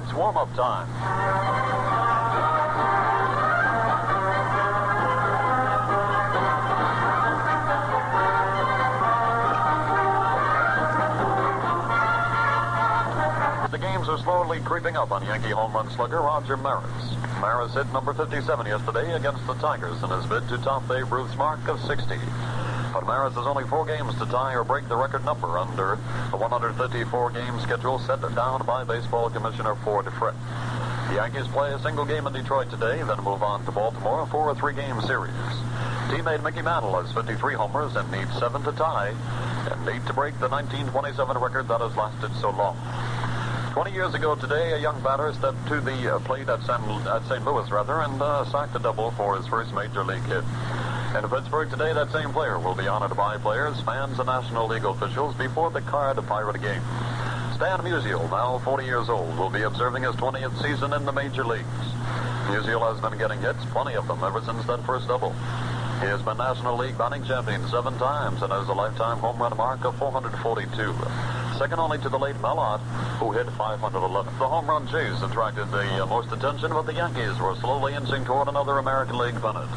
It's warm-up time. The games are slowly creeping up on Yankee home run slugger Roger Maris. Maris hit number 57 yesterday against the Tigers in his bid to top Babe Ruth's mark of 60. But Maris has only four games to tie or break the record number under the 154 game schedule set down by baseball commissioner Ford Frick. The Yankees play a single game in Detroit today, then move on to Baltimore for a three-game series. Teammate Mickey Mantle has 53 homers and needs seven to tie and eight to break the 1927 record that has lasted so long. 20 years ago today, a young batter stepped to the uh, plate at, San, at St. Louis, rather, and uh, sacked a double for his first major league hit. In Pittsburgh today, that same player will be honored by players, fans, and National League officials before the Card Pirate game. Stan Musial, now 40 years old, will be observing his 20th season in the major leagues. Musial has been getting hits, plenty of them, ever since that first double. He has been National League batting champion seven times and has a lifetime home run mark of 442 second only to the late Mel Ott, who hit 511. The home run chase attracted the uh, most attention, but the Yankees were slowly inching toward another American League pennant.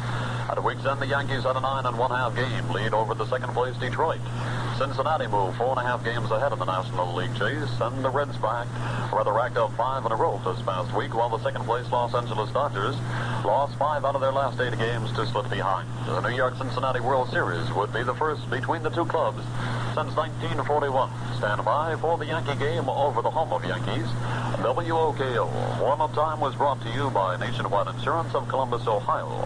At week's end, the Yankees had a nine and one half game lead over the second place Detroit. Cincinnati moved four and a half games ahead in the National League chase, and the Reds back, rather racked up five in a row this past week, while the second place Los Angeles Dodgers lost five out of their last eight games to slip behind. The New York Cincinnati World Series would be the first between the two clubs since 1941. Stand by for the Yankee game over the home of Yankees. WOKO. Warm-up time was brought to you by Nationwide Insurance of Columbus, Ohio.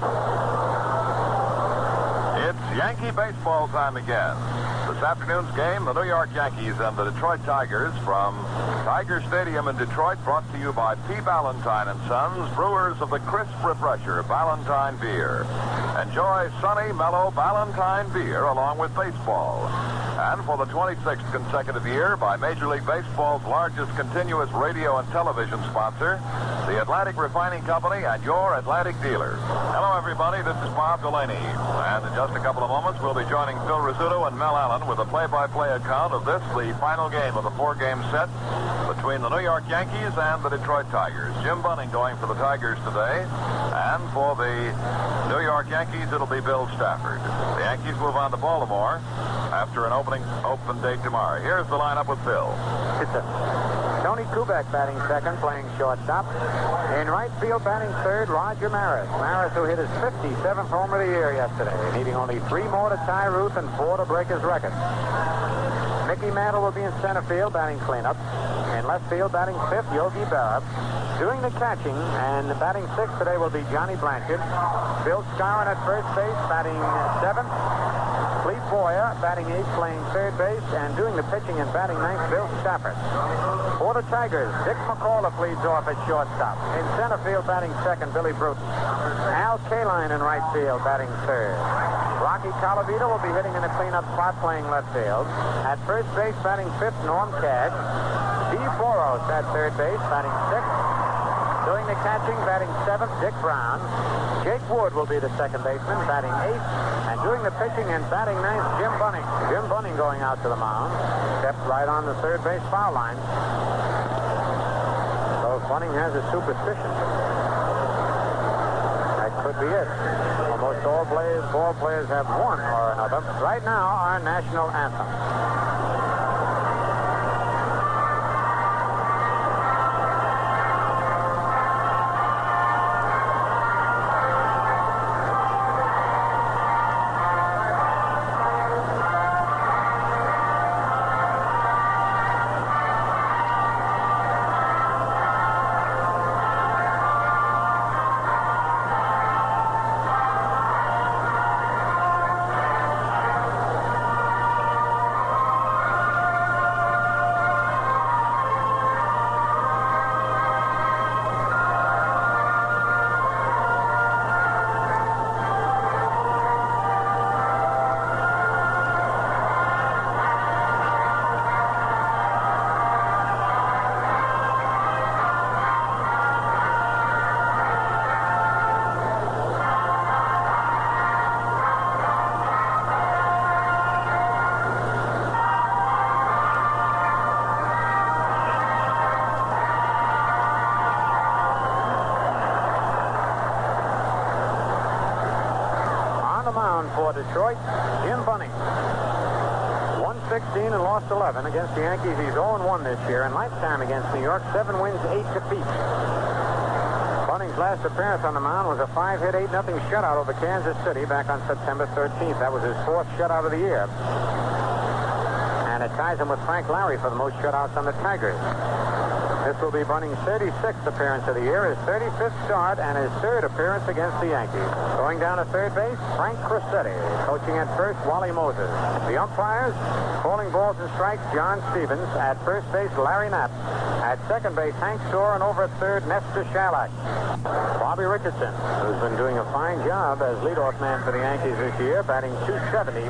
It's Yankee baseball time again. This afternoon's game, the New York Yankees and the Detroit Tigers from Tiger Stadium in Detroit, brought to you by P. Ballantine and Sons, brewers of the crisp refresher, Ballantine Beer. Enjoy sunny, mellow Ballantine Beer along with baseball. And for the 26th consecutive year, by Major League Baseball's largest continuous radio and television sponsor, the Atlantic Refining Company and your Atlantic dealer. Hello, everybody. This is Bob Delaney. And in just a couple of moments, we'll be joining Phil Rizzuto and Mel Allen with a play-by-play account of this, the final game of the four-game set between the New York Yankees and the Detroit Tigers. Jim Bunning going for the Tigers today, and for the New York Yankees, it'll be Bill Stafford. The Yankees move on to Baltimore after an opening open date tomorrow. Here's the lineup with Phil. It's Tony Kubek batting second, playing shortstop. In right field, batting third, Roger Maris. Maris, who hit his 57th home of the year yesterday, needing only three more to tie Ruth and four to break his record. Mickey Mantle will be in center field, batting cleanup. In left field, batting fifth, Yogi Berra. Doing the catching and batting sixth today will be Johnny Blanchard. Bill Skowron at first base, batting seventh. Boyer batting eighth, playing third base, and doing the pitching and batting ninth, Bill Stafford. For the Tigers, Dick McAuliffe leads off at shortstop. In center field, batting second, Billy Bruton. Al Kaline in right field, batting third. Rocky Colavito will be hitting in the cleanup spot, playing left field. At first base, batting fifth, Norm Cash. D. Boros at third base, batting sixth. Doing the catching, batting seventh, Dick Brown. Jake Wood will be the second baseman, batting eighth. And doing the pitching and batting ninth, Jim Bunning. Jim Bunning going out to the mound. Stepped right on the third base foul line. So Bunning has a superstition. That could be it. Almost all players, ball players have one or another. Right now, our national anthem. Down for Detroit, Jim Bunning. 116 and lost 11 against the Yankees. He's 0-1 this year. And lifetime against New York, seven wins, eight defeats. Bunning's last appearance on the mound was a five-hit, eight-nothing shutout over Kansas City back on September 13th. That was his fourth shutout of the year. And it ties him with Frank Lary for the most shutouts on the Tigers. This will be Bunning's 36th appearance of the year, his 35th start, and his third appearance against the Yankees. Going down to third base, Frank Crosetti. Coaching at first, Wally Moses. The umpires, calling balls and strikes, John Stevens. At first base, Larry Napp. At second base, Hank Soar, and over at third, Nestor Chylak. Bobby Richardson, who's been doing a fine job as leadoff man for the Yankees this year, batting 270,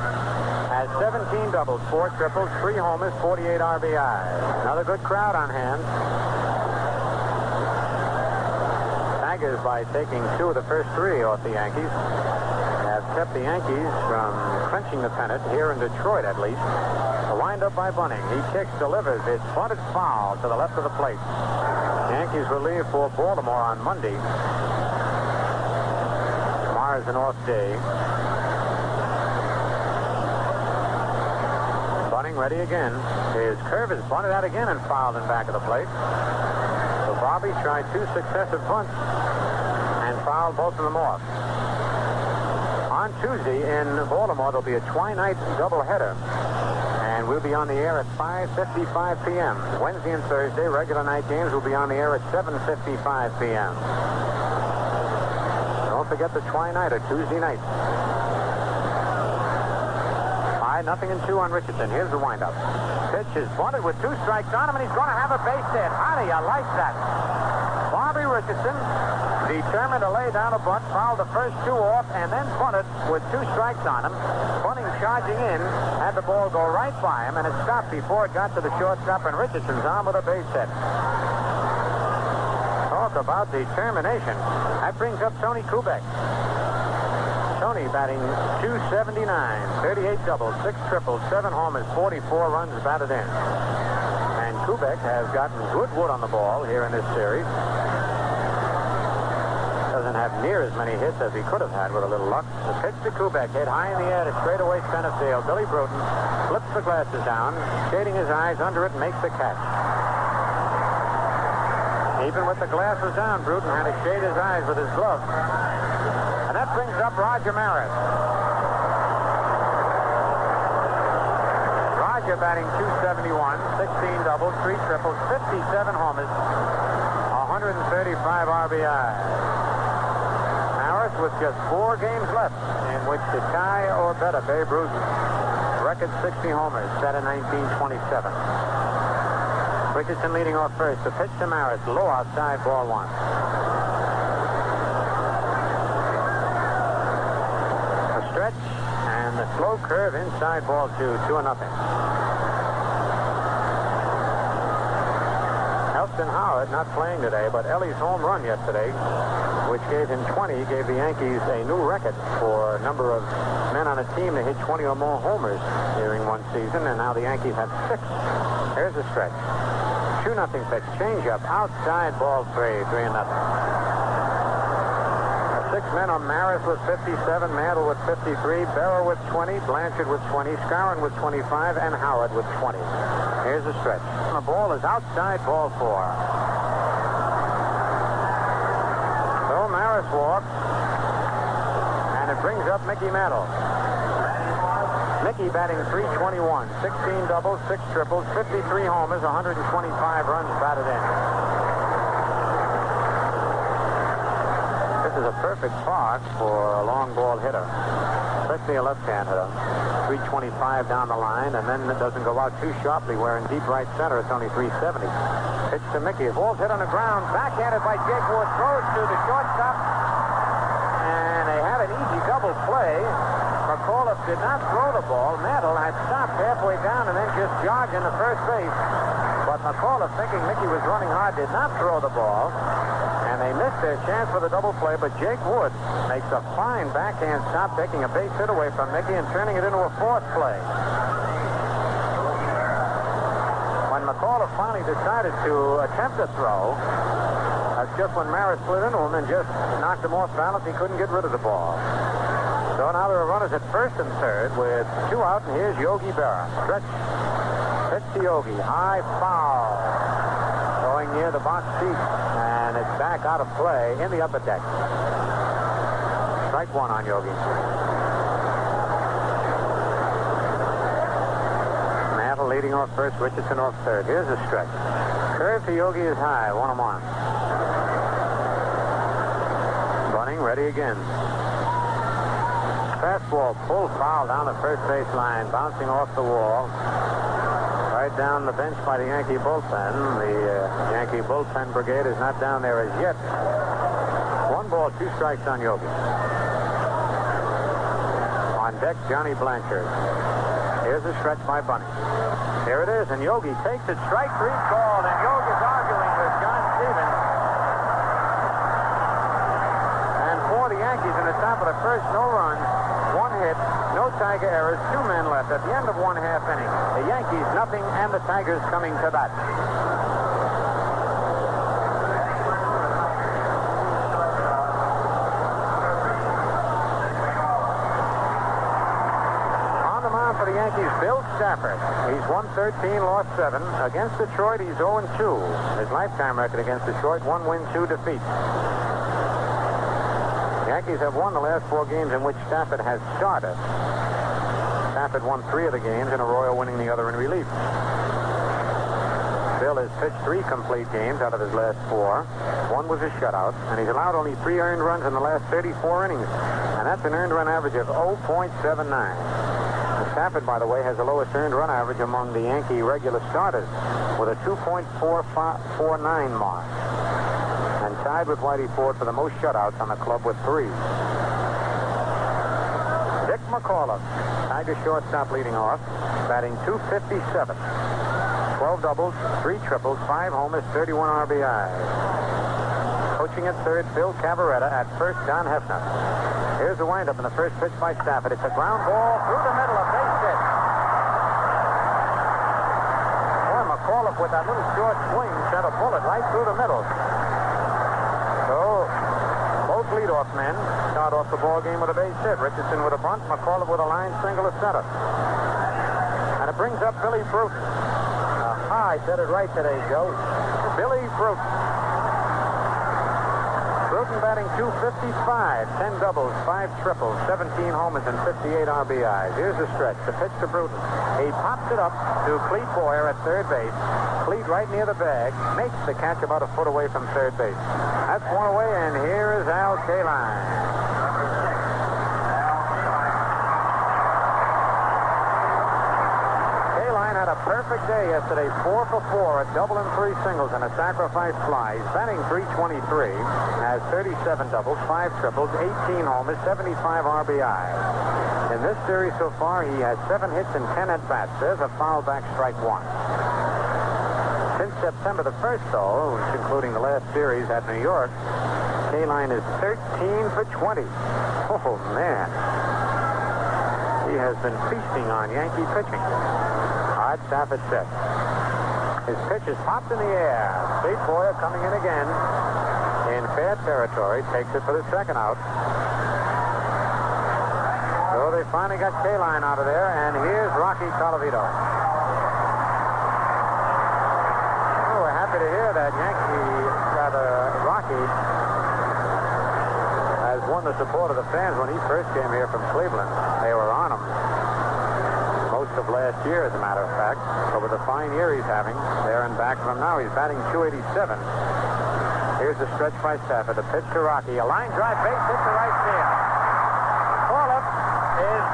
has 17 doubles, four triples, three homers, 48 RBI. Another good crowd on hand. Tigers, by taking two of the first three off the Yankees, have kept the Yankees from clinching the pennant here in Detroit, at least. Windup by Bunning. He kicks, delivers. It's bunted foul to the left of the plate. Yankees leave for Baltimore on Monday. Tomorrow's an off day. Bunning ready again. His curve is bunted out again and fouled in back of the plate. So Bobby tried two successive bunts and fouled both of them off. On Tuesday in Baltimore, there'll be a twilight doubleheader. And we'll be on the air at 5.55 p.m. Wednesday and Thursday, regular night games will be on the air at 7.55 p.m. Don't forget the twilighter Tuesday night. Five, nothing and two on Richardson. Here's the windup. Pitch is bunted with two strikes on him, and he's going to have a base hit. How do you like that? Bobby Richardson determined to lay down a bunt, fouled the first two off, and then bunted with two strikes on him. Bunning charging in, had the ball go right by him, and it stopped before it got to the shortstop, and Richardson's on with a base hit. Talk about determination. That brings up Tony Kubek. Tony batting 279, 38 doubles, 6 triples, 7 homers, 44 runs batted in. And Kubek has gotten good wood on the ball here in this series. Doesn't have near as many hits as he could have had with a little luck. The pitch to Kubek, hit high in the air to straightaway center field. Billy Bruton flips the glasses down, shading his eyes under it, makes the catch. Even with the glasses down, Bruton had to shade his eyes with his glove. And that brings up Roger Maris. Roger batting 271, 16 doubles, 3 triples, 57 homers, 135 RBI. With just four games left in which to tie or better Babe Ruth's record 60 homers set in 1927. Richardson leading off first. The pitch to Maris, low outside, ball one. A stretch and the slow curve inside ball two, two and nothing. Elston Howard not playing today, but Ellie's home run yesterday, which gave him 20, gave the Yankees a new record for a number of men on a team to hit 20 or more homers during one season, and now the Yankees have six. Here's a stretch. 2 nothing pitch. Change up. Outside ball three. 3 and nothing. Six men are Maris with 57, Mantle with 53, Berra with 20, Blanchard with 20, Skowron with 25, and Howard with 20. Here's a stretch. The ball is outside ball four. Walks, and it brings up Mickey Mantle. Mickey batting 321, 16 doubles, 6 triples, 53 homers, 125 runs batted in. This is a perfect park for a long ball hitter, especially a left-hand hitter. 325 down the line, and then it doesn't go out too sharply, where in deep right center it's only 370. Pitch to Mickey. Ball's hit on the ground, backhanded by Jake Wood, throws to the shortstop, and they have an easy double play. McAuliffe did not throw the ball. Mantle had stopped halfway down and then just jogged into first base. But McAuliffe, thinking Mickey was running hard, did not throw the ball. And they missed their chance for the double play, but Jake Wood makes a fine backhand stop, taking a base hit away from Mickey and turning it into a fourth play. McAuliffe finally decided to attempt a throw, that's just when Maris slid into him and just knocked him off balance. He couldn't get rid of the ball. So now there are runners at first and third with two out, and here's Yogi Berra. Stretch. Pitch to Yogi. High foul. Going near the box seat, and it's back out of play in the upper deck. Strike one on Yogi. Mantle leading off first, Richardson off third. Here's the stretch. Curve to Yogi is high, one on one. Bunning ready again. Fastball, full foul down the first base line, bouncing off the wall. Right down the bench by the Yankee bullpen. The uh, Yankee bullpen brigade is not down there as yet. One ball, two strikes on Yogi. On deck, Johnny Blanchard. Here's a stretch by Bunny. Here it is, and Yogi takes it. Strike three called, and Yogi's arguing with John Stevens. And for the Yankees in the top of the first, no runs, one hit, no Tiger errors, two men left at the end of one half inning. The Yankees nothing, and the Tigers coming to bat. On the mound for the Yankees, Bill Stafford. He's won 13, lost 7. Against Detroit, he's 0-2. His lifetime record against Detroit, 1 win, 2 defeats. The Yankees have won the last four games in which Stafford has started. Stafford won three of the games, and Arroyo winning the other in relief. Bill has pitched three complete games out of his last four. One was a shutout, and he's allowed only three earned runs in the last 34 innings. And that's an earned run average of 0.79. Stafford, by the way, has the lowest earned run average among the Yankee regular starters with a 2.449 mark. And tied with Whitey Ford for the most shutouts on the club with three. Dick McAuliffe, Tiger shortstop leading off, batting 257. 12 doubles, 3 triples, 5 homers, 31 RBIs. Coaching at third, Phil Cavarretta. At first, Don Heffner. Here's the windup in the first pitch by Stafford. It's a ground ball through the middle, a base hit. Boy, McAuliffe with that little short swing sent a bullet right through the middle. So, both leadoff men start off the ball game with a base hit. Richardson with a bunt, McAuliffe with a line single to center. And it brings up Billy Bruton. Aha, I said it right today, Joe. Billy Bruton. Bruton batting 255, 10 doubles, 5 triples, 17 homers, and 58 RBIs. Here's the stretch. The pitch to Bruton. He pops it up to Clete Boyer at third base. Clete right near the bag, makes the catch about a foot away from third base. That's one away, and here is Al Kaline. Kaline had a perfect day yesterday, four for four, a double and three singles and a sacrifice fly. He's batting 323, has 37 doubles, five triples, 18 homers, 75 RBIs. In this series so far, he has seven hits and 10 at bats. There's a foul back strike one. Since September the 1st, though, including the last series at New York, Kaline is 13 for 20. Oh, man. He has been feasting on Yankee pitching. Hard Stafford set. His pitch is popped in the air. Clete Boyer coming in again in fair territory. Takes it for the second out. So they finally got Kaline out of there, and here's Rocky Colavito. Oh, we're happy to hear that Yankee, rather, Rocky has won the support of the fans when he first came here from Cleveland. They were on him of last year, as a matter of fact, over the fine year he's having there and back from now. He's batting 287. Here's the stretch by Stafford. The pitch to Rocky. A line drive base hit to right field. McAuliffe is,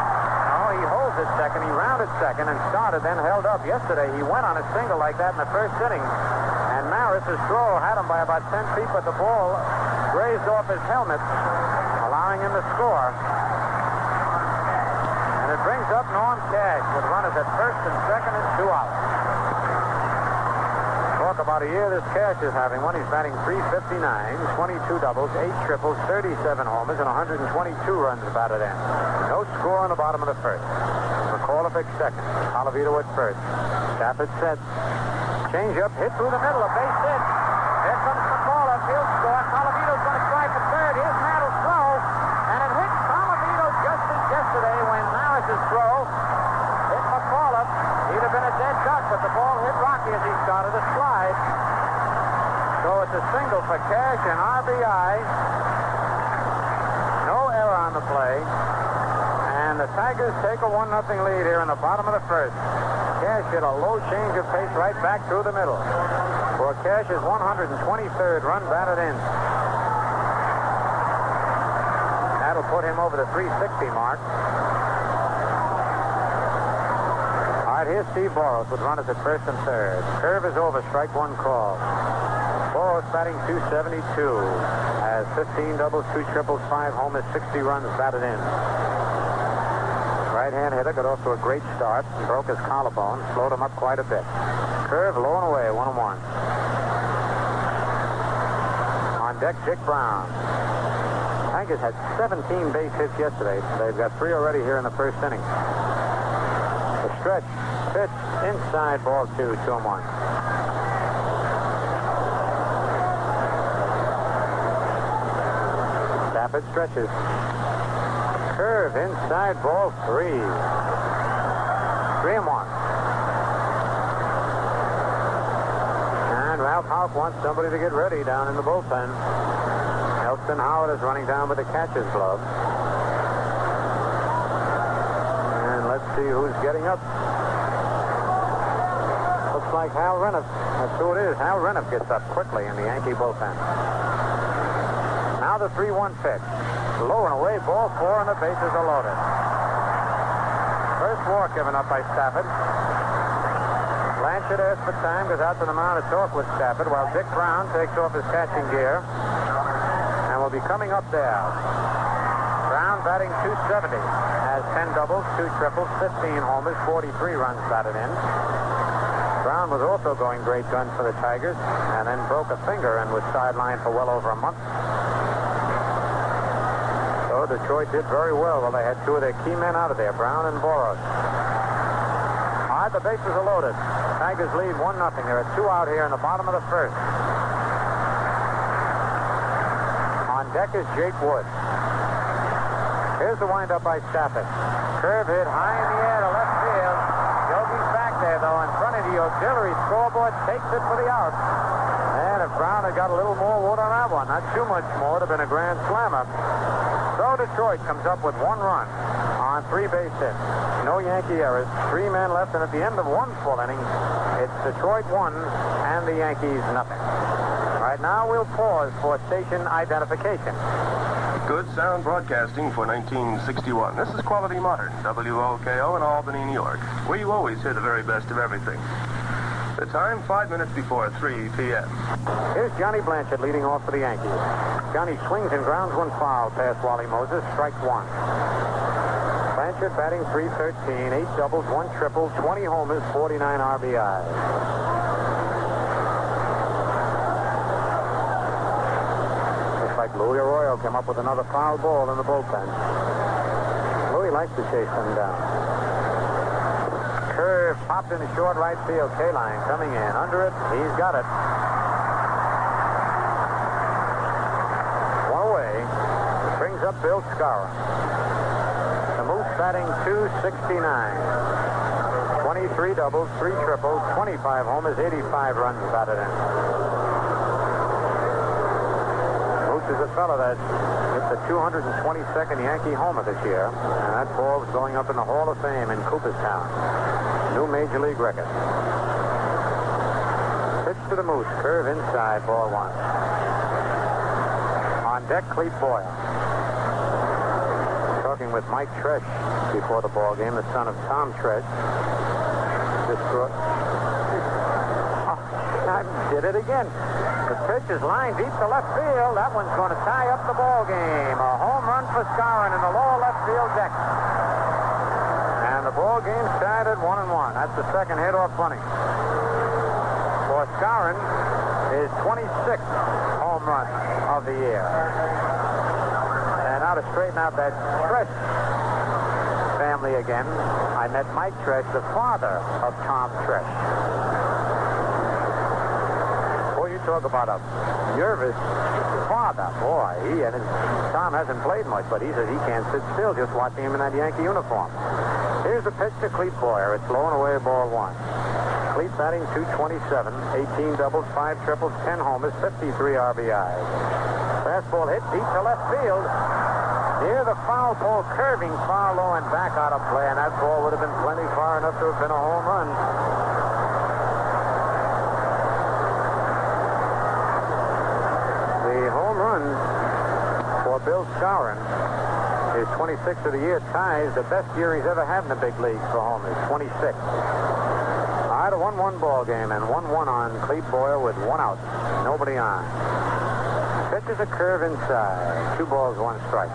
oh, he holds it second. He rounded second and started, then held up. Yesterday, he went on a single like that in the first inning. And Maris, his throw, had him by about 10 feet, but the ball grazed off his helmet, allowing him to score. Brings up Norm Cash with runners at first and second and two outs. Talk about a year this Cash is having one. He's batting 359, 22 doubles, 8 triples, 37 homers, and 122 runs batted in. No score on the bottom of the first. McAuliffe second. Colavito at first. Stafford set. Change up, hit through the middle, a base hit. Here comes McAuliffe. He'll score. Maris's throw hit McCullough. He'd have been a dead duck, but the ball hit Rocky as he started a slide. So it's a single for Cash and RBI. No error on the play. And the Tigers take a 1-0 lead here in the bottom of the first. Cash hit a low change of pace right back through the middle. For Cash's 123rd run batted in. That'll put him over the 360 mark. Here's Steve Boros with runners at first and third. Curve is over, strike one call. Boros batting 272. Has 15 doubles, two triples, five homers, 60 runs batted in. Right-hand hitter got off to a great start broke his collarbone, slowed him up quite a bit. Curve low and away, one and one. On deck, Dick Brown. Tigers had 17 base hits yesterday. They've got three already here in the first inning. Stretch, pitch, inside ball two, two and one. Stafford stretches. Curve inside ball three. Three and one. And Ralph Houk wants somebody to get ready down in the bullpen. Elston Howard is running down with the catcher's glove. And let's see who's getting up. Looks like Hal Reniff. That's who it is. Hal Reniff gets up quickly in the Yankee bullpen. Now the 3-1 pitch. Low and away, ball four, and the bases are loaded. First walk given up by Stafford. Blanchard asks for time, goes out to the mound to talk with Stafford, while Dick Brown takes off his catching gear and will be coming up there. Brown batting 270. Has 10 doubles, 2 triples, 15 homers, 43 runs batted in. Brown was also going great guns for the Tigers and then broke a finger and was sidelined for well over a month. So Detroit did very well. Well, they had two of their key men out of there, Brown and Boros. All right, the bases are loaded. Tigers lead 1 0. There are two out here in the bottom of the first. On deck is Jake Wood. Here's the windup by Stafford. Curve hit high in the air to left field. Yogi's back there, though, in front of the auxiliary scoreboard. Takes it for the out. And if Brown had got a little more wood on that one, not too much more, would have been a grand slammer. So Detroit comes up with one run on three base hits. No Yankee errors. Three men left, and at the end of one full inning, it's Detroit one and the Yankees nothing. All right, now we'll pause for station identification. Good sound broadcasting for 1961. This is Quality Modern, WOKO in Albany, New York, where you always hear the very best of everything. The time, five minutes before 3 p.m. Here's Johnny Blanchard leading off for the Yankees. Johnny swings and grounds one foul past Wally Moses, strike one. Blanchard batting 313, eight doubles, one triple, 20 homers, 49 RBIs. Looks like Louis Arroyo came up with another foul ball in the bullpen. Louis likes to chase them down. Curve popped in the short right field. Kaline coming in. Under it. He's got it. One away. Brings up Bill Skowron. The Moose batting 269. 23 doubles, 3 triples, 25 homers, 85 runs batted in. Is a fellow that hit the 222nd Yankee homer this year, and that ball's going up in the Hall of Fame in Cooperstown. New Major League record. Pitch to the Moose, curve inside, ball one. On deck, Clete Boyer. Talking with Mike Tresh before the ball game, the son of Tom Tresh. Oh, I did it again. The pitch is lined deep to left field. That one's going to tie up the ball game. A home run for Skowron in the lower left field deck. And the ball game tied at one and one. That's the second hit off Bunning. For Skowron, his 26th home run of the year. And now to straighten out that Tresh family again, I met Mike Tresh, the father of Tom Tresh. Talk about a nervous father. Boy, he and his, Tom hasn't played much, but he says he can't sit still just watching him in that Yankee uniform. Here's the pitch to Clete Boyer. It's low and away, ball one. Clete batting 227, 18 doubles, 5 triples, 10 homers, 53 RBIs. Fastball hit deep to left field. Near the foul pole, curving far low and back out of play, and that ball would have been plenty far enough to have been a home run. The home run for Bill Skowron his 26th of the year ties the best year he's ever had in the big leagues for homers, 26. All right, a 1-1 ball game and 1-1 on Clete Boyer with one out, nobody on. Pitches a curve inside, two balls, one strike.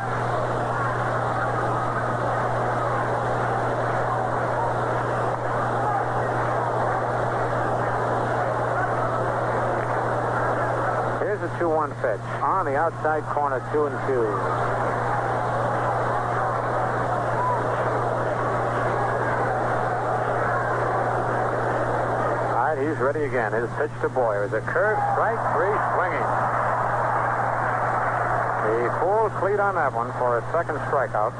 2-1 pitch on the outside corner, two and two. All right, he's ready again. His pitch to Boyer is a curve strike three swinging. He full Clete on that one for a second strikeout.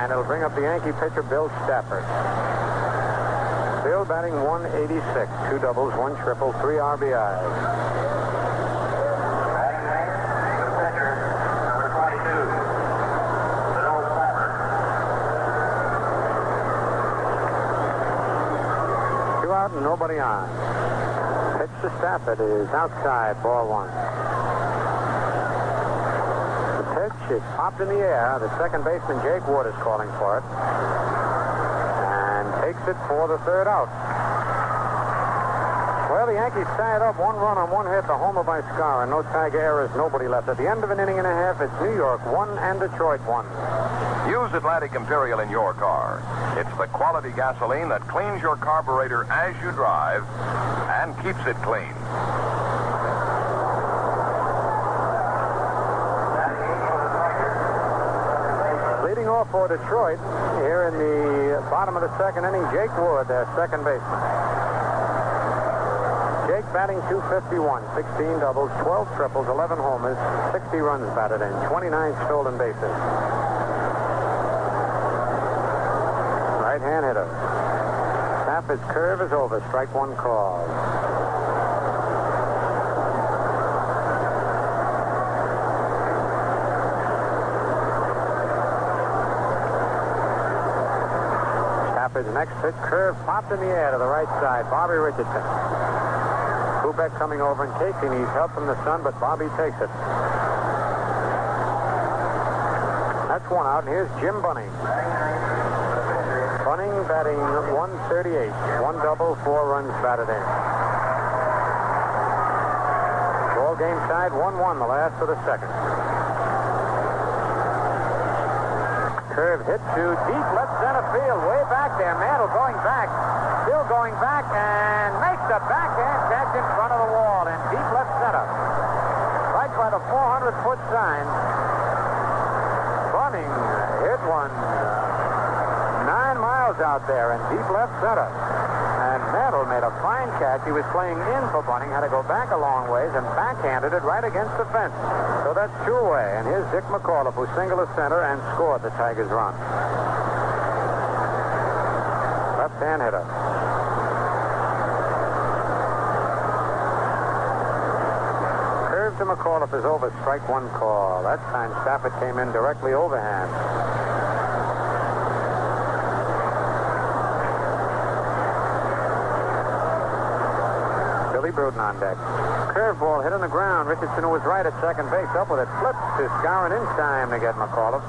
And it'll bring up the Yankee pitcher, Bill Stafford. Bill batting 186, two doubles, one triple, three RBIs. out and nobody on. Pitch to Stafford is outside, ball one. The pitch is popped in the air. The second baseman, Jake Wood, is calling for it. And takes it for the third out. Well, the Yankees tied up one run on one hit, the homer by Skowron. No Tiger errors, nobody left. At the end of an inning and a half, it's New York one and Detroit one. Use Atlantic Imperial in your car. It's the quality gasoline that cleans your carburetor as you drive and keeps it clean. Leading off for Detroit here in the bottom of the second inning, Jake Wood, their second baseman. Batting 251, 16 doubles, 12 triples, 11 homers, 60 runs batted in, 29 stolen bases. Right-hand hitter. Stafford's curve is over. Strike one call. Stafford's next pitch curve popped in the air to the right side. Bobby Richardson. Kubek coming over and Casey needs help from the sun, but Bobby takes it. That's one out, and here's Jim Bunning. Bunning batting 138. One double, four runs batted in. Ball game tied 1-1, the last of the second. Curve hit to deep left center field, way back there. Mantle going back, still going back, and makes the backhand catch in front of the wall in deep left center. Right by the 400-foot sign. Bunning hit one nine miles out there in deep left center. Mantle made a fine catch. He was playing in for Bunning, had to go back a long ways and backhanded it right against the fence. So that's two away. And here's Dick McAuliffe, who singled to center and scored the Tigers' run. Left-hand hitter. Curve to McAuliffe is over. Strike one call. That time Stafford came in directly overhand. Billy on deck. Curveball hit on the ground. Richardson, who was right at second base, up with it. Flips to Skowron in time to get McAuliffe.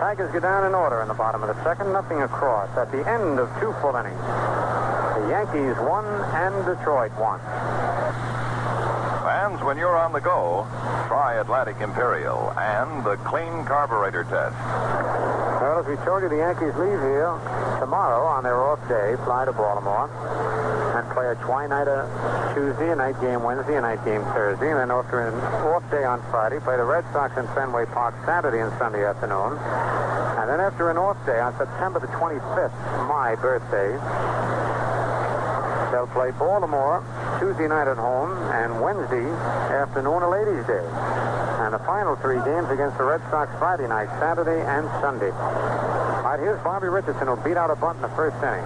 Tigers get down in order in the bottom of the second. Nothing across at the end of two full innings. The Yankees won and Detroit won. Fans, when you're on the go, try Atlantic Imperial and the clean carburetor test. Well, as we told you, the Yankees leave here tomorrow on their off day, fly to Baltimore, and play a Twinighter uh, Tuesday, a night game Wednesday, a night game Thursday, and then after an off day on Friday, play the Red Sox in Fenway Park Saturday and Sunday afternoon. And then after an off day on September the 25th, my birthday, they'll play Baltimore Tuesday night at home and Wednesday afternoon, a ladies' day. And the final three games against the Red Sox Friday night, Saturday, and Sunday. Right, here's Bobby Richardson, who beat out a bunt in the first inning.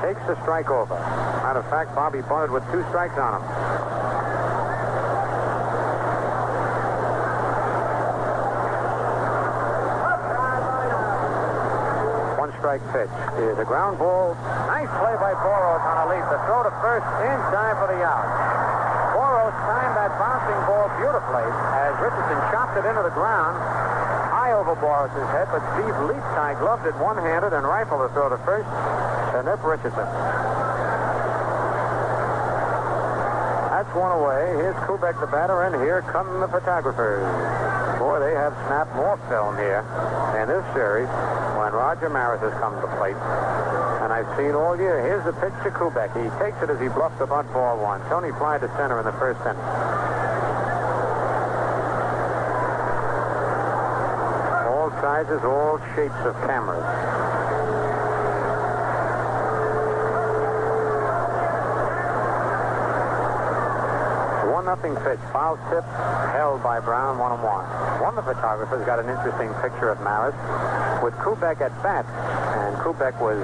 Takes the strike over. Matter of fact, Bobby bunted with two strikes on him. One strike pitch. Here's a ground ball. Nice play by Boros on a lead. The throw to first in time for the out. Boros timed that bouncing ball beautifully as Richardson chopped it into the ground high over Boros's head, but Steve Leaptie gloved it one-handed and rifled the throw to first and Nip Richardson. That's one away. Here's Kubek, the batter, and here come the photographers. Boy, they have snapped more film here in this series when Roger Maris has come to plate. And I've seen all year. Here's the pitch to Kubek. He takes it as he bluffs the bunt ball one. Tony fly to center in the first inning. All sizes, all shapes of cameras. One nothing pitch. Foul tip held by Brown one and one. One of the photographers got an interesting picture of Maris with Kubek at bat, and Kubek was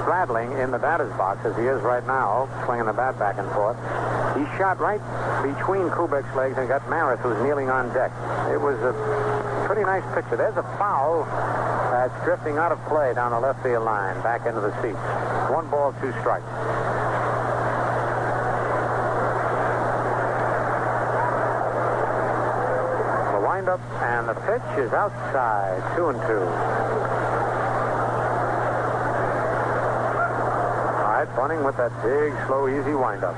straddling in the batter's box as he is right now, swinging the bat back and forth. He shot right between Kubek's legs and got Maris, who's kneeling on deck. It was a pretty nice picture. There's a foul that's drifting out of play down the left field line, back into the seats. One ball, two strikes. The windup and the pitch is outside, two and two. All right, Bunning with that big, slow, easy windup.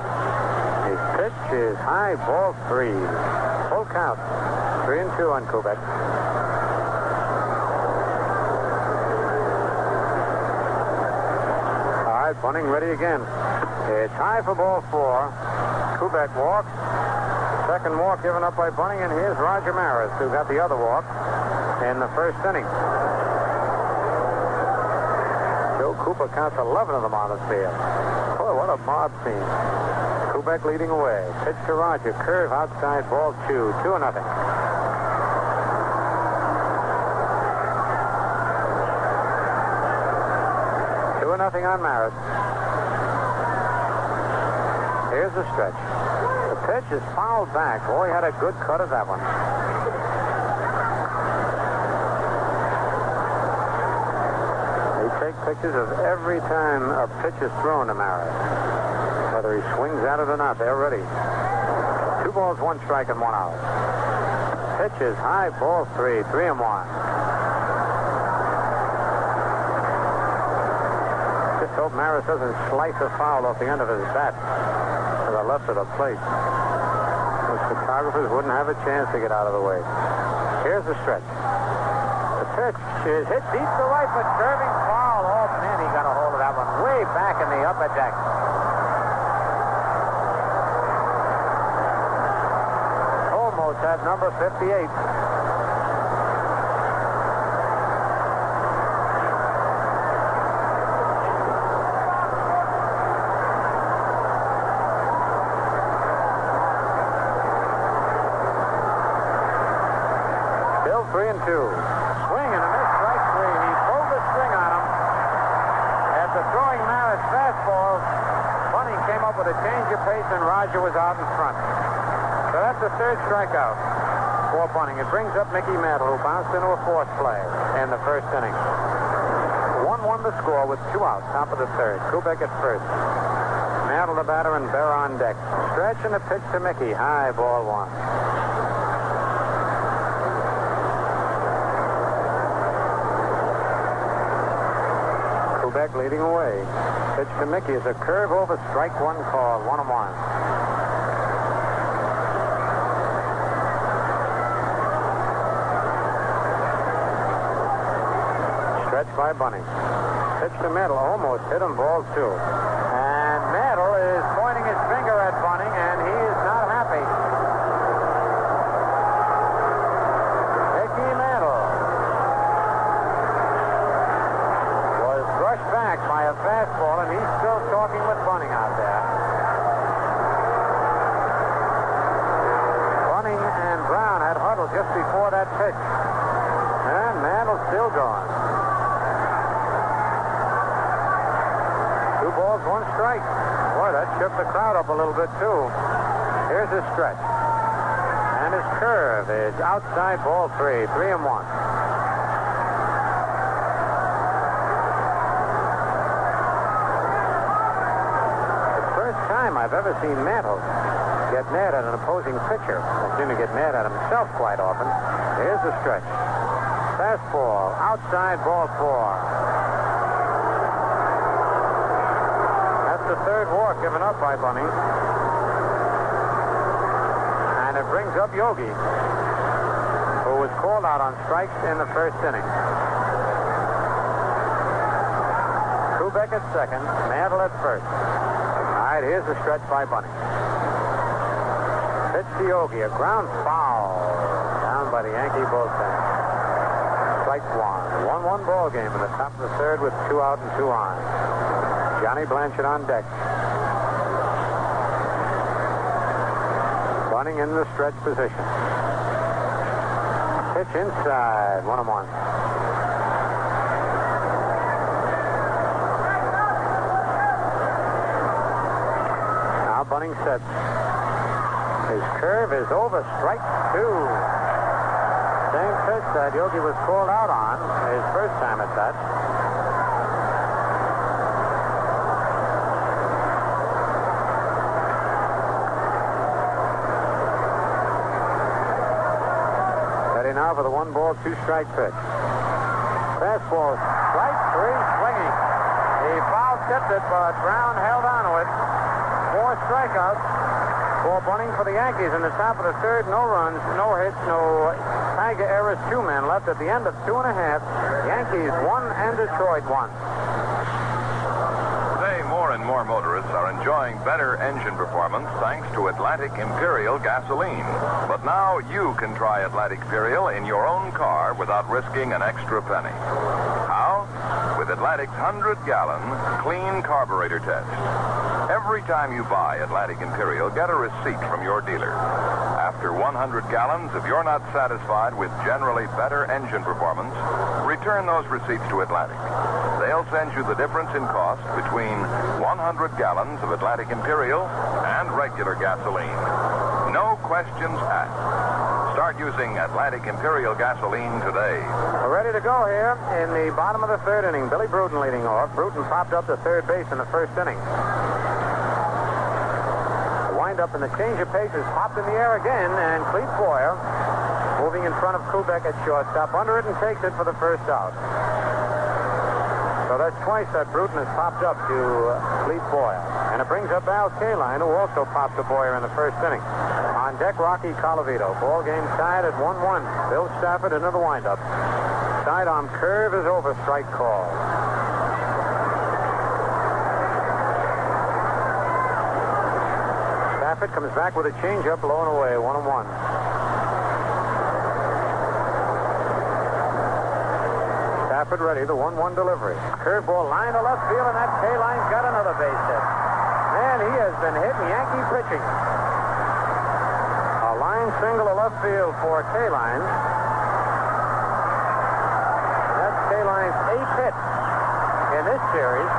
His pitch is high, ball three. Full count. Three and two on Kubek. All right, Bunning ready again. It's high for ball four. Kubek walks. Second walk given up by Bunning, and here's Roger Maris, who got the other walk in the first inning. Joe Cooper counts 11 of them on the field. Boy, what a mob scene. Kubek leading away. Pitch to Roger. Curve outside, ball two. Two nothing. Two nothing on Maris. Here's the stretch. The pitch is fouled back. Boy, had a good cut of that one. They take pictures of every time a pitch is thrown to Maris. Whether he swings at it or not, they're ready. Two balls, one strike, and one out. Pitch is high, ball three, three and one. Just hope Maris doesn't slice a foul off the end of his bat to the left of the plate. The photographers wouldn't have a chance to get out of the way. Here's the stretch. The pitch is hit deep to right, but curving foul. Oh, man, he got a hold of that one way back in the upper deck. Almost at number 58. Still three and two. Swing and a miss, strike three. He pulled the string on him. After throwing Maris fastball, Bunning came up with a change of pace and Roger was out in front. So that's the third strikeout for Bunning. It brings up Mickey Mantle, who bounced into a fourth play in the first inning. 1-1 the score with two outs, top of the third. Kubek at first. Mantle the batter and Bear on deck. Stretch and a pitch to Mickey. High ball one. Kubek leading away. Pitch to Mickey is a curve over strike one call. One and one. Stretch by Bunning. Pitch to Mantle. Almost hit him. Ball two. And Mantle is pointing his finger at Bunning, and he is not happy. Mickey Mantle was brushed back by a fastball, and he's still talking with Bunning out there. Bunning and Brown had huddled just before that pitch. And Mantle still gone. Balls, one strike. Boy, that shook the crowd up a little bit, too. Here's his stretch. And his curve is outside ball three, three and one. The first time I've ever seen Mantle get mad at an opposing pitcher. I seem to get mad at himself quite often. Here's the stretch. Fastball, outside ball four. That's the third walk given up by Bunning. And it brings up Yogi, who was called out on strikes in the first inning. Kubek at second, Mantle at first. All right, here's the stretch by Bunning. Pitch to Yogi, a ground foul down by the Yankee bullpen. Strike one. 1-1 ball game in the top of the third with two out and two on. Johnny Blanchard on deck. Running in the stretch position. Pitch inside. One and one. Now Bunning sets. His curve is over. Strike two. Same pitch that Yogi was called out on his first time at that. Ready for the one ball, two strike pitch. Fastball, strike three, swinging. He foul tipped it, but Brown held on to it. Four strikeouts for Bunning for the Yankees in the top of the third. No runs, no hits, no Tiger errors. Two men left at the end of two and a half. Yankees one and Detroit one. More and more motorists are enjoying better engine performance thanks to Atlantic Imperial gasoline. But now you can try Atlantic Imperial in your own car without risking an extra penny. With Atlantic's 100 gallon clean carburetor test. Every time you buy Atlantic Imperial, get a receipt from your dealer. After 100 gallons, if you're not satisfied with generally better engine performance, return those receipts to Atlantic. They'll send you the difference in cost between 100 gallons of Atlantic Imperial and regular gasoline. No questions asked. Start using Atlantic Imperial gasoline today. We're ready to go here in the bottom of the third inning. Billy Bruton leading off. Bruton popped up to third base in the first inning. The windup and the change of pace is popped in the air again, and Clete Boyer moving in front of Kubek at shortstop. Under it and takes it for the first out. So that's twice that Bruton has popped up to uh, Clete Boyer. And it brings up Al Kaline, who also popped a Boyer in the first inning. On deck, Rocky Colavito. Ball game tied at 1-1. Bill Stafford, another windup. Sidearm curve is over. Strike call. Stafford comes back with a changeup, low and away, one and one. Ready, the 1-1 delivery. Curveball line to left field, and that Kaline's got another base hit. Man, he has been hitting Yankee pitching. A line single to left field for Kaline. That's Kaline's eighth hit in this series.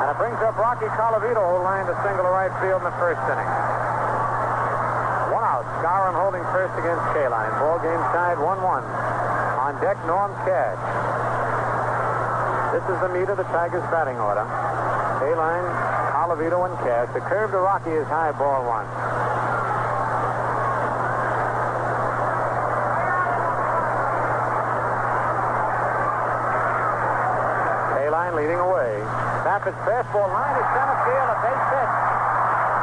And it brings up Rocky Colavito, who lined a single to right field in the first inning. One out. Skowron holding first against Kaline. Ball game tied 1-1. On deck, Norm Cash. This is the meat of the Tigers' batting order. Kaline, Colavito, and Cash. The curve to Rocky is high, ball one. Kaline leading away. Stafford's fastball line is center field, a base hit.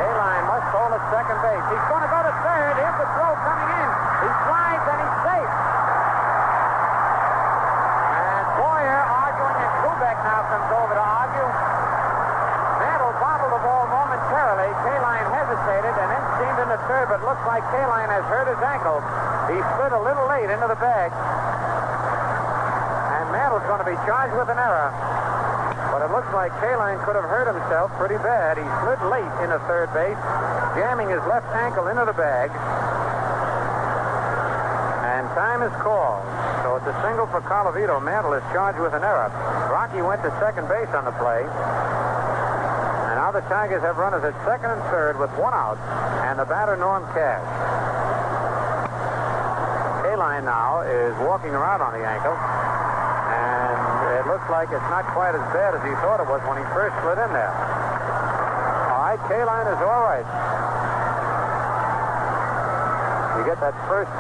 Kaline must hold at second base. He's going to go to third. Here's the throw coming in. He slides and he's safe. And Boyer arguing, and Kubek now comes over to argue. Mantle bobbled the ball momentarily. Kaline hesitated and then steamed into third, but looks like Kaline has hurt his ankle. He slid a little late into the bag. And Mantle's going to be charged with an error. But it looks like Kaline could have hurt himself pretty bad. He slid late into third base, jamming his left ankle into the bag. And time is called. So it's a single for Colavito. Mantle is charged with an error. Rocky went to second base on the play. Now the Tigers have runners at second and third with one out, and the batter Norm Cash. Kaline now is walking around on the ankle, and it looks like it's not quite as bad as he thought it was when he first slid in there. All right, Kaline is all right. You get that first,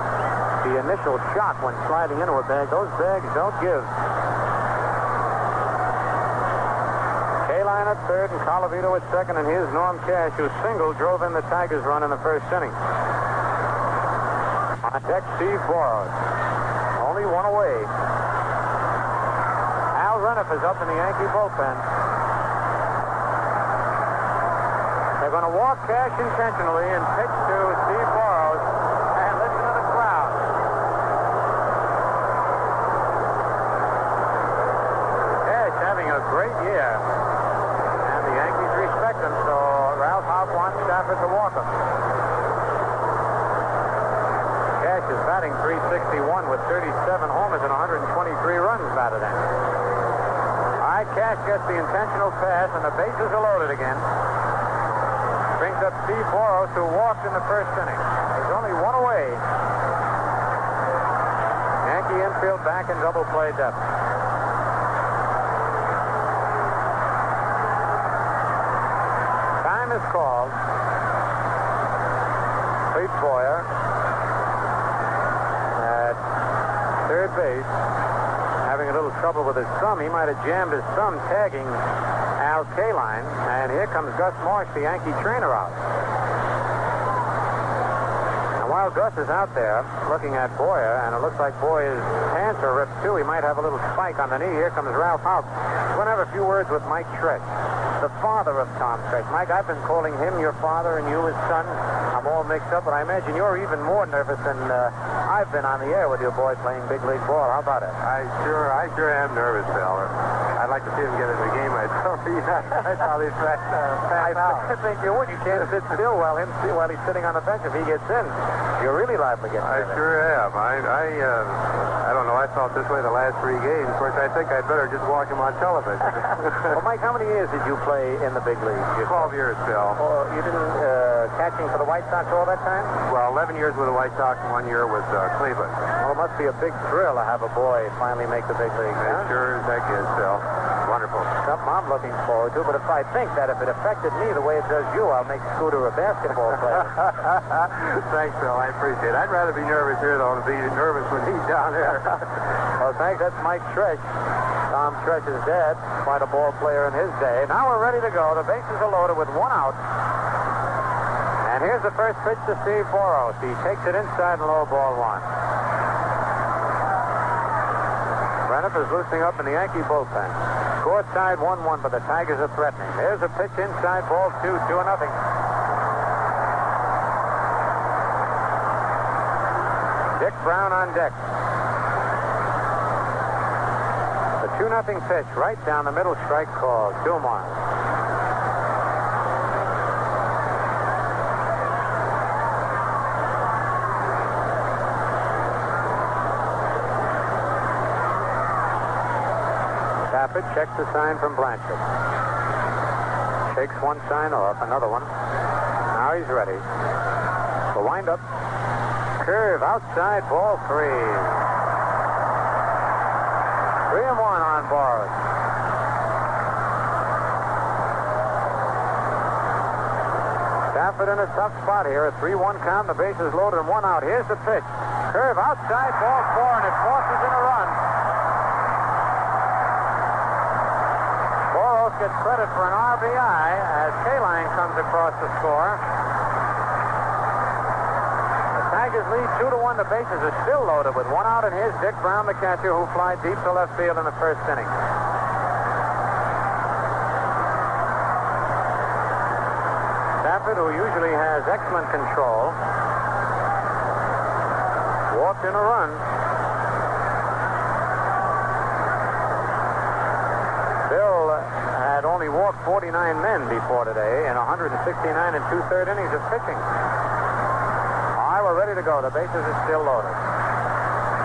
the initial shock when sliding into a bag. Those bags don't give. Kaline at third and Colavito at second, and here's Norm Cash, who single drove in the Tigers' run in the first inning. On deck, Steve Boros. Only one away. Al Reniff is up in the Yankee bullpen. They're going to walk Cash intentionally and pitch to Steve Boros. And listen to the crowd. Cash having a great year. And the Yankees respect him, so Ralph Houk wants Stafford to walk him. Cash is batting 361 with 37 homers and 123 runs batted in. All right, Cash gets the intentional pass, and the bases are loaded again. Brings up Steve Boros, who walked in the first inning. He's only one away. Yankee infield back in double play depth. Time is called. Clete Boyer at third base, trouble with his thumb. He might have jammed his thumb tagging Al Kaline. And here comes Gus Marsh, the Yankee trainer, out. And while Gus is out there looking at Boyer, and it looks like Boyer's pants are ripped too, he might have a little spike on the knee. Here comes Ralph Houk. We're going to have a few words with Mike Tresh, the father of Tom Tresh. Mike, I've been calling him your father and you his son. I'm all mixed up, but I imagine you're even more nervous than uh, I've been on the air with your boy playing big league ball. How about it? I sure, I sure am nervous, Bill. I'd like to see him get in the game. I'd probably, I'd probably pass, uh, pass out. I think you would. You can't sit still while him while he's sitting on the bench. If he gets in, you're really liable to get I sure am. I, I, uh, I don't know. I felt this way the last three games. Of course, I think I'd better just watch him on television. Well, Mike, how many years did you play in the big leagues? Twelve years, Bill. Oh, you didn't uh, catching for the White Sox all that time? Well, 11 years with the White Sox and one year with uh, Cleveland. Well, it must be a big thrill to have a boy finally make the big leagues. As Huh? sure as heck is, Bill. Wonderful. Something I'm looking forward to, but if I think that if it affected me the way it does you, I'll make Scooter a basketball player. Thanks, Bill. I appreciate it. I'd rather be nervous here, though, than be nervous when he's down there. well, thanks. That's Mike Tresh. Tom Tresh's dad, quite a ball player in his day. Now we're ready to go. The bases are loaded with one out. And here's the first pitch to Steve Boros. He takes it inside and low ball one. Reniff is loosening up in the Yankee bullpen. Score tied 1-1, but the Tigers are threatening. There's a pitch inside, ball two, two and nothing. Dick Brown on deck. The 2 nothing pitch right down the middle, strike called. Two checks the sign from Blanchard. Shakes one sign off, another one. Now he's ready. The windup. Curve outside, ball three. Three and one on Boros. Stafford in a tough spot here. A 3-1 count. The bases loaded and one out. Here's the pitch. Curve outside, ball four, and it forces in a run. Boros gets credit for an RBI as Kaline comes across the score. The Tigers lead two to one. The bases are still loaded with one out, and here's Dick Brown, the catcher, who flied deep to left field in the first inning. Stafford, who usually has excellent control, walked in a run. Bill had only walked 49 men before today in 169 and two-third innings of pitching. All right, we're ready to go. The bases are still loaded.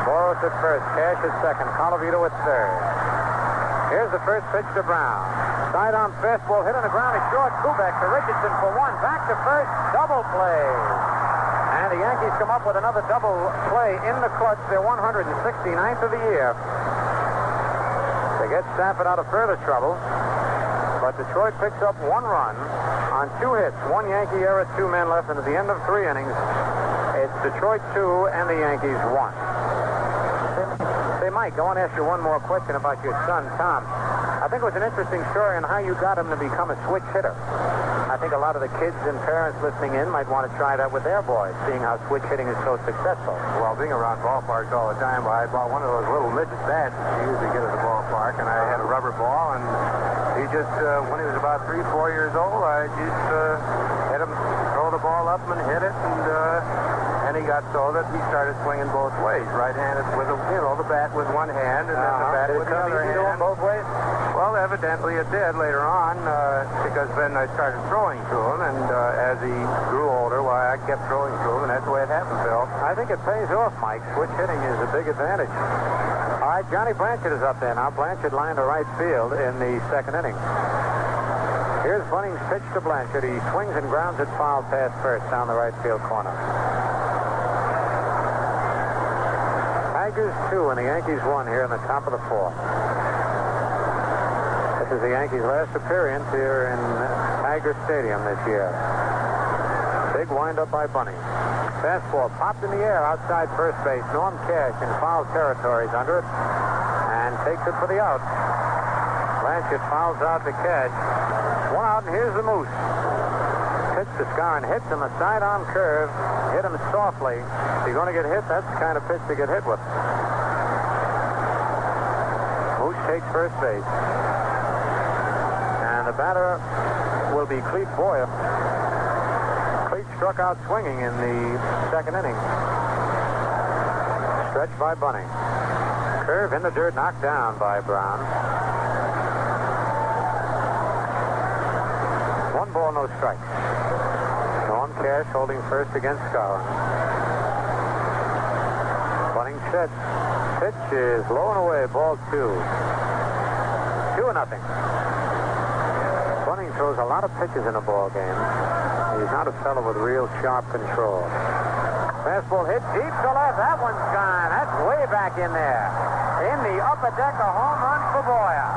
Boros at first, Cash at second, Colavito at third. Here's the first pitch to Brown. Sidearm fastball hit on the ground. It's short. Kubek to Richardson for one. Back to first. Double play. And the Yankees come up with another double play in the clutch. Their 169th of the year. They get Stafford out of further trouble. But Detroit picks up one run on two hits. One Yankee error, two men left. And at the end of three innings, it's Detroit two and the Yankees one. Say, Mike, I want to ask you one more question about your son, Tom. I think it was an interesting story on how you got him to become a switch hitter. I think a lot of the kids and parents listening in might want to try that with their boys, seeing how switch hitting is so successful. Well, being around ballparks all the time, I bought one of those little midget bats that you usually get at the ballpark, and I had a rubber ball, and he just, uh, when he was about three, four years old, I just uh, hit him, throw the ball up and hit it, and uh, and he got so that he started swinging both ways, right-handed with, a, you know, the bat with one hand, and then the bat Did with the other easy to him hand. both ways? Well, evidently it did later on, uh, because then I started throwing to him, and uh, as he grew older, why I kept throwing to him, and that's the way it happened, Phil. I think it pays off, Mike. Switch hitting is a big advantage. All right, Johnny Blanchard is up there now. Blanchard lined to right field in the second inning. Here's Bunning's pitch to Blanchard. He swings and grounds it foul past first down the right field corner. Tigers two and the Yankees one here in the top of the fourth. This is the Yankees' last appearance here in Tiger Stadium this year. Big windup by Bunning. Fastball popped in the air outside first base. Norm Cash in foul territories under it and takes it for the out. Blanchard fouls out to catch. One out, and here's the Moose. Pitch to Skowron. Hits him a side-on curve. Hit him softly. If you're going to get hit, that's the kind of pitch to get hit with. Moose takes first base. And the batter will be Clete Boyer. Clete struck out swinging in the second inning. Stretched by Bunning. Curve in the dirt, knocked down by Brown. Ball, no strikes. Norm Cash holding first against Skowron. Bunning set. Pitch is low and away, ball two. Two and nothing. Bunning throws a lot of pitches in a ball game. He's not a fellow with real sharp control. Fastball hit deep to left. That one's gone. That's way back in there. In the upper deck, a home run for Boyer.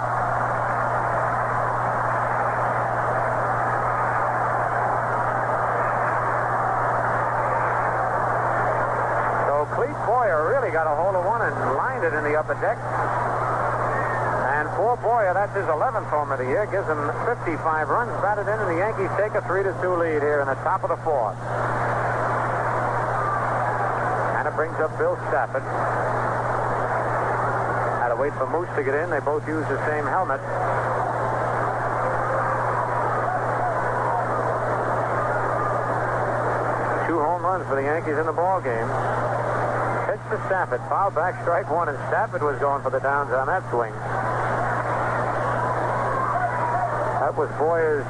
So Clete Boyer really got a hold of one and lined it in the upper deck. And for Boyer, that's his 11th home of the year. Gives him 55 runs batted in, and the Yankees take a 3 to 2 lead here in the top of the fourth. And it brings up Bill Stafford. Had to wait for Moose to get in. They both use the same helmet. Two home runs for the Yankees in the ball game. To Stafford. Foul back, strike one, and Stafford was going for the downs on that swing. That was Boyer's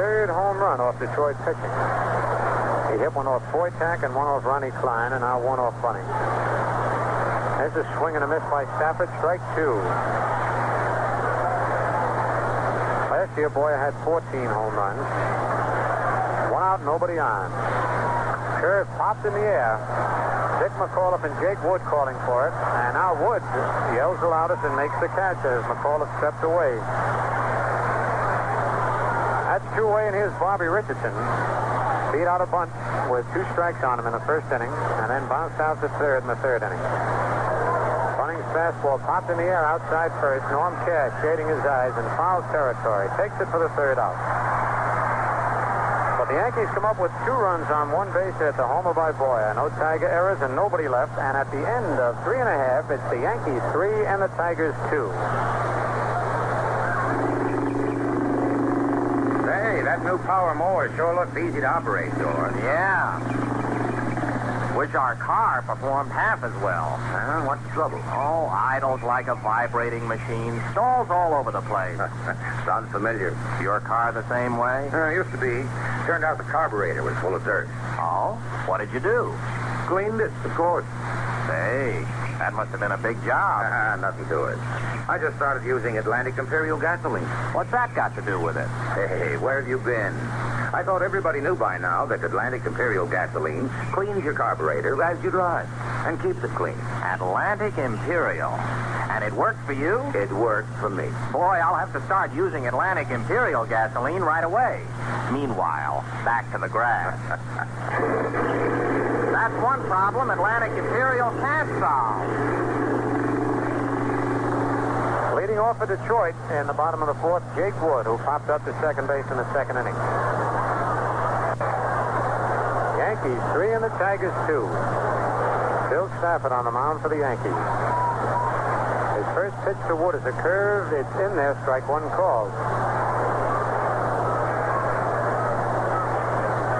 third home run off Detroit pitching. He hit one off Foytack and one off Ronnie Kline, and now one off Bunning. There's a swing and a miss by Stafford. Strike two. Last year, Boyer had 14 home runs. One out, nobody on. Curve popped in the air. Dick McAuliffe and Jake Wood calling for it. And now Wood yells the loudest and makes the catch as McAuliffe steps away. That's two away, and here's Bobby Richardson. Beat out a bunt with two strikes on him in the first inning, and then bounced out to third in the third inning. Bunning's fastball popped in the air outside first. Norm Cash shading his eyes in foul territory. Takes it for the third out. The Yankees come up with two runs on one base at the homer by Boyer. No Tiger errors and nobody left. And at the end of three and a half, it's the Yankees three and the Tigers two. Hey, that new power mower sure looks easy to operate, George. Yeah. Wish our car performed half as well. Huh? What's the trouble? Oh, idles like a vibrating machine. Stalls all over the place. Sounds familiar. Your car the same way? Uh, used to be. Turned out the carburetor was full of dirt. Oh? What did you do? Cleaned it, of course. Say, that must have been a big job. Ah, nothing to it. I just started using Atlantic Imperial gasoline. What's that got to do with it? Hey, where have you been? I thought everybody knew by now that Atlantic Imperial gasoline cleans your carburetor as you drive and keeps it clean. Atlantic Imperial. And it worked for you? It worked for me. Boy, I'll have to start using Atlantic Imperial gasoline right away. Meanwhile, back to the grass. That's one problem Atlantic Imperial can't solve. Leading off for Detroit in the bottom of the fourth, Jake Wood, who popped up to second base in the second inning. Yankees three and the Tigers two. Bill Stafford on the mound for the Yankees. His first pitch to Wood is a curve. It's in there, strike one called.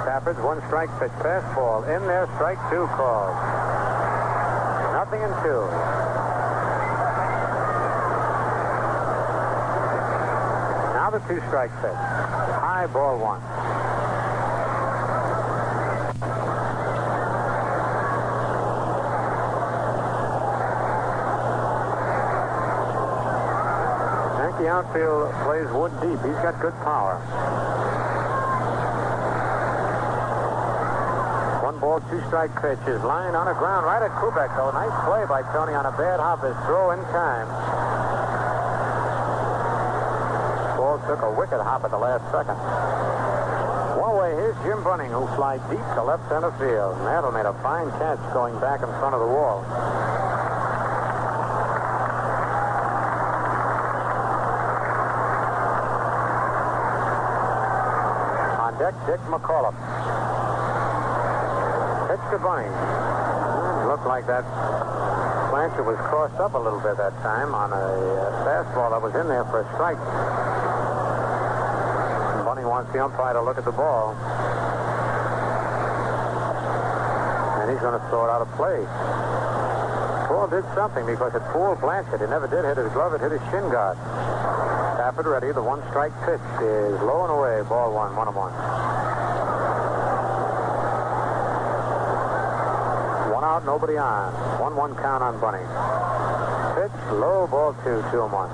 Stafford's one strike pitch, fastball. In there, strike two called. Nothing in two. Now the two strike pitch. High ball one. Yankee outfield plays Wood deep. He's got good power. One ball, two strike pitch is lying on the ground right at Kubek, though. Nice play by Tony on a bad hop. His throw in time. Ball took a wicked hop at the last second. One way, here's Jim Bunning, who flies deep to left center field. Mantle made a fine catch going back in front of the wall. On deck, Dick McAuliffe. Pitch to Bunning. Hmm, Looked like that Blanchard was crossed up a little bit that time on a uh, fastball that was in there for a strike. Wants the umpire to look at the ball. And he's going to throw it out of play. Paul did something because it fooled Blanchard. It never did hit his glove. It hit his shin guard. Stafford ready. The one strike pitch is low and away. Ball one, one and one. One out, nobody on. One one count on Bunning. Pitch low, ball two, two and one.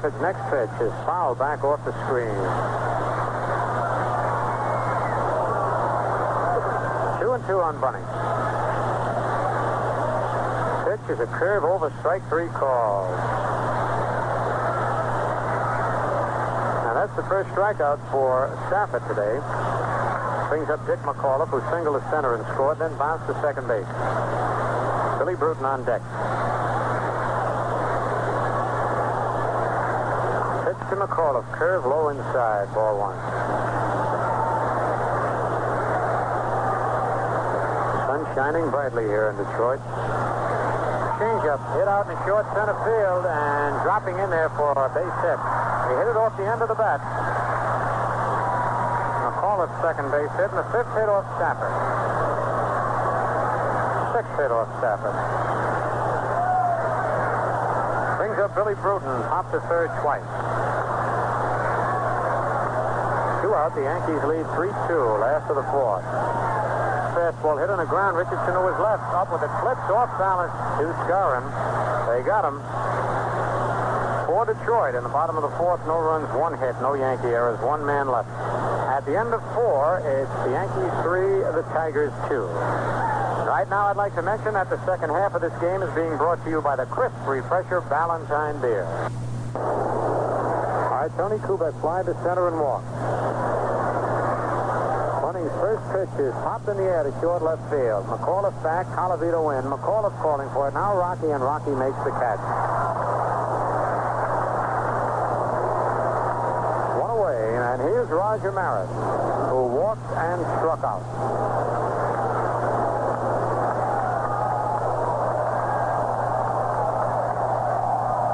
Stafford's next pitch is foul back off the screen. Two and two on Bunning. Pitch is a curve over strike three call. Now that's the first strikeout for Stafford today. Brings up Dick McAuliffe, who singled to center and scored, then bounced to second base. Billy Bruton on deck. Pitch to McAuliffe, curve low inside, ball one. Sun shining brightly here in Detroit. Changeup hit out in the short center field and dropping in there for a base hit. He hit it off the end of the bat. McAuliffe second base hit, and the fifth hit off Stafford. Sixth hit off Stafford. Brings up Billy Bruton, hop to third twice. Out, the Yankees lead 3-2, last of the fourth. Fastball hit on the ground. Richardson who was left up with it flips off balance to Skowron. They got him. For Detroit in the bottom of the fourth, no runs, one hit, no Yankee errors, one man left. At the end of four, it's the Yankees three, the Tigers two. Right now, I'd like to mention that the second half of this game is being brought to you by the crisp refresher Ballantine beer. All right, Tony Kubek fly to center and walk. Pitch is popped in the air to short left field. McAuliffe back, Colavito in. McAuliffe calling for it. Now Rocky, and Rocky makes the catch. One away, and here's Roger Maris, who walked and struck out.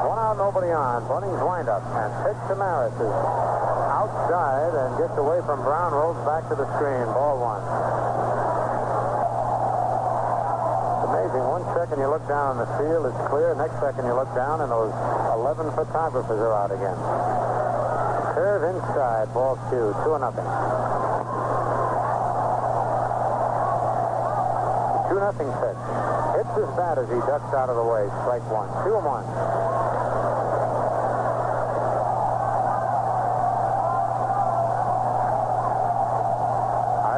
One out, nobody on. Bunning's windup, and pitch to Maris is outside and gets away from Brown, rolls back to the screen. Ball one. Amazing. One second you look down on the field, it's clear. Next second you look down and those 11 photographers are out again. Curve inside, ball two, two or nothing. Two nothing pitch. Hits his bat as he ducks out of the way. Strike one. Two and one.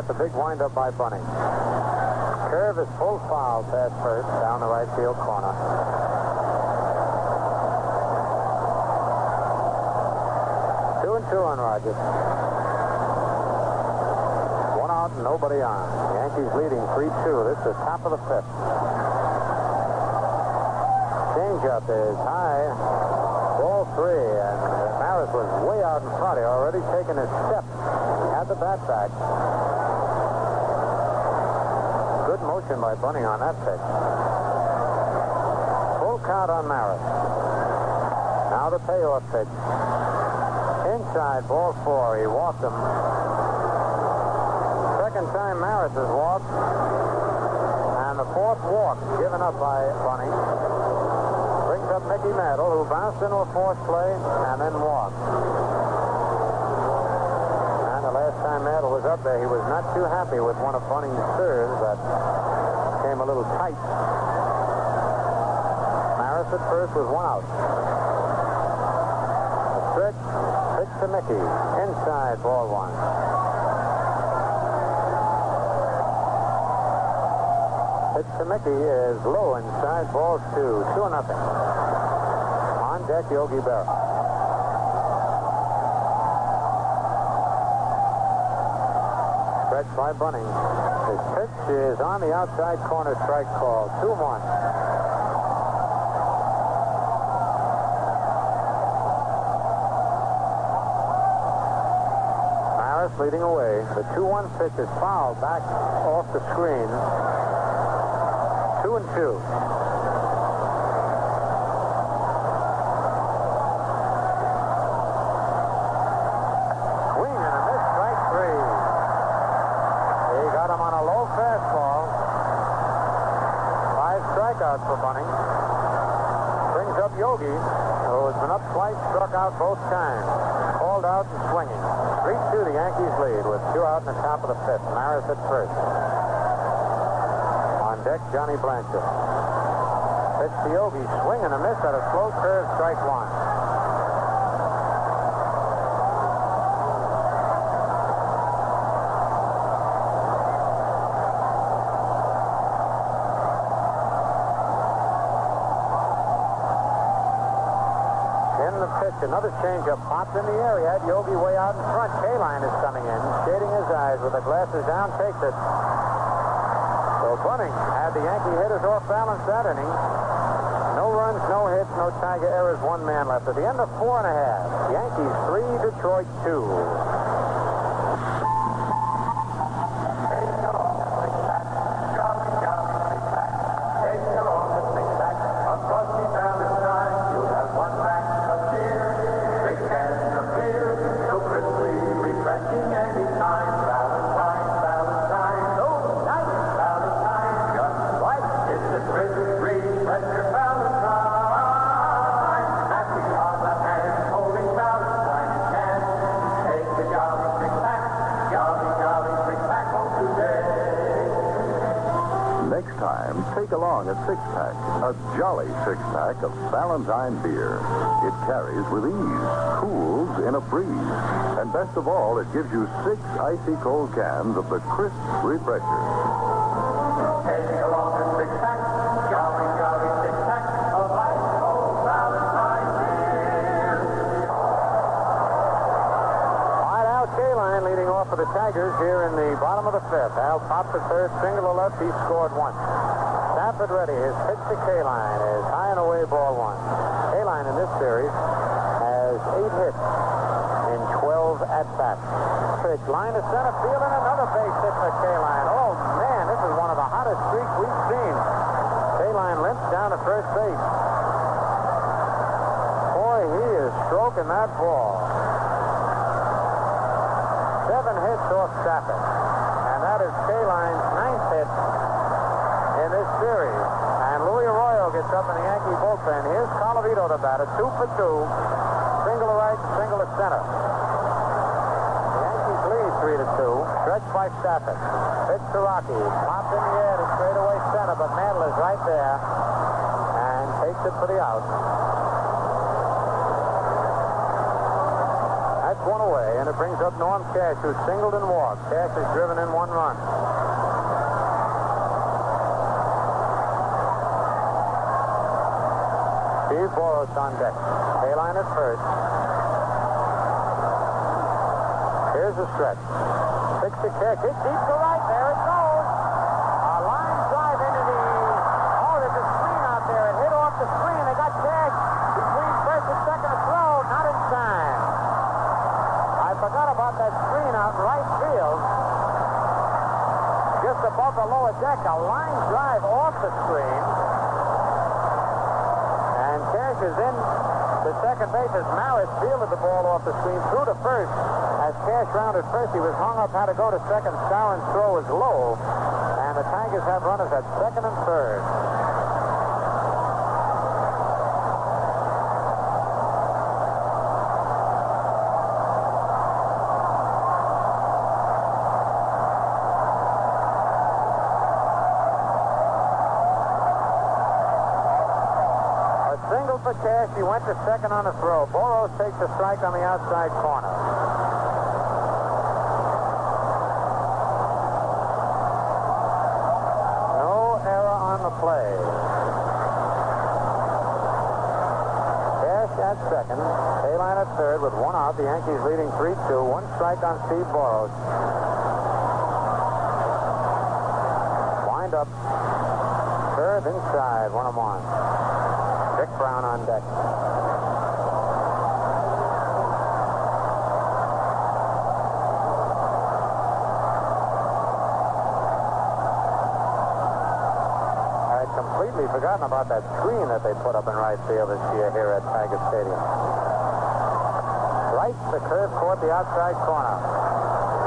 Right, the big windup by Bunning. Curve is full foul past first down the right field corner. Two and two on Rogers. One out and nobody on. Yankees leading 3-2. This is top of the fifth. Changeup is high. Ball three. And Maris was way out in front. He already taken his step. Had the bat back. Good motion by Bunning on that pitch. Full count on Maris. Now the payoff pitch. Inside, ball four. He walked him. Second time Maris has walked. And the fourth walk given up by Bunning. Brings up Mickey Mantle, who bounced into a forced play and then walked. Last time Mantle was up there, he was not too happy with one of Bunning's serves that came a little tight. Maris at first with one out. The stretch, pitch to Mickey. Inside, ball one. Pitch to Mickey is low inside, ball two. Two nothing. On deck, Yogi Berra. Stretch by Bunning. His pitch is on the outside corner strike call. 2 1. Maris leading away. The 2 1 pitch is fouled back off the screen. 2 and 2. Swing and a miss, strike three. He got him on a low fastball. Strikeouts for Bunning. Brings up Yogi, who has been up twice, struck out both times. Called out and swinging. 3-2 the Yankees lead with two out in the top of the fifth. Maris at first. On deck, Johnny Blanchard. Pitch to Yogi, swing and a miss at a slow curve, strike one. In the pitch, another changeup popped in the air. He had Yogi way out in front. Kaline is coming in, shading his eyes with the glasses down, takes it. So Bunning had the Yankee hitters off balance that inning. No runs, no hits, no Tiger errors, one man left. At the end of four and a half, Yankees three, Detroit two. Six-pack, a jolly six-pack of Ballantine beer. It carries with ease, cools in a breeze, and best of all, it gives you six icy cold cans of the crisp refresher. All right, Al Kaline leading off for the Tigers here in the bottom of the fifth. Al popped the third, single to left. He scored once. Stafford ready. His pitch to Kaline is high and away, ball one. Kaline in this series has eight hits in 12 at-bats. Pitch, line to center field, and another base hit for Kaline. Oh, man, this is one of the hottest streaks we've seen. Kaline limps down to first base. Boy, he is stroking that ball. Seven hits off Stafford. And that is Kaline's ninth hit in this series. And Louis Arroyo gets up in the Yankee bullpen. Here's Colavito to bat, a two for two. single to right, single to center. The Yankees lead three to two. Stretched by Stafford. Pitch to Rocky. Popped in the air to straightaway center, but Mantle is right there and takes it for the out. That's one away, and it brings up Norm Cash, who singled and walked. Cash has driven in one run. Steve Boros on deck. Kaline at first. Here's the stretch. Six to Cash. Hit deep to right. There it goes. A line drive into the... Oh, there's a screen out there. It hit off the screen. They got Cash between first and second to throw. Not in time. I forgot about that screen out right field. Just above the lower deck, a line drive off the screen. Is in the second base as Maris fielded the ball off the screen through to first. As Cash rounded first, he was hung up, had to go to second. Skowron's throw was low. And the Tigers have runners at second and third. A Cash. He went to second on the throw. Boros takes a strike on the outside corner. No error on the play. Cash at second. Kaline at third with one out. The Yankees leading 3-2. One strike on Steve Boros. Wind up. Third inside. One of one. Dick Brown on deck. I had completely forgotten about that screen that they put up in right field this year here at Tiger Stadium. Right, the curve toward the outside corner.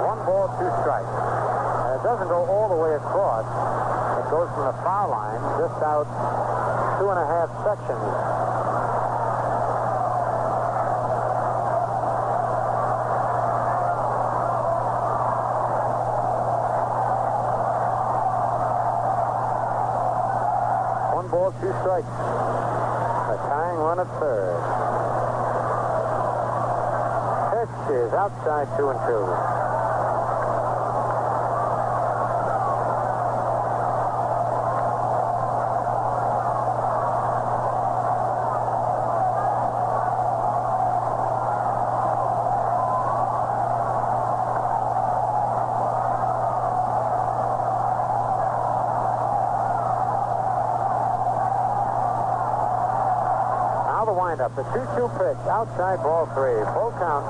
One ball, two strikes. It doesn't go all the way across. It goes from the foul line just out two and a half sections. One ball, two strikes. A tying run at third. Pitch is outside two and two. The 2-2 pitch. Outside ball three. Full count.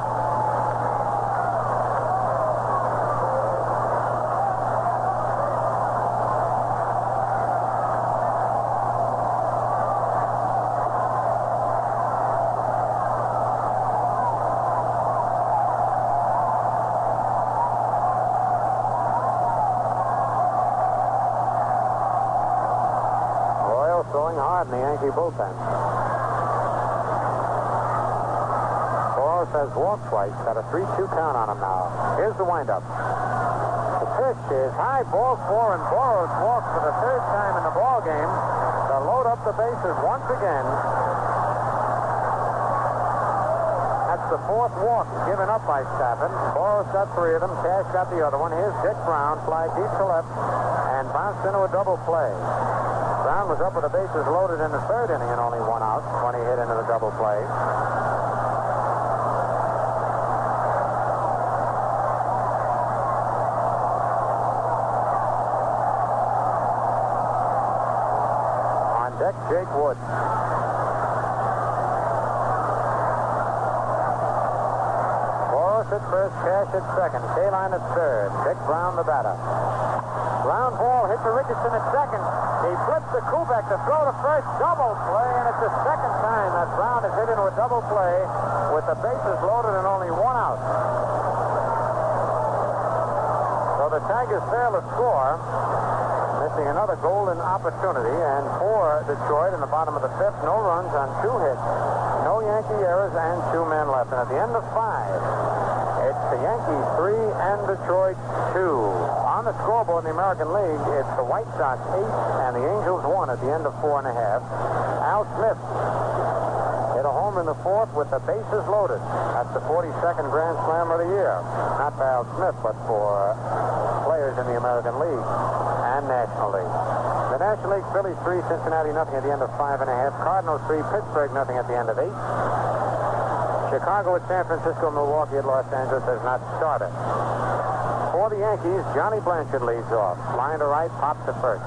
Throwing hard in the Yankee bullpen. Boros has walked twice, got a 3-2 count on him now. Here's the windup. The pitch is high, ball four, and Boros walks for the third time in the ball game to load up the bases once again. That's the fourth walk given up by Stafford. Boros got three of them. Cash got the other one. Here's Dick Brown, fly deep to left, and bounced into a double play. Brown was up with the bases loaded in the third inning and only one out when he hit into the double play. Deck, Jake Wood. Boros at first, Cash at second, Kaline at third, Dick Brown the batter. Ground ball hit to Richardson at second. He flips to Kubek to throw to first, double play, and it's the second time that Brown has hit into a double play with the bases loaded and only one out. So the Tigers fail to score. Missing another golden opportunity. And for Detroit in the bottom of the fifth, no runs on two hits, no Yankee errors, and two men left. And at the end of five, it's the Yankees three and Detroit two. On the scoreboard in the American League, it's the White Sox eight and the Angels one at the end of four and a half. Al Smith hit a home in the fourth with the bases loaded. That's the 42nd Grand Slam of the year. Not for Al Smith, but for players in the American League and National League. The National League, Phillies three, Cincinnati nothing at the end of five and a half. Cardinals three, Pittsburgh nothing at the end of eight. Chicago at San Francisco, Milwaukee at Los Angeles has not started. For the Yankees, Johnny Blanchard leads off. Line to right, pops to first.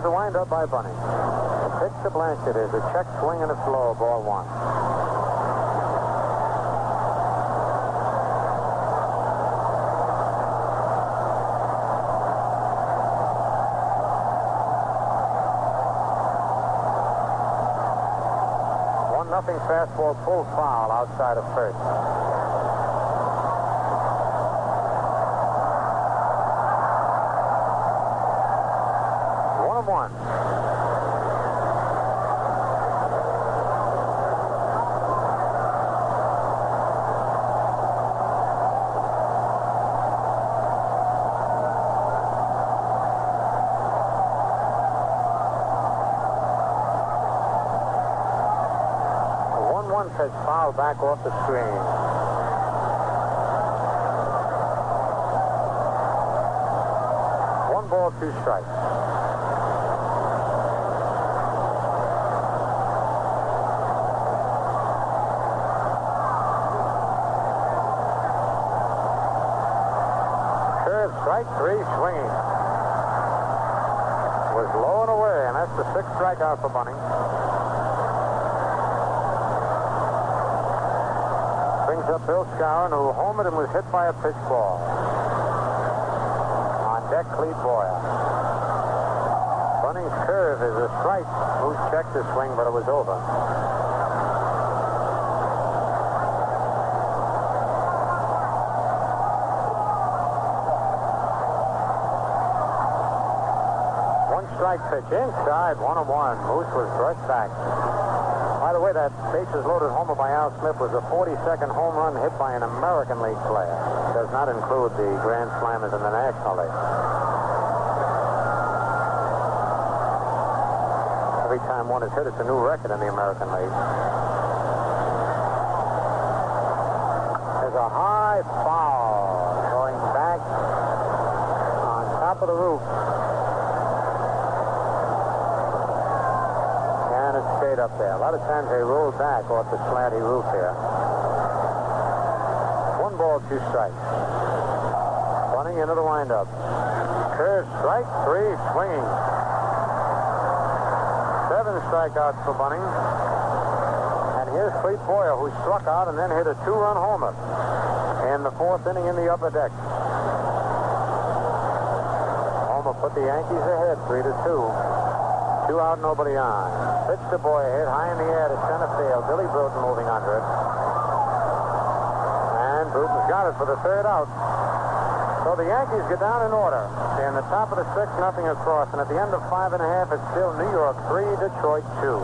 Here's the windup by Bunning. The pitch to Blanchard is a check swing and a slow, ball one. One nothing fastball full foul outside of first. One and one. The one-one pitch foul back off the screen. One ball, two strikes. Curve, strike three, swinging. Was low and away, and that's the sixth strikeout for Bunning. Brings up Bill Skowron, who homered and was hit by a pitch ball. On deck, Clete Boyer. Bunning's curve is a strike. Moose checked his swing, but it was over. One strike pitch inside, one on one. Moose was brushed back. By the way, that bases loaded homer by Al Smith was a 42nd home run hit by an American League player. Does not include the Grand Slammers in the National League. Every time one is hit, it's a new record in the American League. There's a high foul going back on top of the roof. And it stayed up there. A lot of times they roll back off the slanty roof here. One ball, two strikes. Running into the windup. Curve, strike three, swinging. Seven strikeouts for Bunning. And here's Clete Boyer, who struck out and then hit a two-run homer in the fourth inning in the upper deck. Homer put the Yankees ahead, three to two. Two out, nobody on. Pitch to hit high in the air to center field. Billy Bruton moving under it. And Bruton's got it for the third out. So the Yankees get down in order. In the top of the sixth, nothing across. And at the end of five and a half, it's still New York three, Detroit two.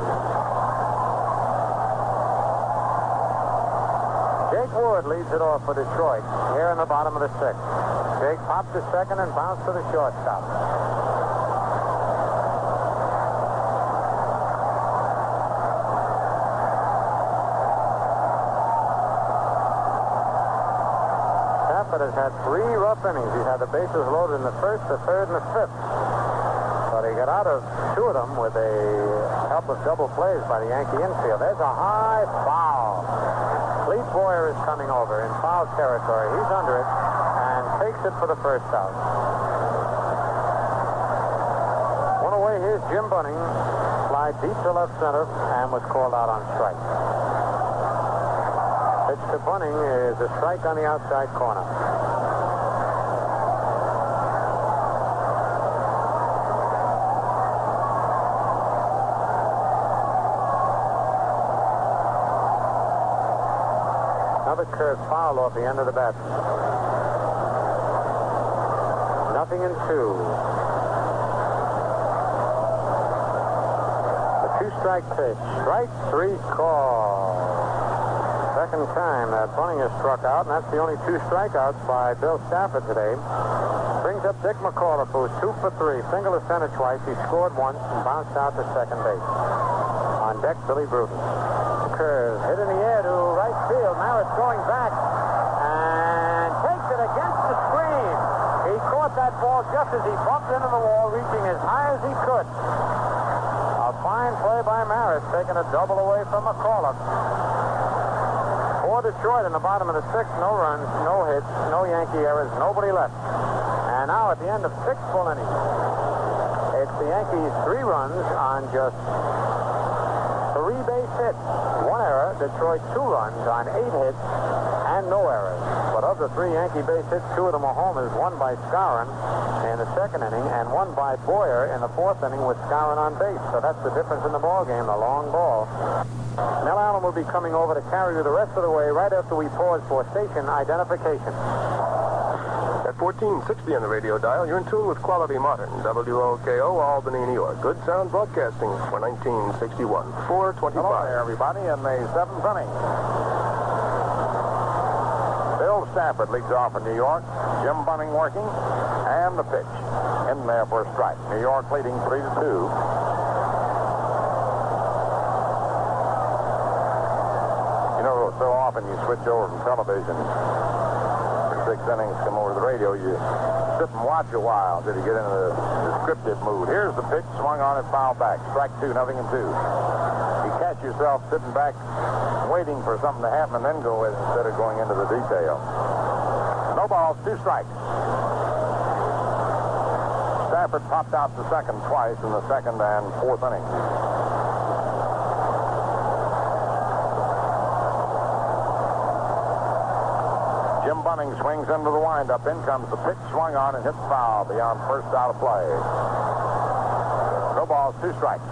Jake Wood leads it off for Detroit here in the bottom of the sixth. Jake pops to second and bounced to the shortstop. Stafford has had three rough innings. He's had the bases loaded in the first, the third, and the fifth. But he got out of two of them with a help of double plays by the Yankee infield. There's a high foul. Clete Boyer is coming over in foul territory. He's under it and takes it for the first out. One away, here's Jim Bunning. Fly deep to left center and was called out on strike. Pitch to Bunning is a strike on the outside corner. Another curve foul off the end of the bat. Nothing in two. The two-strike pitch. Strike three call. Second time that Bunning has struck out, and that's the only two strikeouts by Bill Stafford today. Brings up Dick McAuliffe, who's two for three. Single to center twice. He scored once and bounced out to second base. On deck, Billy Bruton. Curve hit in the air to right field. Maris going back and takes it against the screen. He caught that ball just as he bumped into the wall, reaching as high as he could. A fine play by Maris, taking a double away from McAuliffe. Detroit in the bottom of the sixth, no runs, no hits, no Yankee errors, nobody left. And now at the end of six full innings, it's the Yankees three runs on just three base hits, one error. Detroit two runs on eight hits and no errors. But of the three Yankee base hits, two of them are homers, one by Skowron in the second inning and one by Boyer in the fourth inning with Skowron on base. So that's the difference in the ball game, the long ball. Mel Allen will be coming over to carry you the rest of the way right after we pause for station identification. At 1460 on the radio dial, you're in tune with Quality Modern, WOKO, Albany, New York. Good sound broadcasting for 1961. 425. Hello there, everybody, in the seventh inning. Bill Stafford leads off in New York. Jim Bunning working. And the pitch. In there for a strike. New York leading 3 to 2. You often you switch over from television six innings, come over to the radio, you sit and watch a while till you get into the descriptive mood. Here's the pitch, swung on it, foul back. Strike two, nothing and two. You catch yourself sitting back waiting for something to happen and then go instead of going into the detail. No balls, two strikes. Stafford popped out the second twice in the second and fourth inning. Jim Bunning swings into the windup. In comes the pitch, swung on and hit foul beyond first out of play. No balls, two strikes.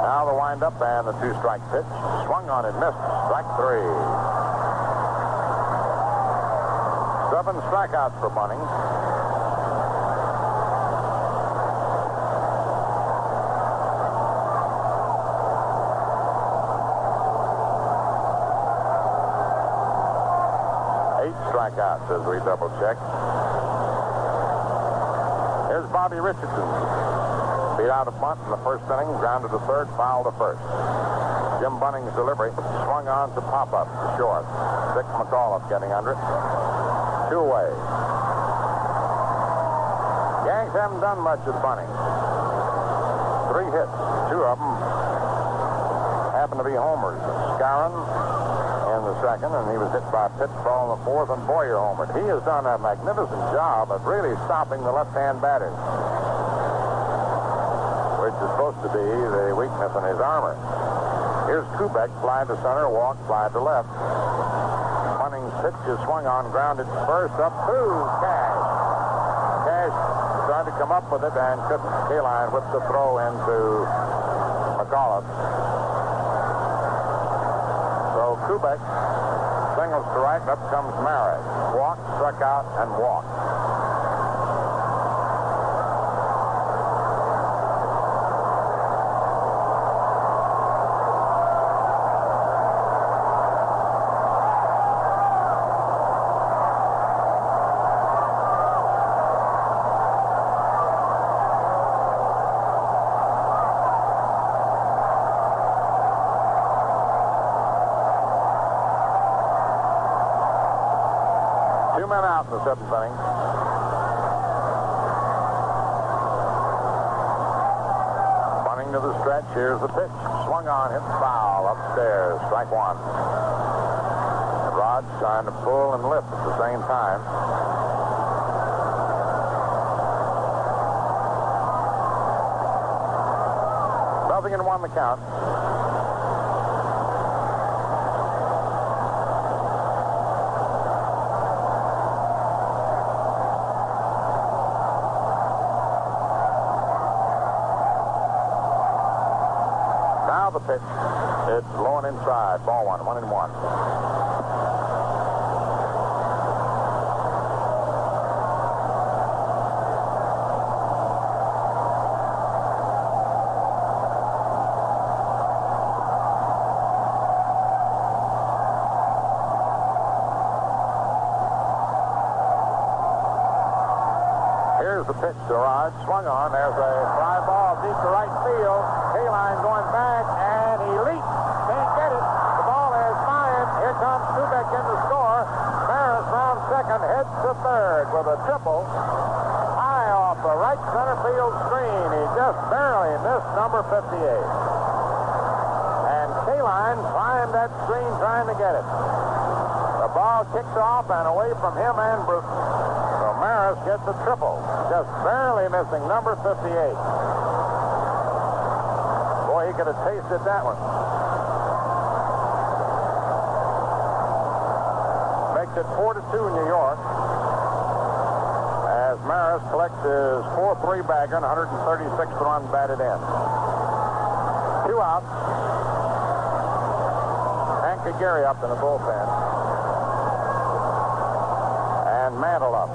Now the windup and the two-strike pitch. Swung on and missed. Strike three. Seven strikeouts for Bunning. Eight strikeouts as we double check. Here's Bobby Richardson. Beat out a bunt in the first inning, grounded to third, foul to first. Jim Bunning's delivery swung on to pop up to short. Dick McAuliffe getting under it. Two away. Yanks haven't done much with Bunning. Three hits. Two of them happen to be homers. Skowron in the second, and he was hit by ball in the fourth, and Boyer homered. He has done a magnificent job of really stopping the left-hand batters, which is supposed to be the weakness in his armor. Here's Kubek, fly to center, walk, fly to left. Bunning's pitch is swung on, grounded first up to Cash. Cash tried to come up with it and couldn't. Kaline whipped the throw into McAuliffe. So Kubek singles to right, up comes Maris. Walk, struck out, and walk. Two men out in the seventh inning. Bunning to the stretch. Here's the pitch. Swung on, hit foul. Upstairs. Strike one. And Rod's trying to pull and lift at the same time. Nothing in one the count. the pitch. It's low and inside. Ball one, one and one. Here's the pitch to Rod. Swung on. There's a fly ball deep to right field. Kaline going back, and he leaps. Can't get it. The ball is flying. Here comes Kubek in to score. Maris round second, heads to third with a triple. High off the right center field screen. He just barely missed number 58. And Kaline climbed that screen trying to get it. The ball kicks off and away from him and Bruton. So Maris gets a triple, just barely missing number 58. Boy, he could have tasted that one. It 4 to 2 New York. As Maris collects his 4-3 bagger and 136th run batted in. Two outs. Hank Aguirre up in the bullpen. And Mantle up.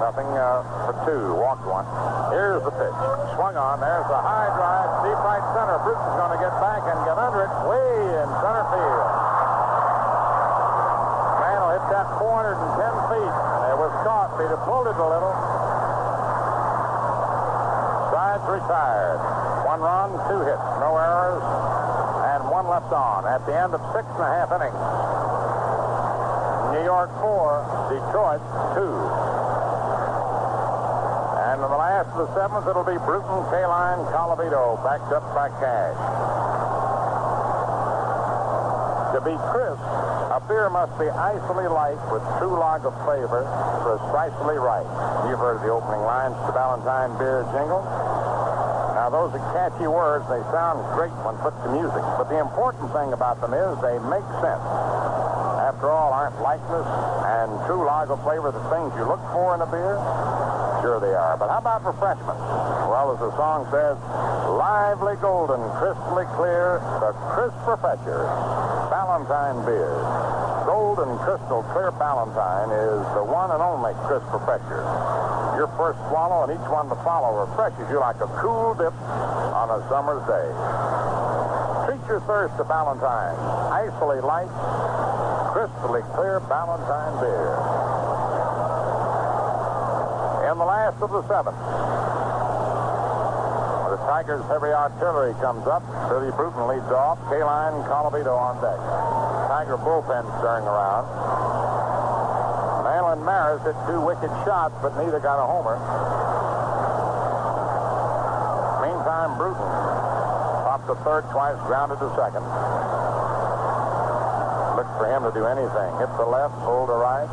Nothing uh, for two. Walked one. Here's the pitch. Swung on. There's a high drive. Deep right center. Bruton's going to get back and get under it. Way in center field. That 410 feet. It was caught. Have pulled it a little. Sides retired. One run, two hits, no errors, and one left on at the end of six and a half innings. New York four, Detroit two. And in the last of the seventh, it'll be Bruton, Kaline, Colavito, backed up by Cash. To be crisp, a beer must be icily light with true lager flavor, precisely right. You've heard the opening lines to Ballantine Beer jingle. Now, those are catchy words. They sound great when put to music. But the important thing about them is they make sense. After all, aren't lightness and true lager flavor the things you look for in a beer? Sure they are. But how about for freshmen? Well, as the song says, lively golden, crystally clear, the crisp refresher. Ballantine beer. Golden crystal clear Ballantine is the one and only crisp refresher. Your first swallow and each one to follow refreshes you like a cool dip on a summer's day. Treat your thirst to Ballantine. Icily light, crystally clear Ballantine beer. The last of the seventh, the Tigers' heavy artillery comes up. Billy Bruton leads off. Kaline Colavito on deck. Tiger bullpen stirring around. Malin Maris hit two wicked shots, but neither got a homer. Meantime, Bruton popped to third twice, grounded to second. Looked for him to do anything. Hit the left, pulled to right.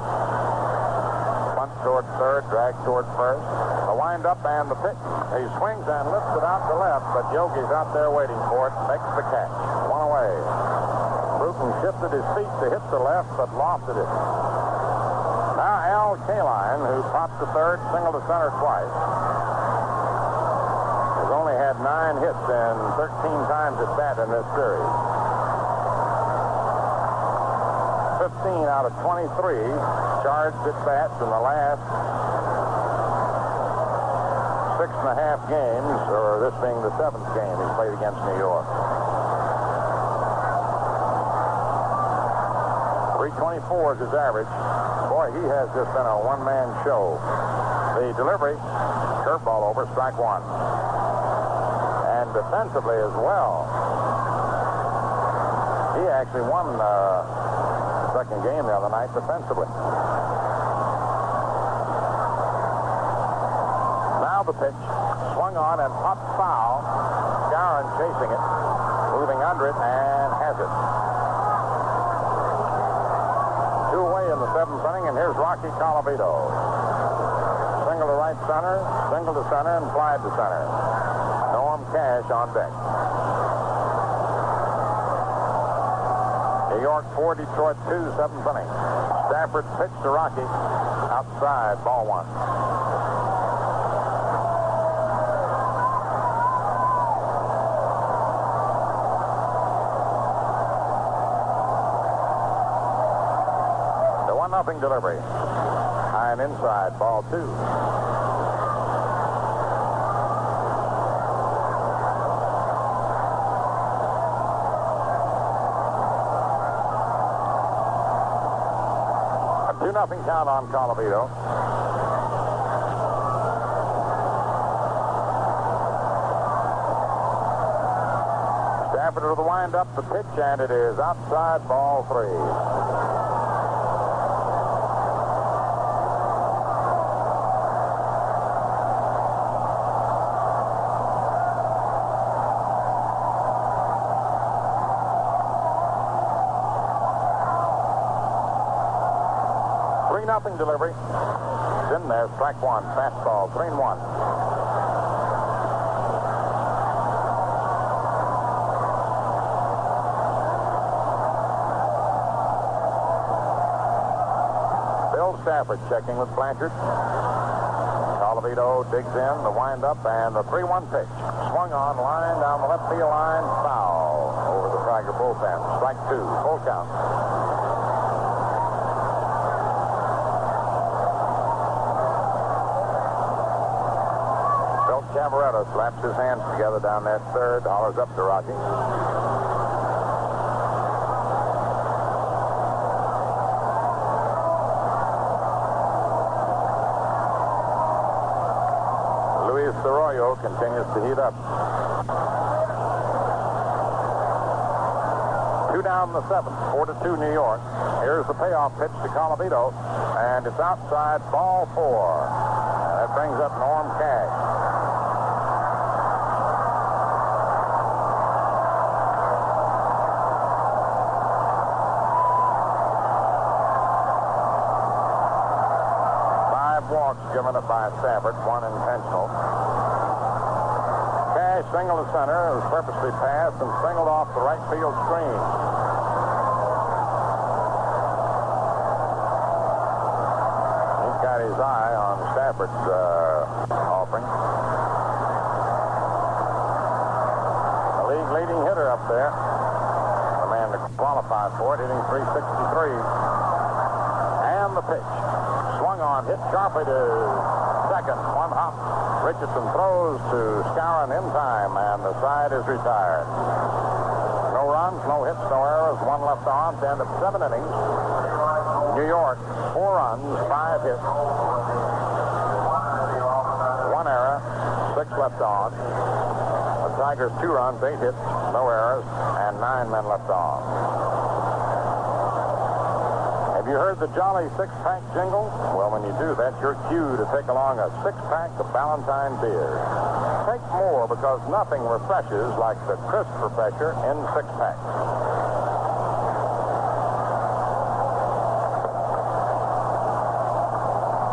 Punt toward third, drag toward first. The windup and the pitch. He swings and lifts it out to left, but Yogi's out there waiting for it. Makes the catch. One away. Bruton shifted his feet to hit the left, but lofted it. Now Al Kaline, who popped to third, single to center twice, has only had nine hits and 13 times at bat in this series. 15 out of 23 charged at bats in the last six and a half games, or this being the seventh game he played against New York. 324 is his average. Boy, he has just been a one-man show. The delivery, curveball over, strike one. And defensively as well. He actually won uh, second game the other night defensively. Now the pitch, swung on and popped foul. Garin chasing it, moving under it, and has it. Two away in the seventh inning, and here's Rocky Colavito. Single to right center, single to center, and fly to center. Norm Cash on deck. New York 4, Detroit 2, seventh inning. Stafford pitched to Rocky. Outside, ball one. The 1 nothing delivery. High and inside, ball two. Nothing count on Colavito. Stafford to the wind up the pitch, and it is outside ball three. Nothing delivery. It's in there, strike one, fastball, three and one. Bill Stafford checking with Blanchard. Colavito digs in, the windup, and the 3-1 pitch. Swung on, line down the left field line, foul over the Tiger bullpen. Strike two, full count. Phil Cavarretta slaps his hands together down there third, hollers up to Rocky. Luis Arroyo continues to heat up. Two down in the seventh, four to two New York. Here's the payoff pitch to Colavito, and it's outside ball four. That brings up Norm Cash. Five walks given up by Stafford, one intentional. Cash singled to center, was purposely passed and singled off the right field screen. He's got his eye on Stafford's uh, offering. The league leading hitter up there. The man to qualify for it, hitting 363. And the pitch. Swung on, hit sharply to second. One hop. Richardson throws to Skowron in time, and the side is retired. No runs, no hits, no errors, one left on end of seven innings. New York, four runs, five hits, one error, six left on. The Tigers, two runs, eight hits, no errors, and nine men left on. You heard the Jolly Six Pack jingle? Well, when you do that's your cue to take along a six pack of Ballantine beer. Take more because nothing refreshes like the crisp refresher in six packs.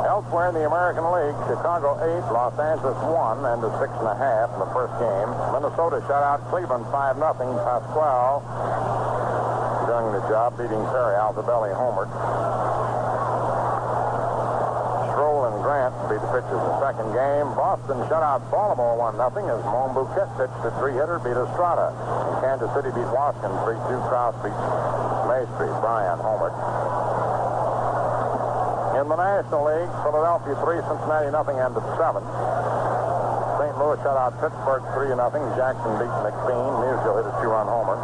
Elsewhere in the American League, Chicago 8, Los Angeles 1, and a 6.5 in the first game. Minnesota shut out Cleveland 5 0. Pascual doing the job, beating Terry Altobelli homered. Stroll and Grant beat the pitchers in the second game. Boston shut out Baltimore 1 0 as Monbouquette pitched a three-hitter, beat Estrada. Kansas City beat Washington 3-2. Kraus beat Maestri. Bryan homered. In the National League, Philadelphia 3, Cincinnati nothing, end of 7. St. Louis shut out Pittsburgh 3 0. Jackson beat McBean. Musial hit a two-run homer.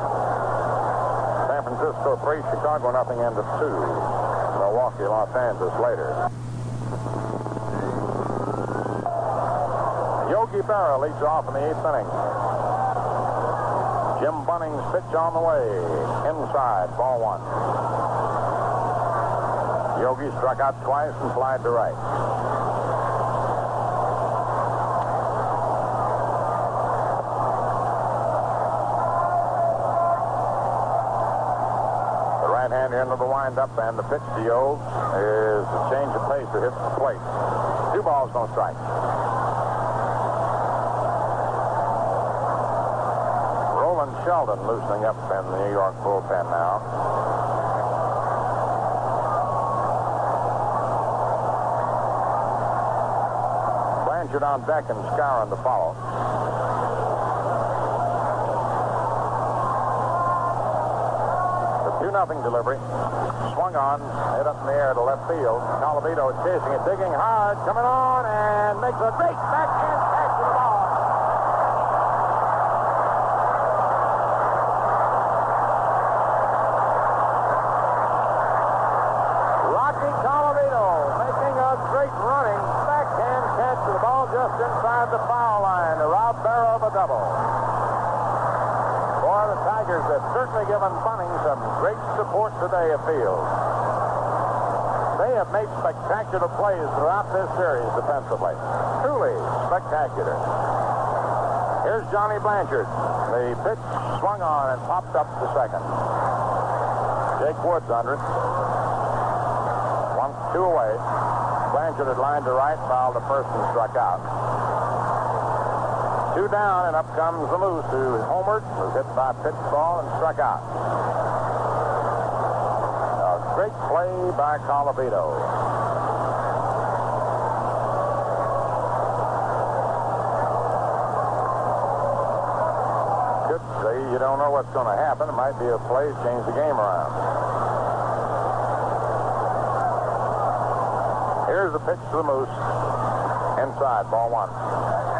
Francisco 3, Chicago nothing, end of 2. Milwaukee, Los Angeles later. Yogi Berra leads off in the eighth inning. Jim Bunning's pitch on the way. Inside, ball one. Yogi struck out twice and flied to right. The right-hander into the windup, and the pitch to Yogi is a change of pace that hits the plate. Two balls, no strike. Roland Sheldon loosening up in the New York bullpen now. Blanchard on deck and Skowron to follow. 2-0 delivery. Swung on, hit up in the air to left field. Colavito is chasing it, digging hard, coming on, and makes a great backhand catch of the ball. Rocky Colavito making a great running backhand catch of the ball just inside the foul line to rob Berra of a double. For the Tigers have certainly given Bunning some great support today afield. They have made spectacular plays throughout this series defensively. Truly spectacular. Here's Johnny Blanchard. The pitch swung on and popped up to second. Jake Woods under it. One, two away. Blanchard had lined to right, fouled to first and struck out. Two down, and up comes the Moose, who homered, was hit by a pitch ball, and struck out. A great play by Colavito. Could say you don't know what's going to happen. It might be a play to change the game around. Here's the pitch to the Moose. Inside, ball one.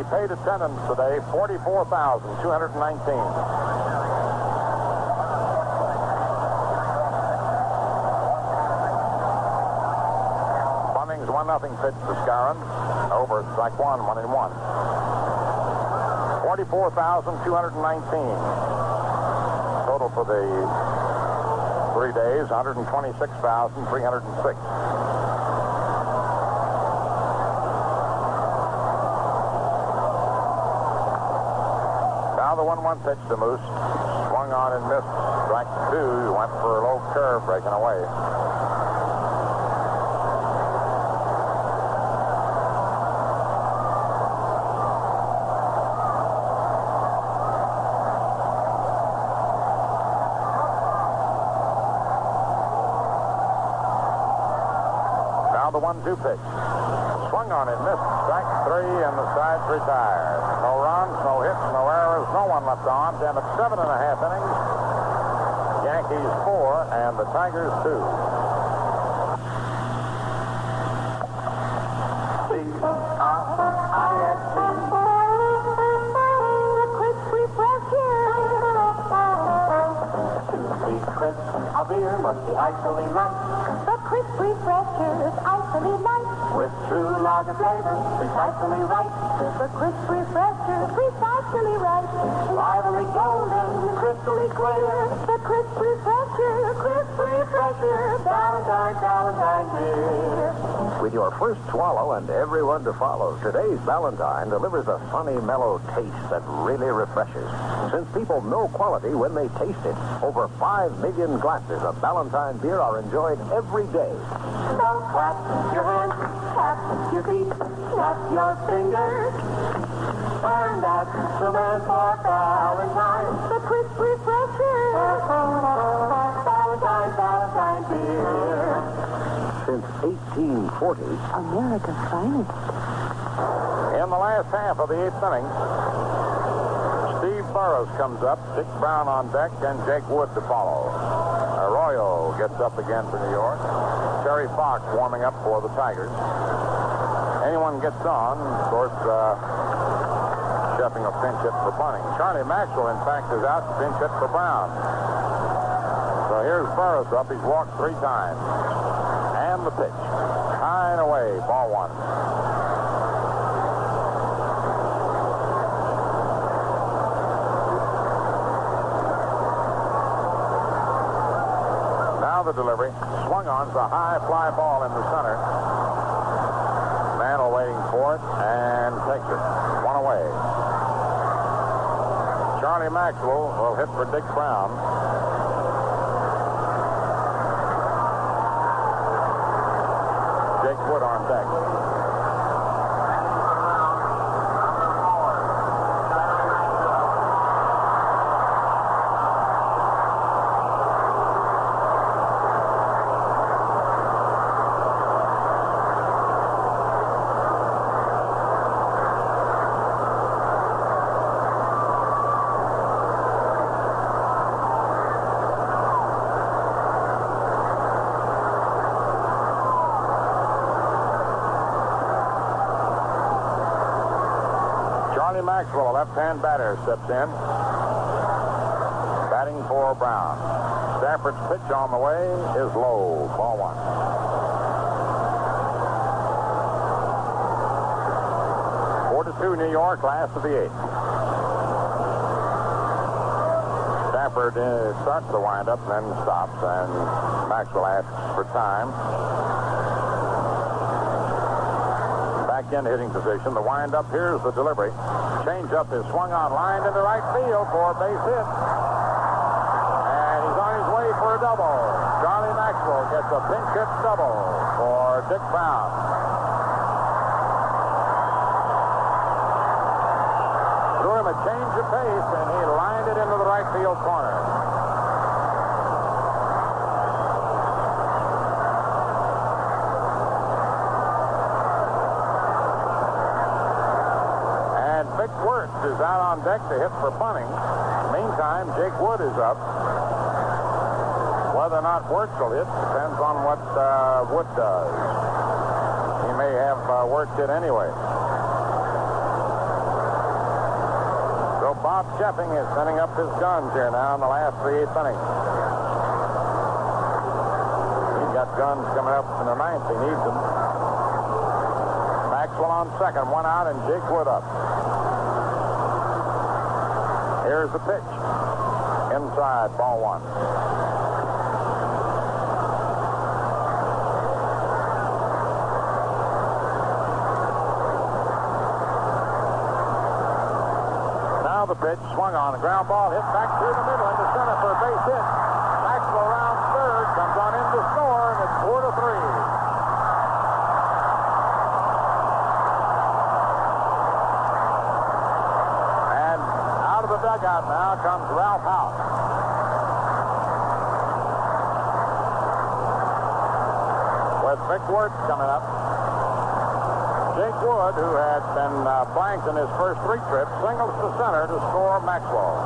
They paid attendance today, 44,219. Bunnings 1 nothing pitch to Skowron. Over strike one, one and one. 44,219. Total for the three days, 126,306. Now the 1-1 pitch to Moose. Swung on and missed. Strike two. Went for a low curve, breaking away. Now the 1-2 pitch. Swung on and missed. Strike three, and the side's retired. No runs, no hits, no errors, no one left on. Down at seven and a half innings. Yankees four, and the Tigers two. A beer must be light. The crisp refreshers, light. With true lager flavor, precisely right. The crisp refreshers, precisely right. Lively golden, crystally clear. The crisp refresher, crisp refresher, Ballantine, Ballantine beer. With your first swallow and everyone to follow, today's Ballantine delivers a funny, mellow taste that really refreshes. Since people know quality when they taste it, over 5 million glasses of Ballantine beer are enjoyed every day. So clap your hands, tap your feet, snap your fingers. And that's the man for Ballantine. The crisp refresher. Ballantine, Ballantine beer. Since 1840, America's finest. In the last half of the eighth inning, Steve Boros comes up, Dick Brown on deck, and Jake Wood to follow. Arroyo gets up again for New York. Terry Fox warming up for the Tigers. Anyone gets on, of course, uh, a pinch hit for Bunning. Charlie Maxwell, in fact, is out to pinch hit for Brown. So here's Boros up. He's walked three times. And the pitch. High and away, ball one. Now the delivery. Swung on. It's a high fly ball in the center. Mantle waiting for it and takes it. One away. Charlie Maxwell will hit for Dick Brown. Jake Wood on deck. Left-hand batter, steps in. Batting for Brown. Stafford's pitch on the way is low. Ball one. Four to two, New York, last of the eighth. Stafford uh, starts the windup, then stops, and Maxwell asks for time. Back in hitting position. The windup. Here's the delivery. Changeup is swung on, lined into right field for a base hit. And he's on his way for a double. Charlie Maxwell gets a pinch hit double for Dick Brown. Threw him a change of pace, and he lined it into the right field corner. And Vic Wertz is out on deck to hit for Bunning. Meantime, Jake Wood is up. Whether or not Wertz will hit depends on what uh, Wood does. He may have uh, Wertz hit anyway. So Bob Scheffing is setting up his guns here now in the last of the eighth inning. He's got guns coming up in the ninth. He needs them. Maxwell on second, one out, and Jake Wood up. Here's the pitch. Inside, ball one. Now the pitch swung on. A ground ball hit back through the middle into center for a base hit. Maxwell rounds third, comes on in to score, and it's four to three. And out of the dugout now comes Ralph Houk. With Vic Wertz coming up. Jake Wood, who had been uh, blanked in his first three trips, singles to center to score Maxwell.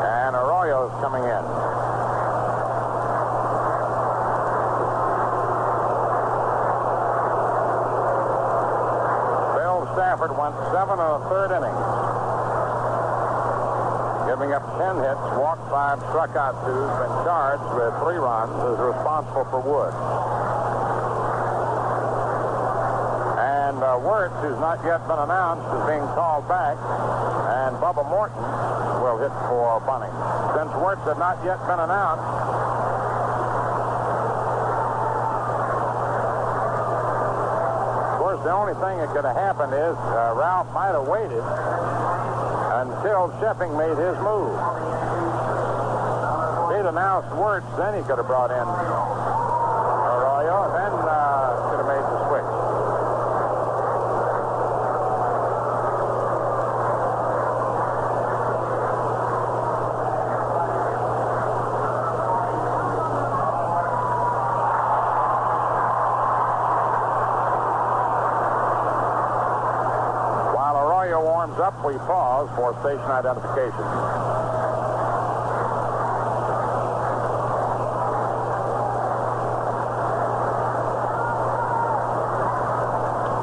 And Arroyo's coming in. Bill Stafford went seven and a third innings. Giving up ten hits, walked five, struck out two, been charged with three runs, is responsible for Wood. And uh, Wertz, who's not yet been announced, is being called back. And Bubba Morton will hit for Bunning. Since Wertz had not yet been announced, the only thing that could have happened is uh, Ralph might have waited until Scheffing made his move. He'd announced Wertz, then he could have brought in Arroyo, and then uh, could have made the switch. While Arroyo warms up, we pause for station identification.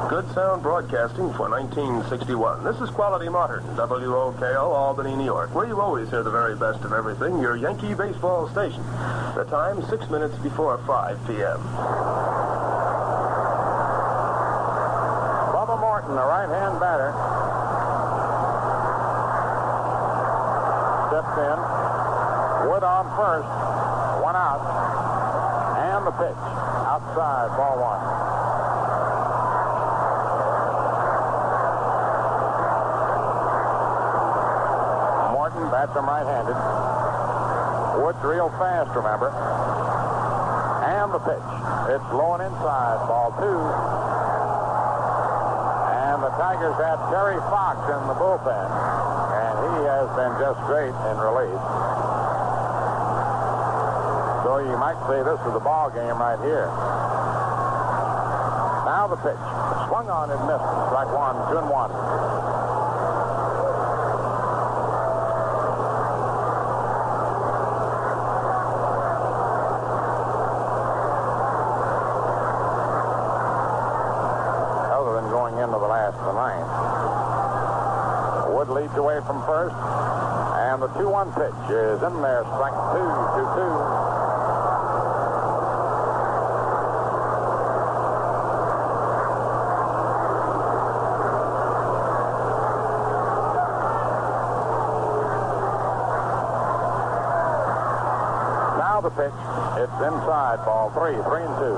Good sound broadcasting for 1961. This is Quality Modern, WOKO, Albany, New York, where you always hear the very best of everything, your Yankee baseball station. The time, six minutes before 5 p.m. Bubba Morton, the right-hand batter, steps in. Wood on first, one out, and the pitch outside, ball one. Morton bats him right-handed. Wood's real fast, remember. And the pitch. It's low and inside, ball two. And the Tigers had Terry Fox in the bullpen, he has been just great in relief. So you might say this is the ball game right here. Now the pitch. Swung on and missed. Strike one, two and one. Other than going into the last of the ninth. 2-1 pitch is in there. Strike two, two, two. Now the pitch. It's inside. Ball three, three and two.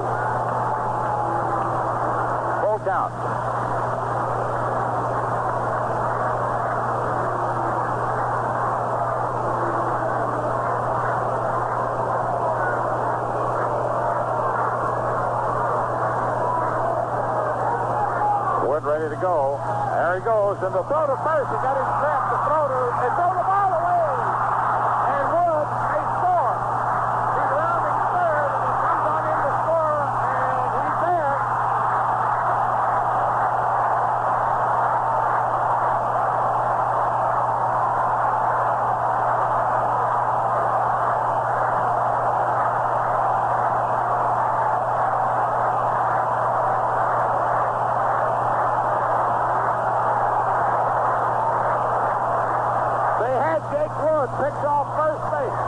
Full count. Wood ready to go. There he goes. And the throw to first. He got his trap. The throw to. They throw the ball away. And Wood may score. He's rounding third. And he comes on in to score. And he's there. They had Jake Wood picked off first base.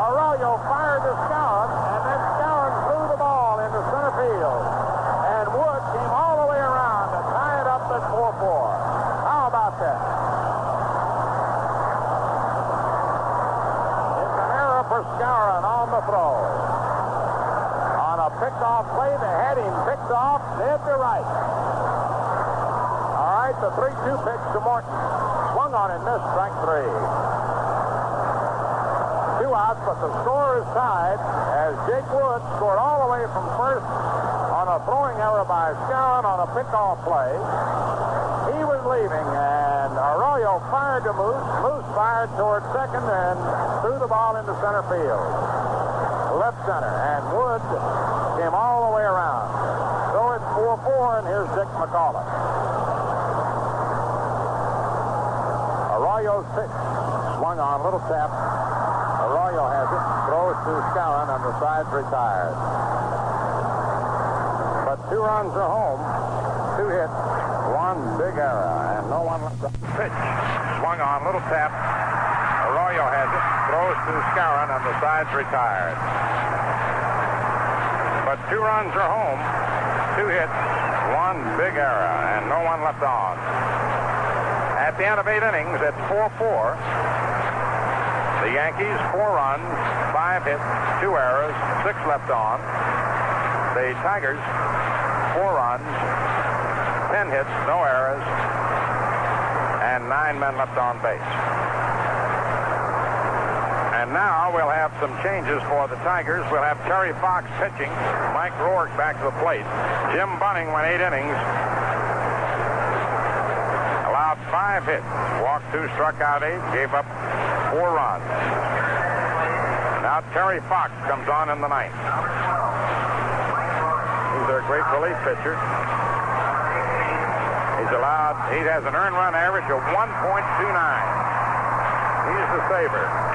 Arroyo fired to Skowron, and then Skowron threw the ball into center field. And Wood came all the way around to tie it up at 4-4. How about that? It's an error for Skowron on the throw. On a picked off play, they had him picked off dead to right. All right, the 3-2 pitch to Morton. Swung on and missed strike three. Two outs, but the score is tied as Jake Wood scored all the way from first on a throwing error by Skowron on a pickoff play. He was leaving, and Arroyo fired to Moose. Moose fired toward second and threw the field. Left center, and Wood came all the way around. So it's 4-4, and here's Dick McAuliffe. Arroyo's pitch. Swung on, little tap. Arroyo has it. Throws to Skowron on the side, retired. But two runs are home. Two hits. One big error, and no one left. Pitch. Swung on, little tap. Arroyo has it. Throws to Skowron on the side, retired. But two runs are home. Two hits. One big error, and no one left on. At the end of eight innings, it's 4-4. The Yankees, four runs, five hits, two errors, six left on. The Tigers, four runs, ten hits, no errors, and nine men left on base. Now we'll have some changes for the Tigers. We'll have Terry Fox pitching, Mike Roarke back to the plate. Jim Bunning went eight innings, allowed five hits, walked two, struck out eight, gave up four runs. Now Terry Fox comes on in the ninth. He's their great relief pitcher. He's allowed, he has an earned run average of 1.29. He's the saver.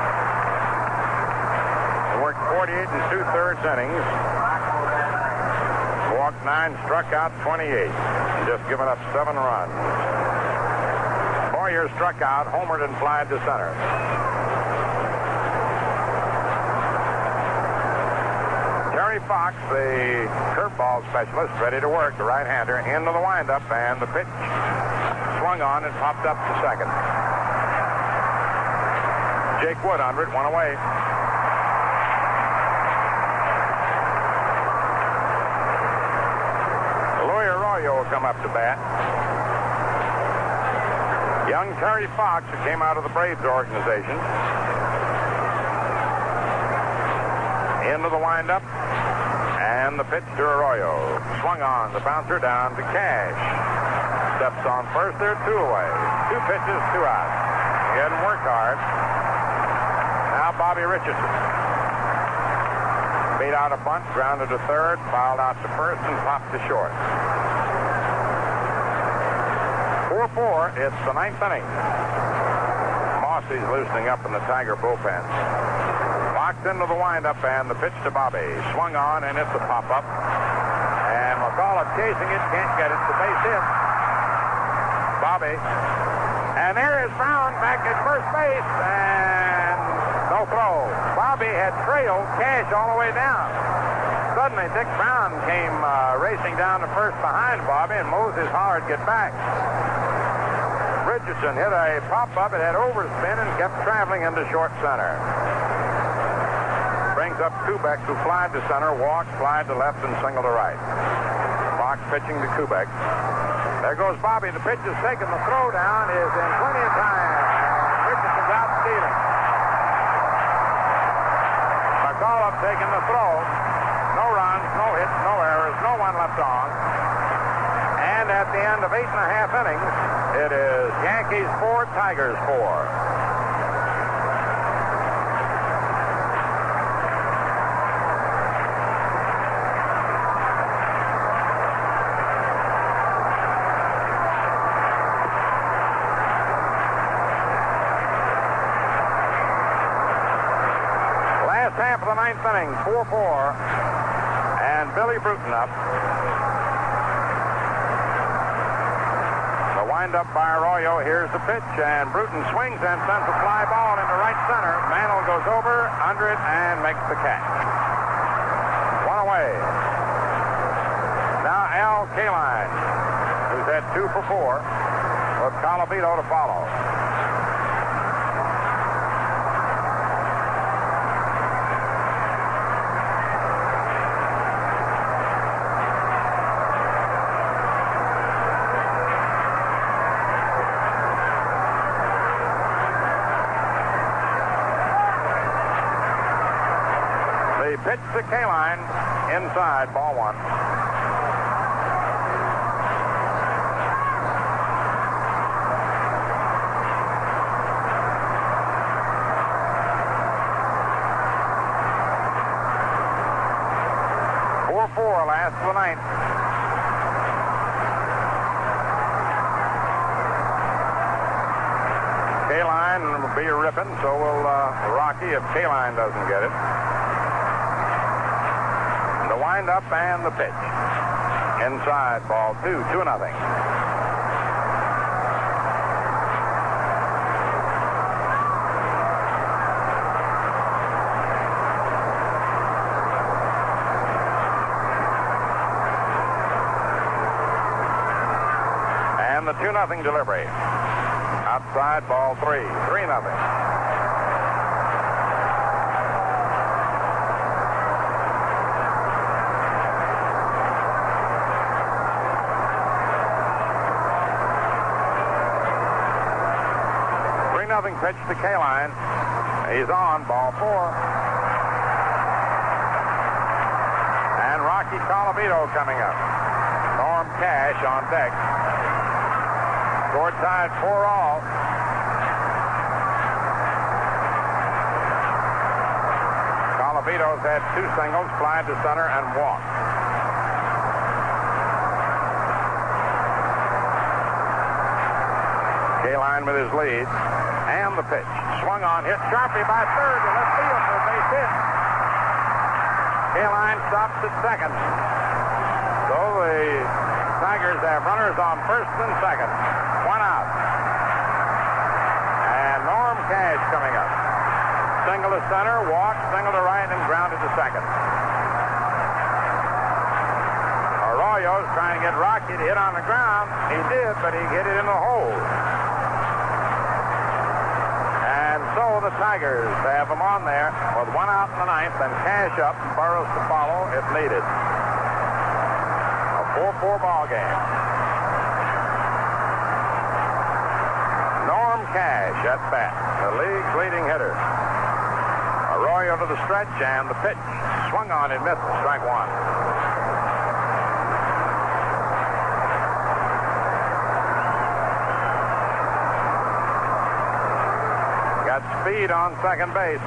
Worked 48 and two-thirds innings. Walked nine, struck out 28. Just given up seven runs. Boyer struck out, homered and flied to center. Terry Fox, the curveball specialist, ready to work, the right-hander, into the windup, and the pitch swung on and popped up to second. Jake Wood under it, one oh away. Louis Arroyo will come up to bat. Young Terry Fox, who came out of the Braves organization. Into the windup. And the pitch to Arroyo. Swung on. The bouncer down to Cash. Steps on first. They're two away. Two pitches, two outs. He hadn't worked hard. Now Bobby Richardson. Beat out a bunt, grounded to third, fouled out to first, and popped to short. 4-4. It's the ninth inning. Mossi's loosening up in the Tiger bullpen. Locked into the windup and the pitch to Bobby. Swung on and it's a pop-up. And McAuliffe chasing it, can't get it. The base hit. Bobby And there is Brown back at first base, and no throw. Bobby had trailed Cash all the way down. Suddenly, Dick Brown came uh, racing down to first behind Bobby, and Moses Howard get back. Richardson hit a pop-up. It had overspin and kept traveling into short center. Brings up Kubek, who flied to center, walked, flied to left, and single to right. Fox pitching to Kubek. There goes Bobby. The pitch is taken. The throw down is in plenty of time. Richardson's out stealing. McAuliffe taking the throw. No runs, no hits, no errors, no one left on. And at the end of eight and a half innings, it is Yankees four, Tigers four. Last half of the ninth inning, 4-4. And Billy Bruton up. The windup by Arroyo. Here's the pitch, and Bruton swings and sends a fly ball into right center. Mantle goes over, under it, and makes the catch. One away. Now Al Kaline, who's had two for four, with Colavito to follow. The pitch to inside, ball one. Four four last of the ninth. Kaline will be ripping, so will uh, Rocky if Kaline doesn't get it. Windup and the pitch. Inside ball two, two nothing. And the two nothing delivery. Outside ball three, three nothing. Nothing pitch to Kaline. He's on ball four. And Rocky Colavito coming up. Norm Cash on deck. Score tied four all. Colavito's had two singles, fly to center, and walked. Kaline with his lead. The pitch. Swung on, hit sharply by third to left field for a base hit. Kaline stops at second. So the Tigers have runners on first and second. One out. And Norm Cash coming up. Single to center, walk, single to right, and grounded to second. Arroyo's trying to get Rocky to hit on the ground. He did, but he hit it in the hole. And so the Tigers to have him on there with one out in the ninth and Cash up and Boros to follow if needed. A 4-4 ball game. Norm Cash at bat, the league's leading hitter. Arroyo to the stretch and the pitch. Swung on and missed. Strike one. Got speed on second base.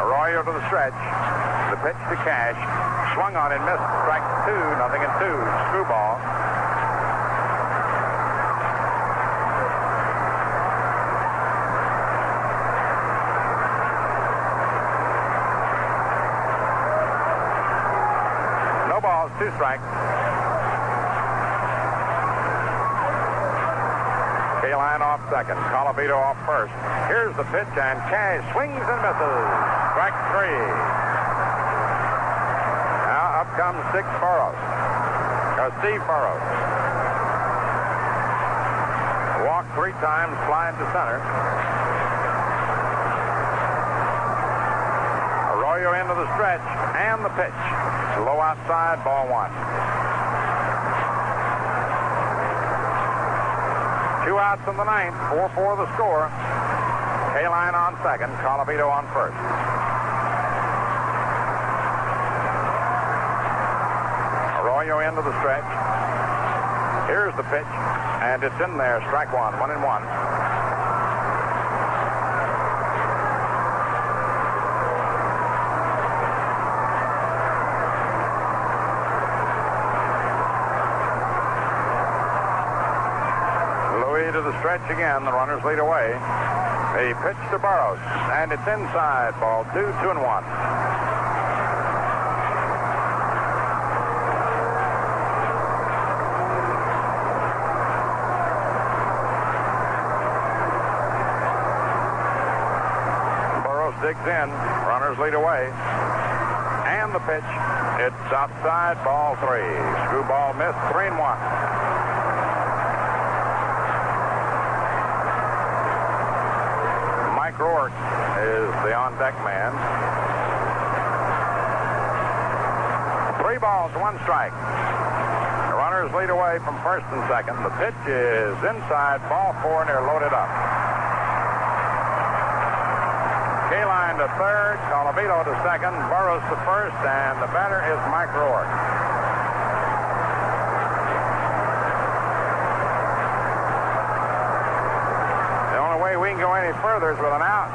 Arroyo to the stretch. The pitch to Cash. Swung on and missed. Strike two. Nothing in two. Screwball. Two strikes. Kaline off second. Colavito off first. Here's the pitch, and Cash swings and misses. Strike three. Now up comes Dick Boros. Or Steve Boros. Walk three times, flying to center. Arroyo into the stretch, and the pitch. Low outside, ball one. Two outs in the ninth, 4-4 the score. Kaline on second, Colavito on first. Arroyo into the stretch. Here's the pitch, and it's in there. Strike one, one and one. Louis to the stretch again. The runners lead away. He pitch to Boros, and it's inside. Ball two, two and one. Boros digs in. Runners lead away. And the pitch. It's outside. Ball three. Screwball missed. Three and one. Mike Roarke is the on-deck man. Three balls, one strike. The runners lead away from first and second. The pitch is inside, ball four, and they're loaded up. Kaline to third, Colavito to second, Boros to first, and the batter is Mike Roarke. The only further is with an out.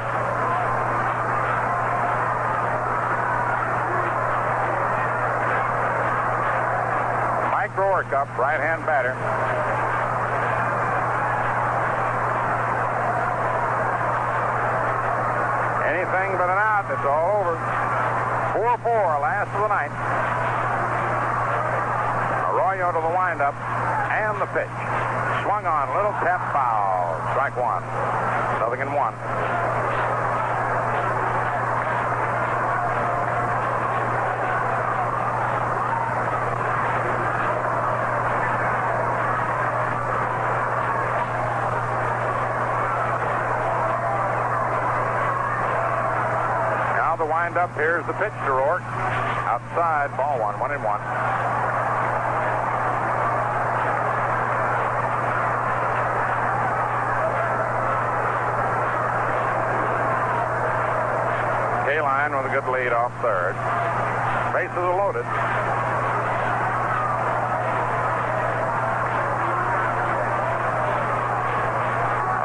Mike Roarke up, right-hand batter. Anything but an out, it's all over. 4-4, last of the night. Arroyo to the windup, and the pitch. Swung on, little tap foul. Strike one. Nothing in one. Now the windup. Here's the pitch to Roarke. Outside, ball one, one and one. Kaline with a good lead off third. Bases are loaded.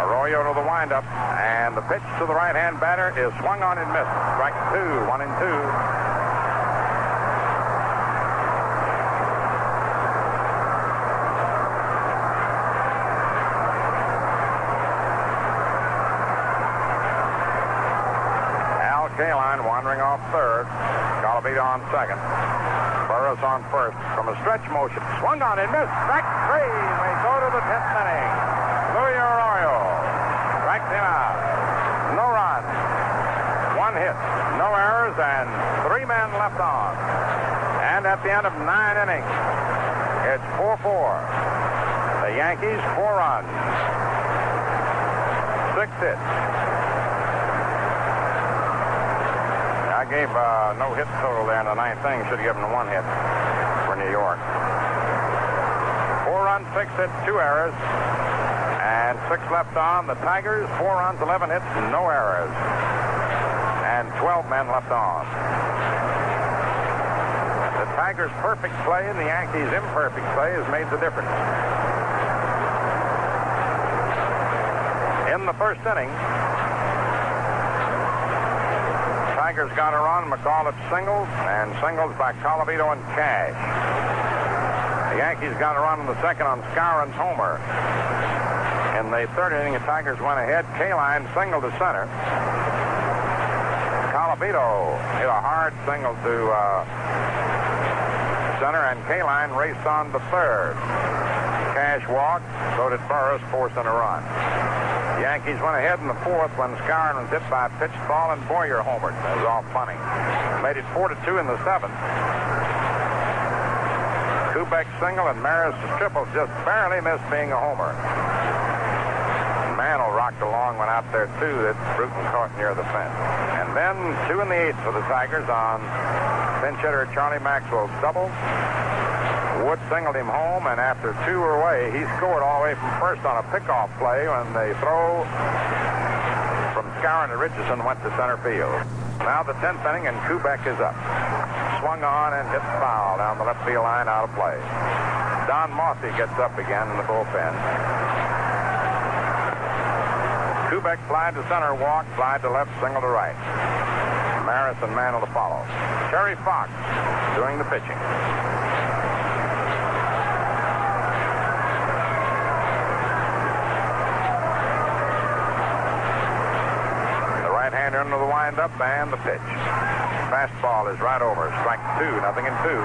Arroyo to the windup, and the pitch to the right-hand batter is swung on and missed. Strike two, one and two. Al Kaline wandering off third. Colavito on second. Boros on first. From a stretch motion. Swung on and missed. Strike three. We go to the 10th inning. Louis Arroyo strikes him out. No run. One hit. No errors and three men left on. And at the end of nine innings, it's 4-4. The Yankees, four runs. Six hits. I gave uh, no hit total there in the ninth inning. Should have given one hit for New York. Four runs, six hits, two errors, and six left on. The Tigers, four runs, 11 hits, no errors, and 12 men left on. The Tigers' perfect play and the Yankees' imperfect play has made the difference. In the first inning, Tigers got run. McCall at singles, and singles by Colavito and Cash. The Yankees got a run in the second on Skowron's homer. In the third inning, the Tigers went ahead. Kaline singled to center. Colavito hit a hard single to uh, center, and Kaline raced on to third. Cash walked, so did Boros, forcing a run. The Yankees went ahead in the fourth when Skowron was hit by a pitched ball and Boyer homered. That was all funny. Made it 4 to 2 in the seventh. Kubek single and Maris triple just barely missed being a homer. Mantle rocked along, went out there too, that Bruton caught near the fence. And then two in the eighth for the Tigers on pinch hitter Charlie Maxwell's double. Wood singled him home, and after two were away, he scored all the way from first on a pickoff play when they throw from Skowron to Richardson went to center field. Now the 10th inning, and Kubek is up. Swung on and hit foul down the left field line out of play. Don Mossi gets up again in the bullpen. Kubek flied to center, walk, flied to left, single to right. Maris and Mantle to follow. Terry Fox doing the pitching. The right into the and the pitch. Fastball is right over. Strike two, nothing in two.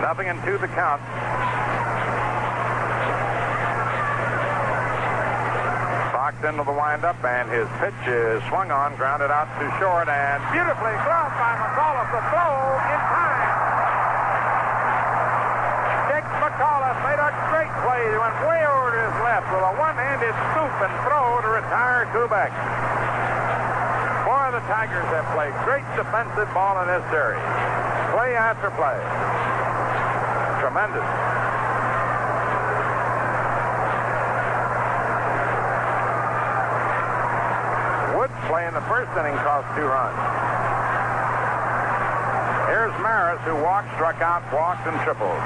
Nothing in two the count. Fox into the windup, and his pitch is swung on, grounded out to short, and beautifully gloved by McAuliffe. The throw in time. Dick McAuliffe made a great play. He went way over to his left with a one-handed scoop and throw to retire Kubek. Boy, the Tigers have played great defensive ball in this series. Play after play. Tremendous. Woods play the first inning cost two runs. Here's Maris, who walked, struck out, walked, and tripled.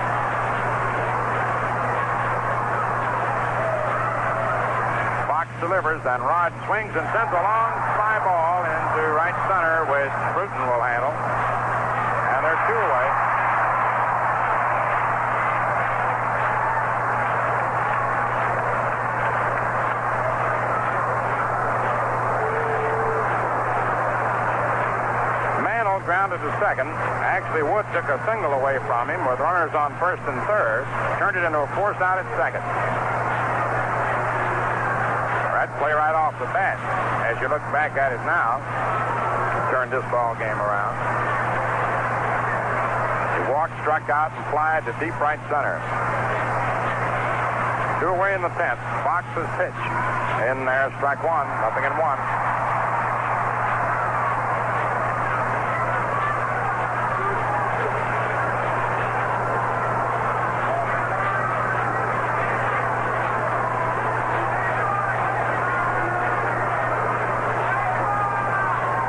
Fox delivers, and Rod swings and sends a long fly ball into right center, which Bruton will handle. And they're two away. Mantle grounded to second. Actually, Wood took a single away from him with runners on first and third. Turned it into a force out at second. That play right off the bat. As you look back at it now, turned this ball game around. He walked, struck out, and flied to deep right center. Two away in the tenth. Fox's pitch. In there, strike one. Nothing in one.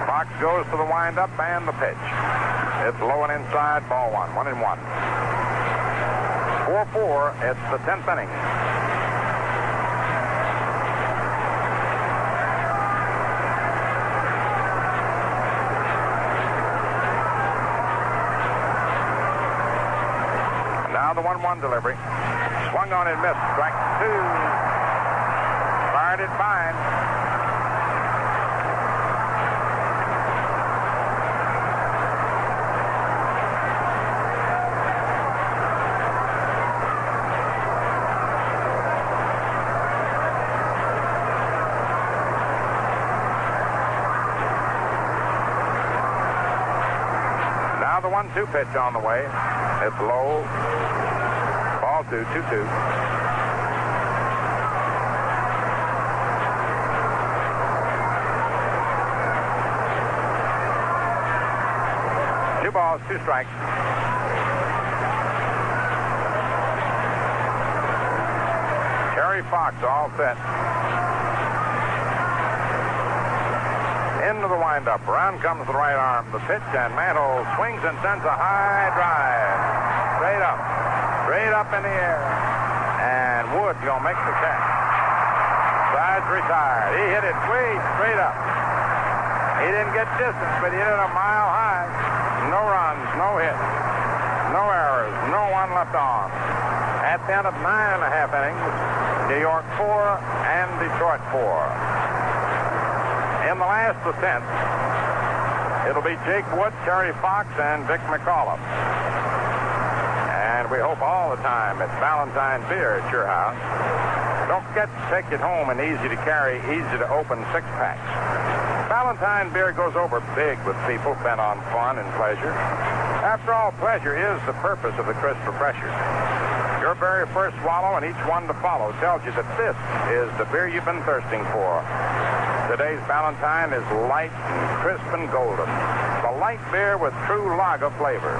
Fox goes to the windup and the pitch. It's low and inside, ball one, one and one. 4-4, it's the 10th inning. Now the 1-1 delivery. Swung on and missed. Strike two. Fired it fine. Now the one-two pitch on the way. It's low. Ball two, two-two. Two balls, two strikes. Terry Fox all set. Into the windup. Around comes the right arm. The pitch, and Mantle swings and sends a high drive. Straight up. Straight up in the air. And Wood going to make the catch. Sides retired. He hit it way straight up. He didn't get distance, but he hit it a mile high. No runs, no hits, no errors, no one left on. at the end of nine and a half innings, New York four and Detroit four. In the last the it'll be Jake Wood, Terry Fox, and Dick McAuliffe. And we hope all the time it's Ballantine beer at your house. Don't forget to take it home and easy to carry, easy to open six packs. Ballantine beer goes over big with people bent on fun and pleasure. After all, pleasure is the purpose of the crisp refresher. Your very first swallow and each one to follow tells you that this is the beer you've been thirsting for. Today's Ballantine is light and crisp and golden. The light beer with true lager flavor.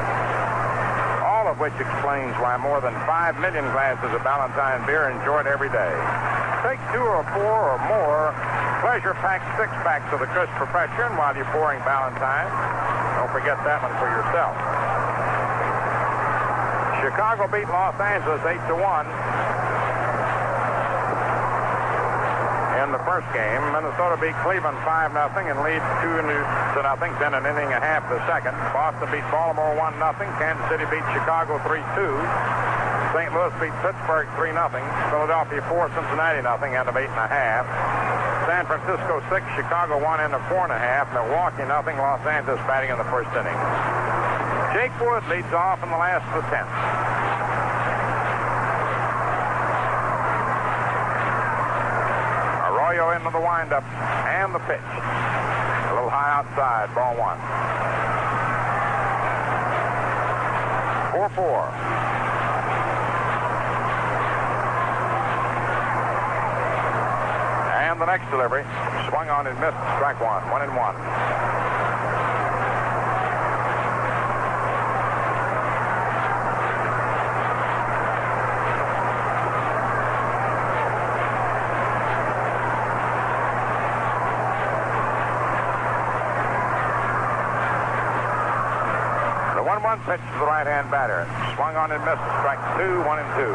All of which explains why more than 5 million glasses of Ballantine beer enjoyed every day. Take two or four or more pleasure pack six packs of the crisp refresher, and while you're pouring Ballantine, don't forget that one for yourself. Chicago beat Los Angeles 8 to 1. In the first game, Minnesota beat Cleveland 5 0 and leads 2 to nothing. Then an inning and a half the second. Boston beat Baltimore 1 0. Kansas City beat Chicago 3 2. St. Louis beat Pittsburgh 3 0. Philadelphia 4, Cincinnati nothing end of 8 and a half. San Francisco 6, Chicago 1 end of 4 and a half. Milwaukee nothing. Los Angeles batting in the first inning. Jake Wood leads off in the last of the 10th. Arroyo into the windup and the pitch. A little high outside, ball one. 4-4. And the next delivery, swung on and missed, strike one, one and one. 1-1 pitch to the right-hand batter. Swung on and missed. Strike two, one and two.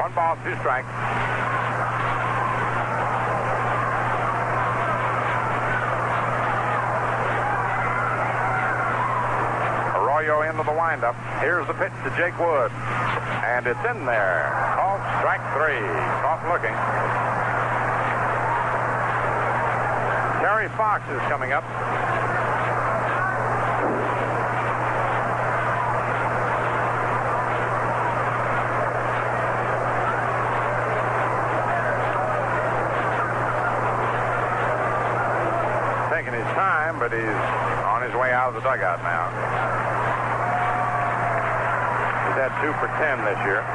One ball, two strikes. Arroyo into the windup. Here's the pitch to Jake Wood. And it's in there. Called strike three. Caught looking. Terry Fox is coming up. Taking his time, but he's on his way out of the dugout now. He's had two for ten this year.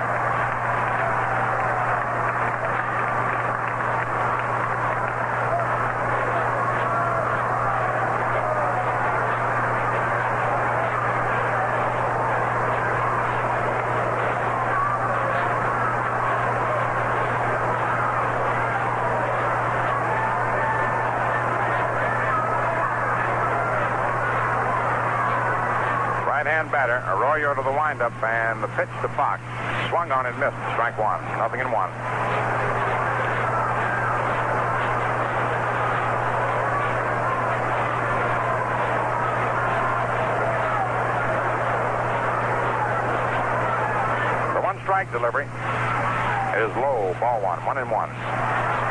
Arroyo to the windup, and the pitch to Fox. Swung on and missed. Strike one. Nothing in one. The one strike delivery is low. Ball one. One and one.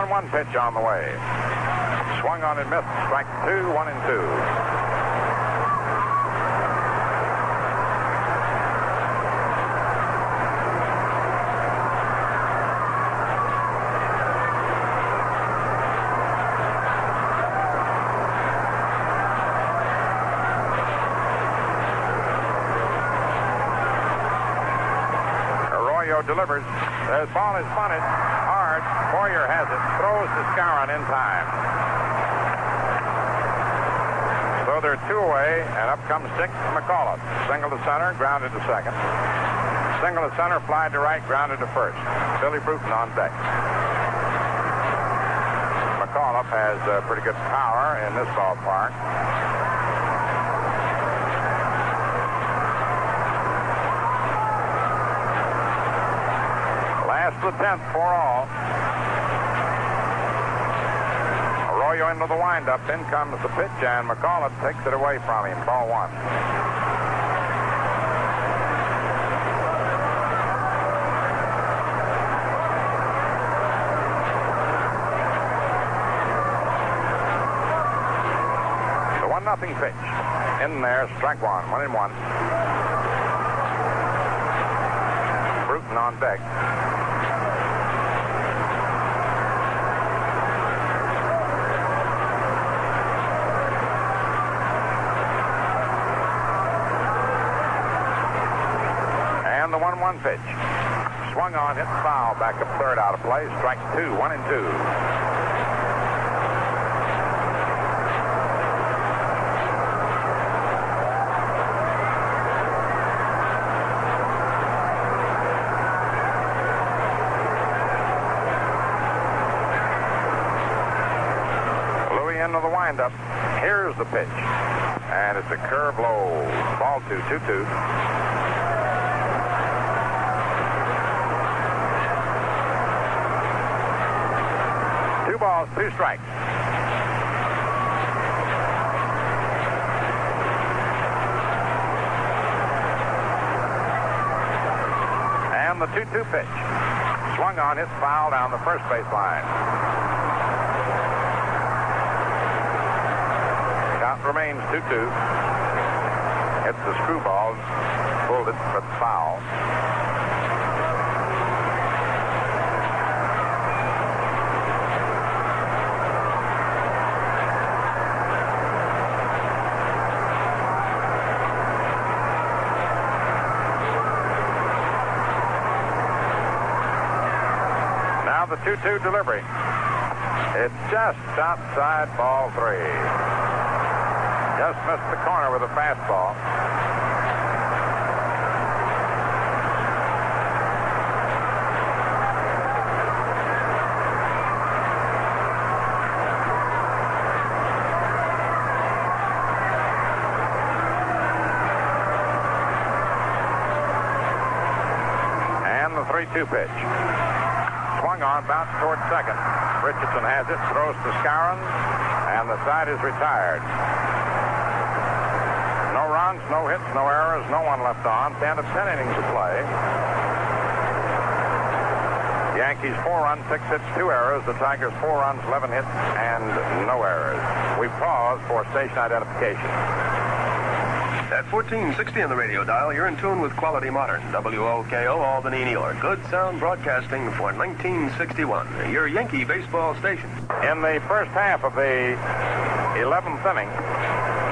Here's 1-1 pitch on the way. Swung on and missed. Strike two, one and two. Arroyo delivers. The ball is bunted hard. Boyer has it. Throws to Skowron in time. So they're two away, and up comes Dick McAuliffe. Single to center, grounded to second. Single to center, fly to right, grounded to first. Billy Bruton on deck. McAuliffe has uh, pretty good power in this ballpark. Last the tenth, four all. Into the windup. In comes the pitch, and McAuliffe takes it away from him. Ball one. The one nothing pitch. In there, strike one. One in one. Bruton on deck. And 1 1 pitch. Swung on, hit foul, back up third out of play. Strike two, one and two. Louis into the windup. Here's the pitch. And it's a curve low. Ball two, two, two. Two balls, two strikes. And the 2 2 pitch. Swung on, hit foul down the first base line. Count remains 2 2. Hits the screwball, pulled it, but foul. Now the 2 2 delivery. It's just outside ball three. Just missed the corner with a fastball. And the 3 2 pitch. On, toward second. Richardson has it, throws to Skowron, and the side is retired. No runs, no hits, no errors, no one left on. Ten of ten innings to play. Yankees four runs, six hits, two errors. The Tigers four runs, 11 hits, and no errors. We pause for station identification. At 1460 on the radio dial, you're in tune with Quality Modern, WOKO, Albany, New York. Good sound broadcasting for 1961, your Yankee baseball station. In the first half of the 11th inning,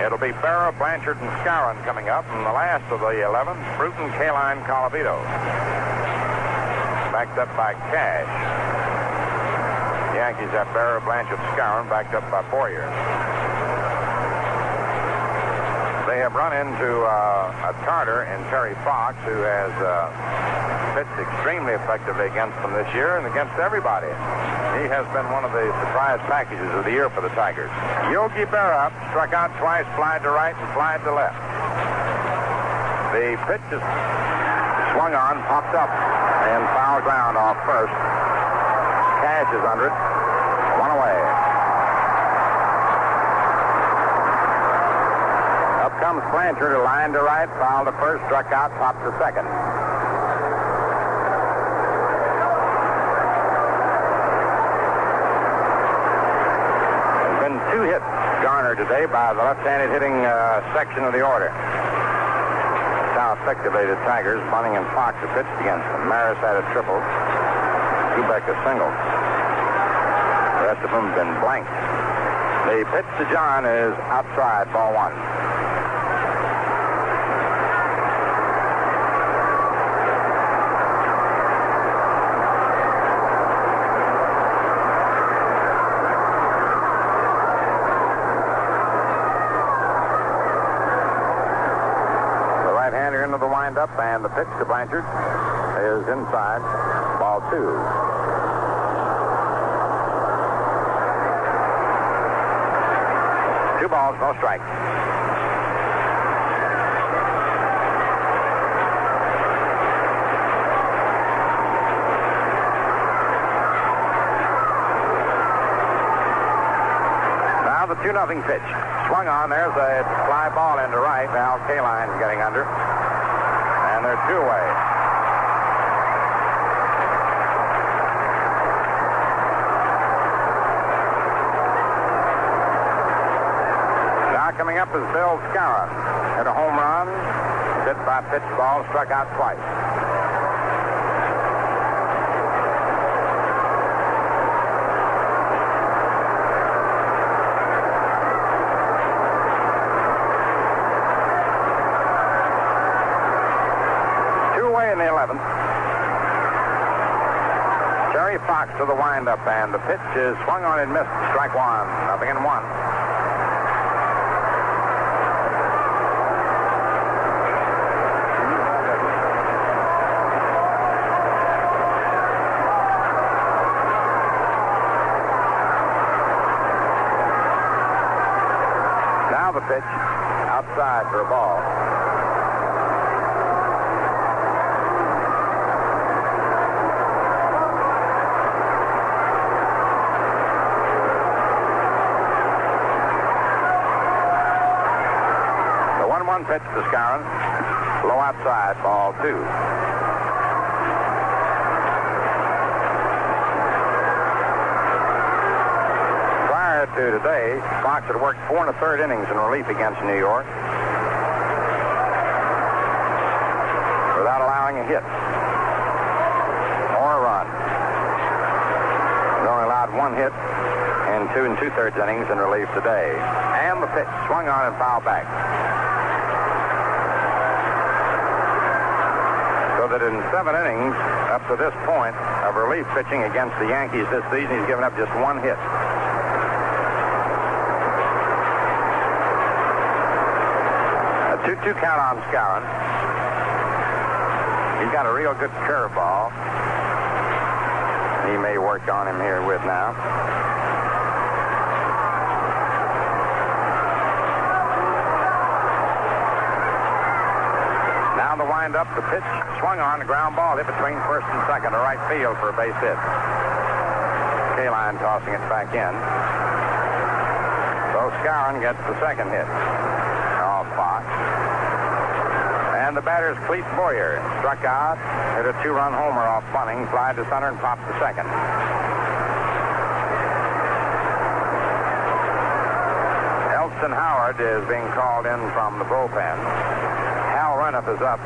it'll be Berra, Blanchard, and Skowron coming up. And the last of the 11th, Bruton, Kaline, Colavito. Backed up by Cash. Yankees have Berra, Blanchard, Skowron backed up by Boyer. They have run into uh, a Tartar in Terry Fox, who has uh, pitched extremely effectively against them this year and against everybody. He has been one of the surprise packages of the year for the Tigers. Yogi Berra struck out twice, flied to right and flied to left. The pitch is swung on, popped up, and foul ground off first. Cash is under it. One away. Up to line to right, foul to first, struck out, popped to second. There's been two hits garnered today by the left-handed hitting uh, section of the order. That's how effectively the Tigers, Bunning and Fox, have pitched against them. Maris had a triple. Kubek a single. The rest of them have been blanked. The pitch to John is outside, ball one. The right-hander into the windup and the pitch to Blanchard is inside. Ball two. Two balls, no strikes. Now the 2 nothing pitch. Swung on. There's a fly ball into right. Al Kaline's getting under. And they're two away. Now coming up is Bill Skowron. Hit a home run. Hit by pitch ball. Struck out twice. Two away in the 11th. Terry Fox to the windup, and the pitch is swung on and missed. Strike one. Nothing in one. Now the pitch outside for a ball. The 1 1 pitch to Skowron. Low outside, ball two. Prior to today, Fox had worked four and a third innings in relief against New York without allowing a hit or a run. He only allowed one hit in two and two thirds innings in relief today. And the pitch swung on and fouled back. That in seven innings up to this point of relief pitching against the Yankees this season, he's given up just one hit. A 2-2 count on Skowron. He's got a real good curveball. He may work on him here with now. Wind up, the pitch swung on, the ground ball hit between first and second to right field for a base hit. Kaline tossing it back in. So Skowron gets the second hit. Off Fox. And the batter's Clete Boyer. Struck out, hit a two-run homer off Bunning, fly to center and popped the second. Elston Howard is being called in from the bullpen. Reniff is up.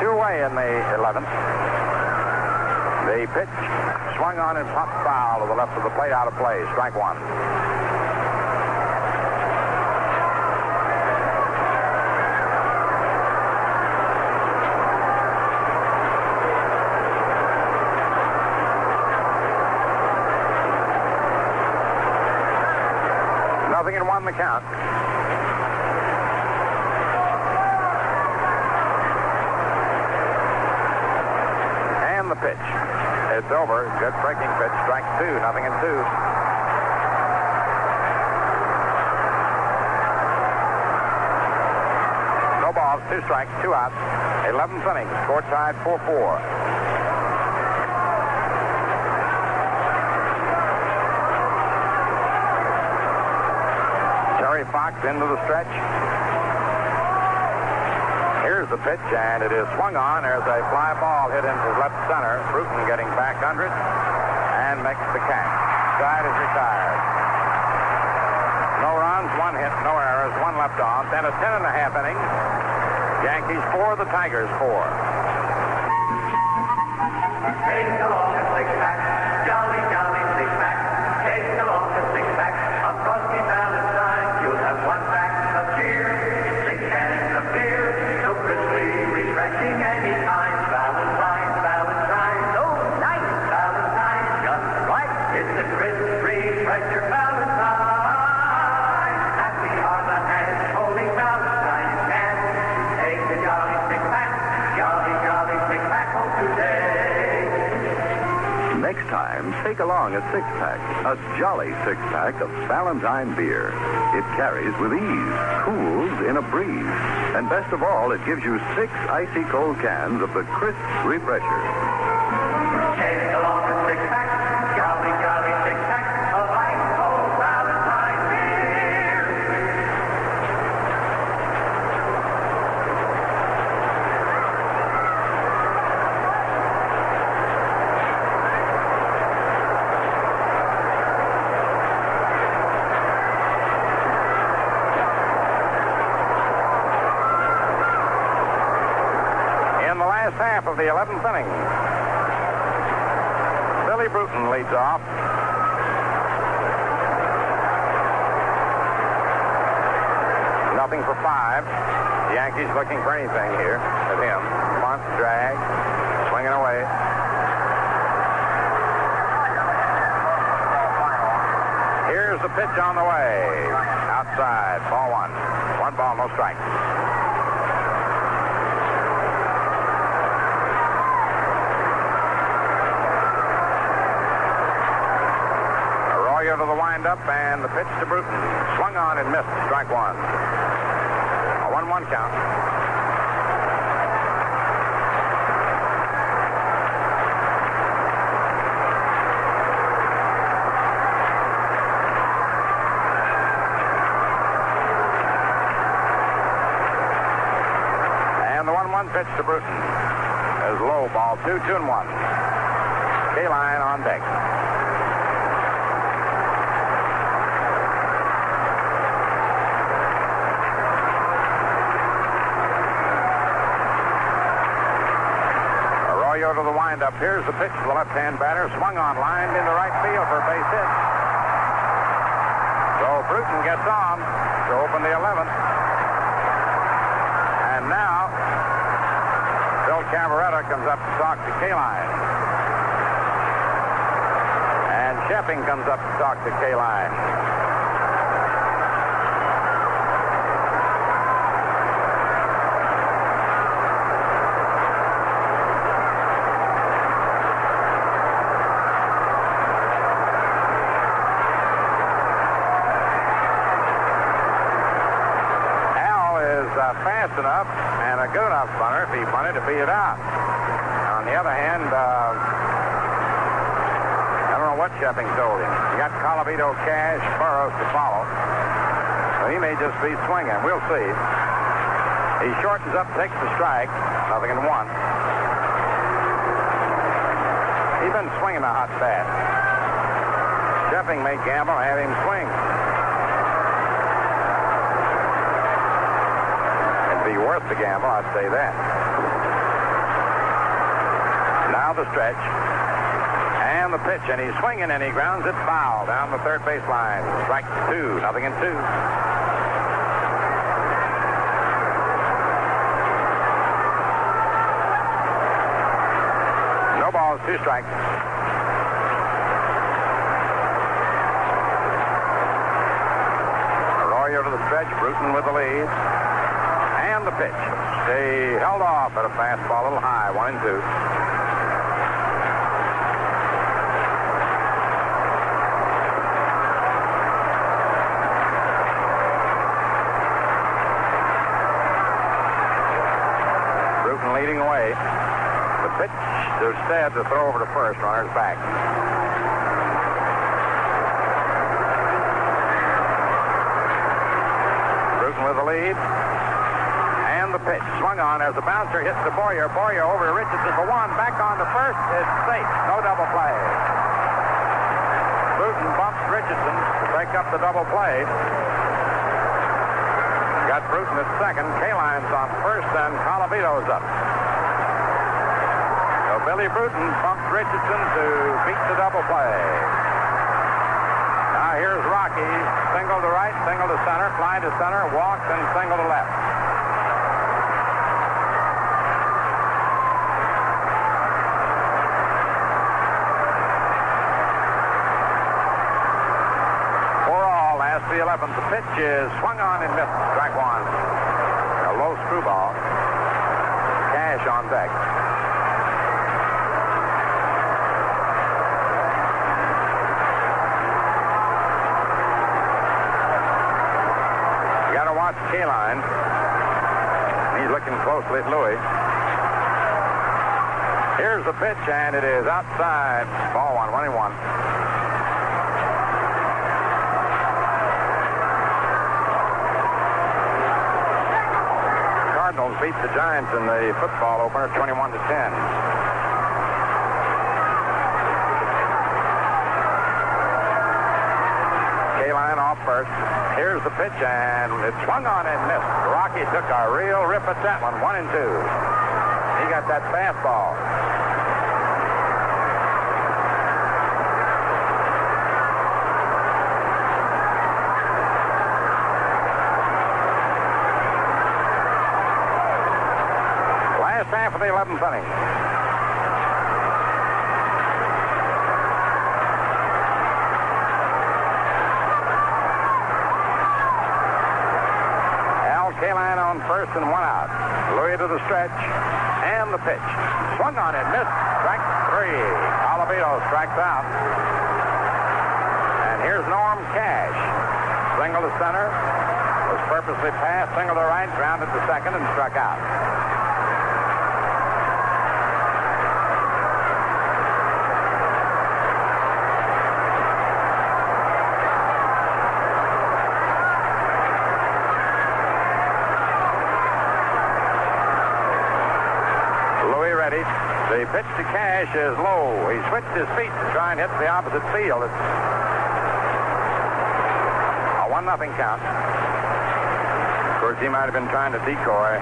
Two away in the 11th. The pitch swung on and popped foul to the left of the plate, out of play. Strike one. One the count. And the pitch. It's over. Good breaking pitch. Strike two. Nothing in two. No balls. Two strikes. Two outs. 11th inning. Score tied 4-4. Terry Fox into the stretch. Here's the pitch, and it is swung on. There's a fly ball hit into left center. Bruton getting back under it and makes the catch. Side is retired. No runs, one hit, no errors, one left on. Then a ten and a half inning. Yankees four, the Tigers four. Take along along a six pack, a jolly six pack of Ballantine beer. It carries with ease, cools in a breeze, and best of all, it gives you six icy cold cans of the crisp refresher. The 11th inning, Billy Bruton leads off. Nothing for five. The Yankees looking for anything here at him. Bunt, drag, swinging away. Here's the pitch on the way. Outside, ball one. One ball, no strikes. Arroyo to the windup and the pitch to Bruton. Swung on and missed. Strike one. A 1 1 count. And the 1 1 pitch to Bruton. Is low ball two, two and one. Kaline on deck. Arroyo to the windup. Here's the pitch to the left-hand batter. Swung on, lined into right field for a base hit. So Bruton gets on to open the 11th. And now, Phil Cavarretta comes up to talk to Kaline. And Scheffing comes up to talk to Kaline. Al is uh, fast enough bunter if he bunted to beat it out. On the other hand, uh, I don't know what Scheffing told him. He got Colavito, Cash, Boros to follow. So he may just be swinging. We'll see. He shortens up, takes the strike. Nothing in one. He's been swinging a hot bat. Scheffing may gamble and have him swing. Be worth the gamble, I'd say that. Now the stretch. And the pitch, and he's swinging, and he grounds it foul down the third base line. Strike two, nothing in two. No balls, two strikes. Arroyo to the stretch, Bruton with the lead. The pitch. They held off at a fastball, a little high, one and two. Bruton leading away. The pitch to Stead to throw over to first, runners back. Bruton with the lead. The pitch swung on as the bouncer hits the Boyer. Boyer over to Richardson for one. Back on the first. It's safe. No double play. Bruton bumps Richardson to break up the double play. Got Bruton at second. Kaline's on first, and Colavito's up. So Billy Bruton bumps Richardson to beat the double play. Now here's Rocky. Single to right, single to center, fly to center, walks, and single to left. The pitch is swung on and missed. Strike one. A low screwball. Cash on deck. You got to watch Kaline. He's looking closely at Louis. Here's the pitch, and it is outside. Ball one, one and one. Beat the Giants in the football opener 21 to 10. Kaline off first. Here's the pitch, and it swung on and missed. Rocky took a real rip at that one, one and two. He got that fastball. Last half of the 11th inning. Al Kaline on first and one out. Louis to the stretch and the pitch. Swung on it, missed. Strike three. Colavito strikes out. And here's Norm Cash. Single to center. Was purposely passed. Single to right. Grounded to second and struck out. Louis ready. The pitch to Cash is low. He switched his feet to try and hit the opposite field. It's a one nothing count. Of course, he might have been trying to decoy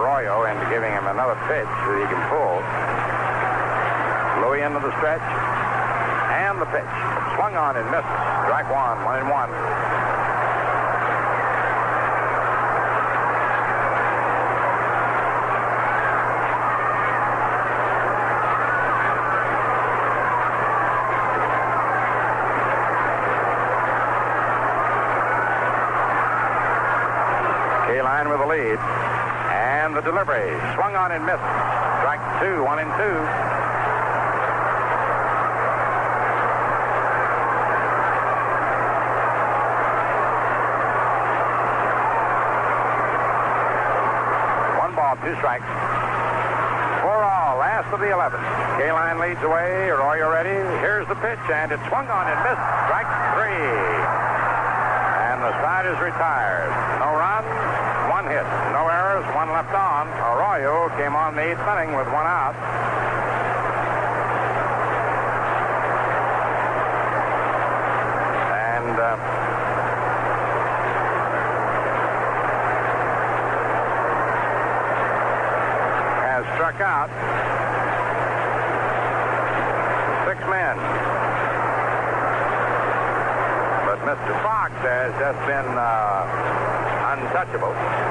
Arroyo into giving him another pitch that he can pull. Louis into the stretch and the pitch. Swung on and missed. Strike one, one and one. Kaline with the lead. And the delivery. Swung on and missed. Strike two, one and two. One ball, two strikes. Four all, last of the 11th. Kaline leads away. Arroyo ready. Here's the pitch, and it swung on and missed. Strike three. And the side is retired. No runs, one hit. No errors, one left on. Arroyo came on the eighth inning with one out. And uh, has struck out six men. But Mr. Fox has just been uh, untouchable.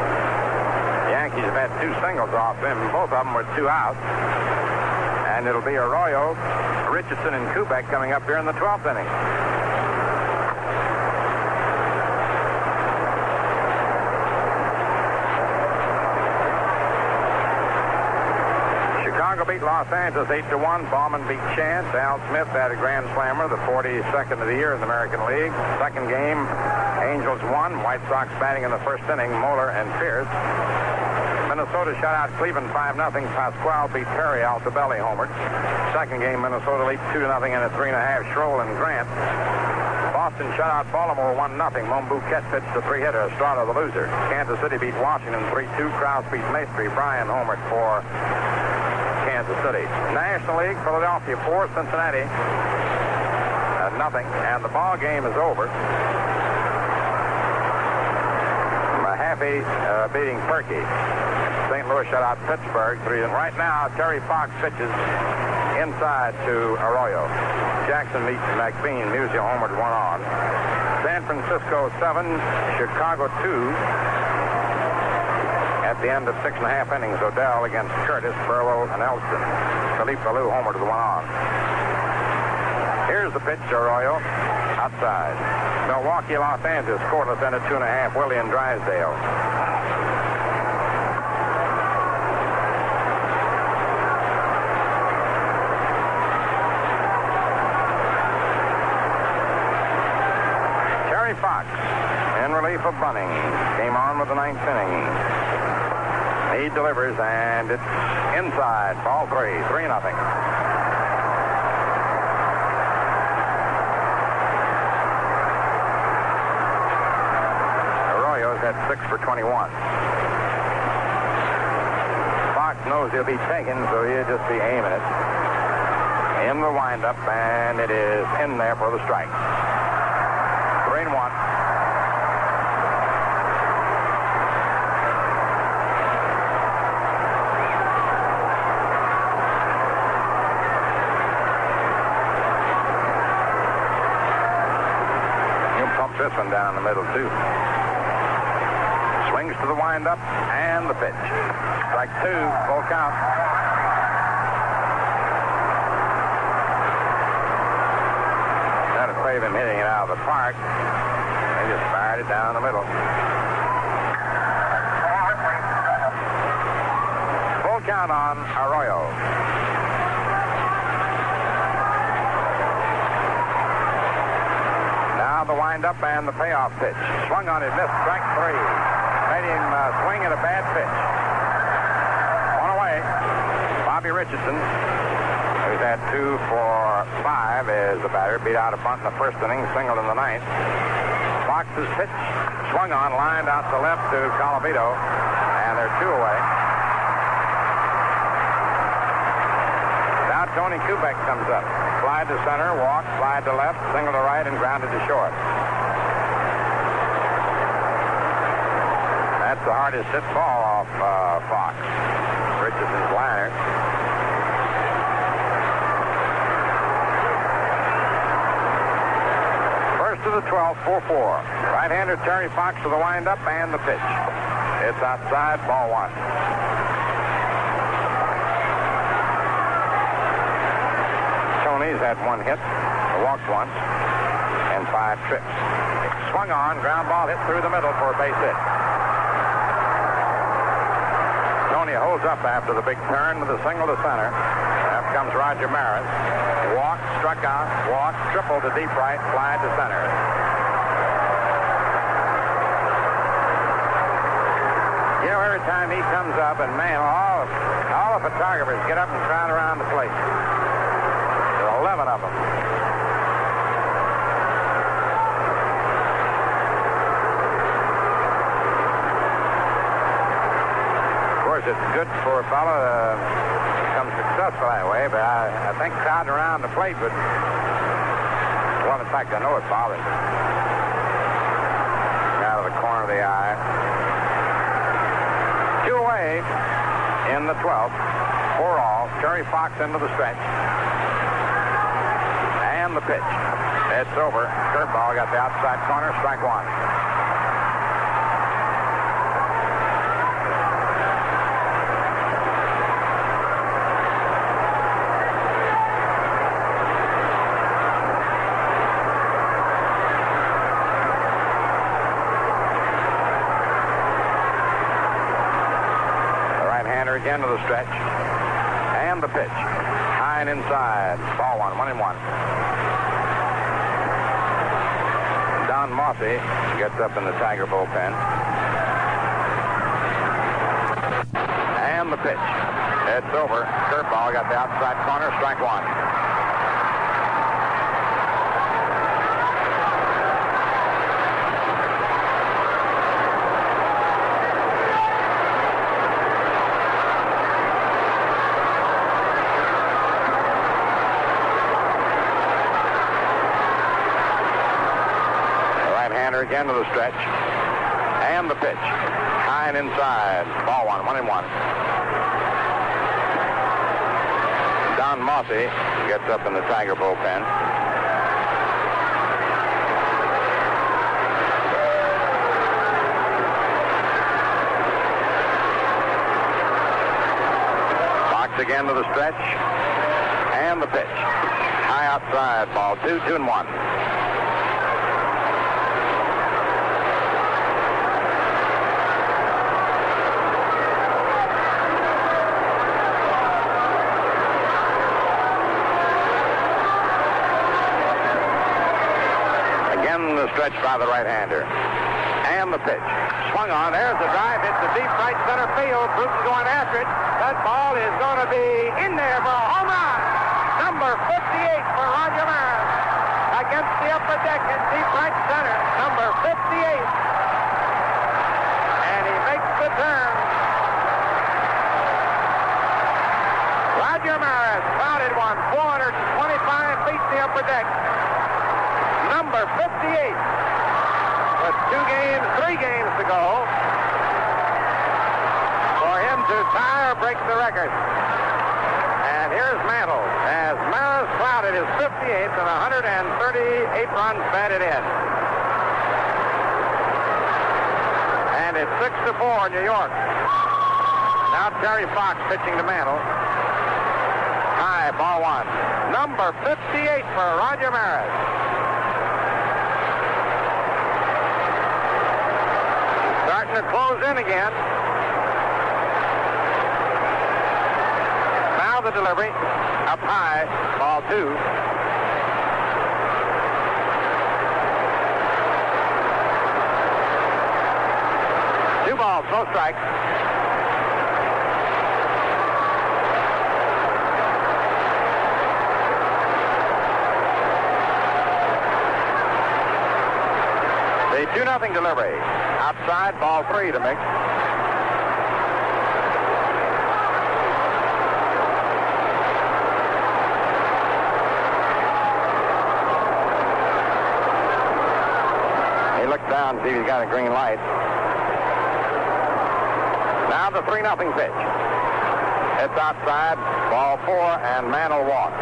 Yankees have had two singles off him. Both of them were two outs. And it'll be Arroyo, Richardson, and Kubek coming up here in the 12th inning. Chicago beat Los Angeles 8 to 1. Baumann beat Chance. Al Smith had a grand slammer, the 42nd of the year in the American League. Second game, Angels won. White Sox batting in the first inning, Moeller and Pierce. Minnesota shut out Cleveland 5 0. Pascual beat Perry. Altobelli homer. Second game, Minnesota leads 2 0 in a 3.5. Schroll and Grant. Boston shut out Baltimore 1 0. Monbouquette pitched the three hitter. Estrada the loser. Kansas City beat Washington 3 2. Krausse beat Maestri. Bryan homered for Kansas City. National League, Philadelphia 4, Cincinnati uh, nothing, and the ball game is over. Mahaffey uh, beating Purkey. St. Louis shut out Pittsburgh 3 and right now Terry Fox pitches inside to Arroyo. Jackson meets McBean. Musial homered one on. San Francisco 7, Chicago 2 at the end of six and a half innings, O'Dell against Curtis, Burlow, and Elston. Felipe Alou homered with one on. Here's the pitch to Arroyo. Outside. Milwaukee, Los Angeles, scoreless end at two and a half. William Drysdale. Terry Fox in relief of Bunning. of the ninth inning. He delivers, and it's inside. Ball three, three nothing. Arroyo's had six for 21. Fox knows he'll be taken, so he'll just be aiming it. In the windup, and it is in there for the strike. Three and one. He'll this down the middle, too. Swings to the windup and the pitch. Strike two, full count. To save him hitting it out of the park. They just fired it down the middle. Full count on Arroyo. Windup and the payoff pitch. Swung on it, missed strike three. Made him uh, swing at a bad pitch. One away. Bobby Richardson, who's had two for five as the batter, beat out a bunt in the first inning, singled in the ninth. Fox's pitch swung on, lined out to left to Colavito, and they're two away. Now Tony Kubek comes up. Slide to center, walk, slide to left, single to right, and grounded to short. The hardest hit ball off uh, Fox. Richardson's liner. First to the 12th, 4-4. Right-hander Terry Fox to the windup and the pitch. It's outside, ball one. Tony's had one hit, walked once, and five trips. Swung on, ground ball hit through the middle for a base hit. Holds up after the big turn with a single to center. Up comes Roger Maris. Walk, struck out, walk, triple to deep right, fly to center. You know, every time he comes up, and man, all, all the photographers get up and crowd around the plate. There are 11 of them. Of course, it's good a fellow to become successful that way, but I, I think crowding around the plate would. Well, in fact, I know it bothers me. Out of the corner of the eye. Two away in the 12th. Four all. Terry Fox into the stretch. And the pitch. It's over. Curveball got the outside corner. Strike one. The right-hander again to the stretch. And the pitch. High and inside. Ball one. One and one. Don Mossi gets up in the Tiger bullpen. And the pitch. It's over. Curveball got the outside corner. Strike one. The right-hander to the stretch. And the pitch. High and inside. Ball one. One and one. Don Mossi gets up in the Tiger bullpen. Fox again to the stretch. And the pitch. High outside. Ball two. Two and one. Again, the stretch by the right-hander. And the pitch. Swung on. There's the drive. It's the deep right center field. Brooks going after it. That ball is going to be in there for a home run. Number 58 for Roger Maris. Against the upper deck in deep right center. Number 58. And he makes the turn. Roger Maris clouded one 425 feet the upper deck. Number 58 with two games, three games to go for him to tie or break the record. And here's Mantle as Maris clouded his 58th and 138 runs batted in. And it's 6 to 4 New York. Now Terry Fox pitching to Mantle. High, ball one. Number 58 for Roger Maris. Starting to close in again. Now the delivery. Up high. Ball two. Two balls, no strikes. The 2 nothing delivery. Outside, ball three to Mix. He looks down, see if he's got a green light. Now the 3 nothing pitch. It's outside, ball four, and Mantle walks.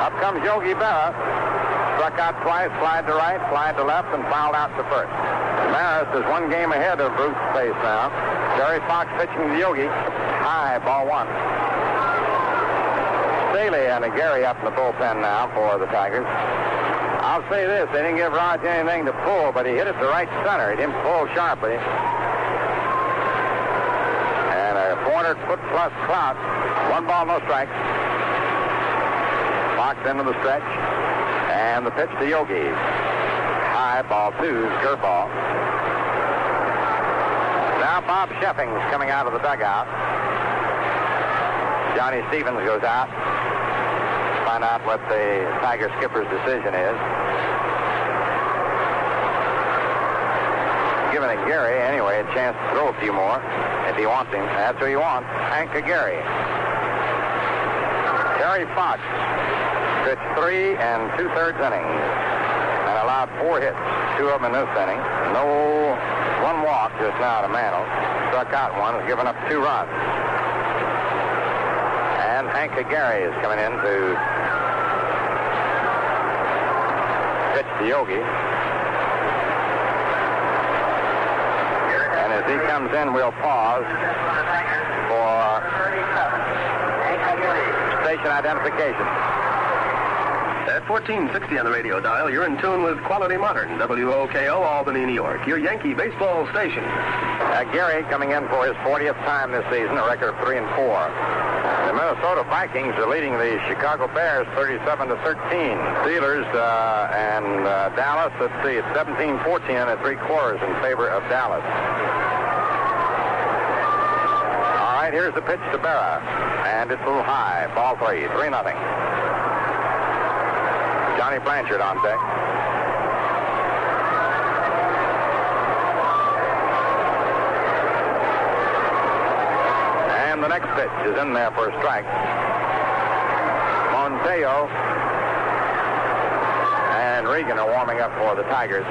Up comes Yogi Berra. Struck out twice, slide to right, slide to left, and fouled out to first. Maris is one game ahead of Bruce Pace now. Terry Fox pitching to Yogi. High, ball one. Staley and Aguirre up in the bullpen now for the Tigers. I'll say this, they didn't give Raj anything to pull, but he hit it to right center. He didn't pull sharply. And a 400-foot plus clout. One ball, no strikes. Fox into the stretch. And the pitch to Yogi. High ball two, curveball. Now Bob Scheffing's coming out of the dugout. Johnny Stevens goes out. To find out what the Tiger skipper's decision is. Giving it Aguirre anyway a chance to throw a few more if he wants him. That's who he wants. Hank Aguirre. Terry Fox pitched three and two thirds innings and allowed four hits, two of them in this inning. No one walk just now to Mantle. Struck out one, has given up two runs. And Hank Aguirre is coming in to pitch to Yogi. And as he comes in, we'll pause for station identification. At 1460 on the radio dial, you're in tune with Quality Modern, WOKO, Albany, New York, your Yankee baseball station. Uh, Aguirre coming in for his 40th time this season, a record of 3 and 4. The Minnesota Vikings are leading the Chicago Bears 37 to 13. Steelers uh, and uh, Dallas, let's see, it's 17 14 at three quarters in favor of Dallas. All right, here's the pitch to Berra, and it's a little high. Ball three, 3 nothing. Johnny Blanchard on deck. And the next pitch is in there for a strike. Montejo and Regan are warming up for the Tigers.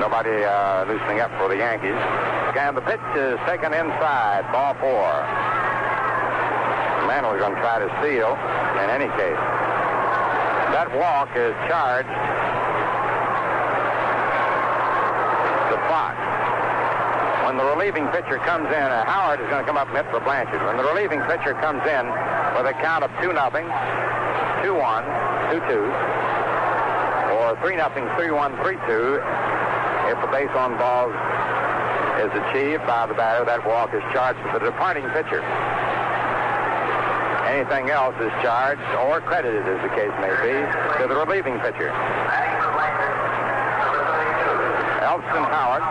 Nobody uh, loosening up for the Yankees. And the pitch is taken inside, ball four. Mantle is going to try to steal in any case. That walk is charged to Fox. When the relieving pitcher comes in, uh, Howard is going to come up and hit for Blanchard. When the relieving pitcher comes in with a count of 2 nothing, 2 1, 2 2, or 3 nothing, 3 1, 3 2, if the base on balls is achieved by the batter, that walk is charged to the departing pitcher. Anything else is charged or credited, as the case may be, to the relieving pitcher. Elston Howard.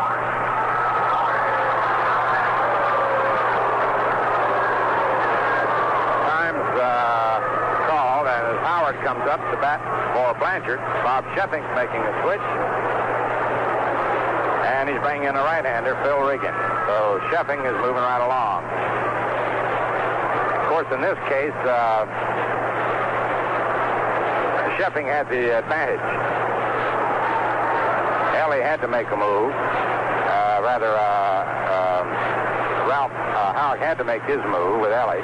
Time's uh, called, and as Howard comes up to bat for Blanchard, Bob Scheffing's making a switch. And he's bringing in a right-hander, Phil Regan. So Sheffing is moving right along. In this case, uh, Scheffing had the advantage. Ellie had to make a move. Uh, rather, uh, um, Ralph uh, had to make his move with Ellie.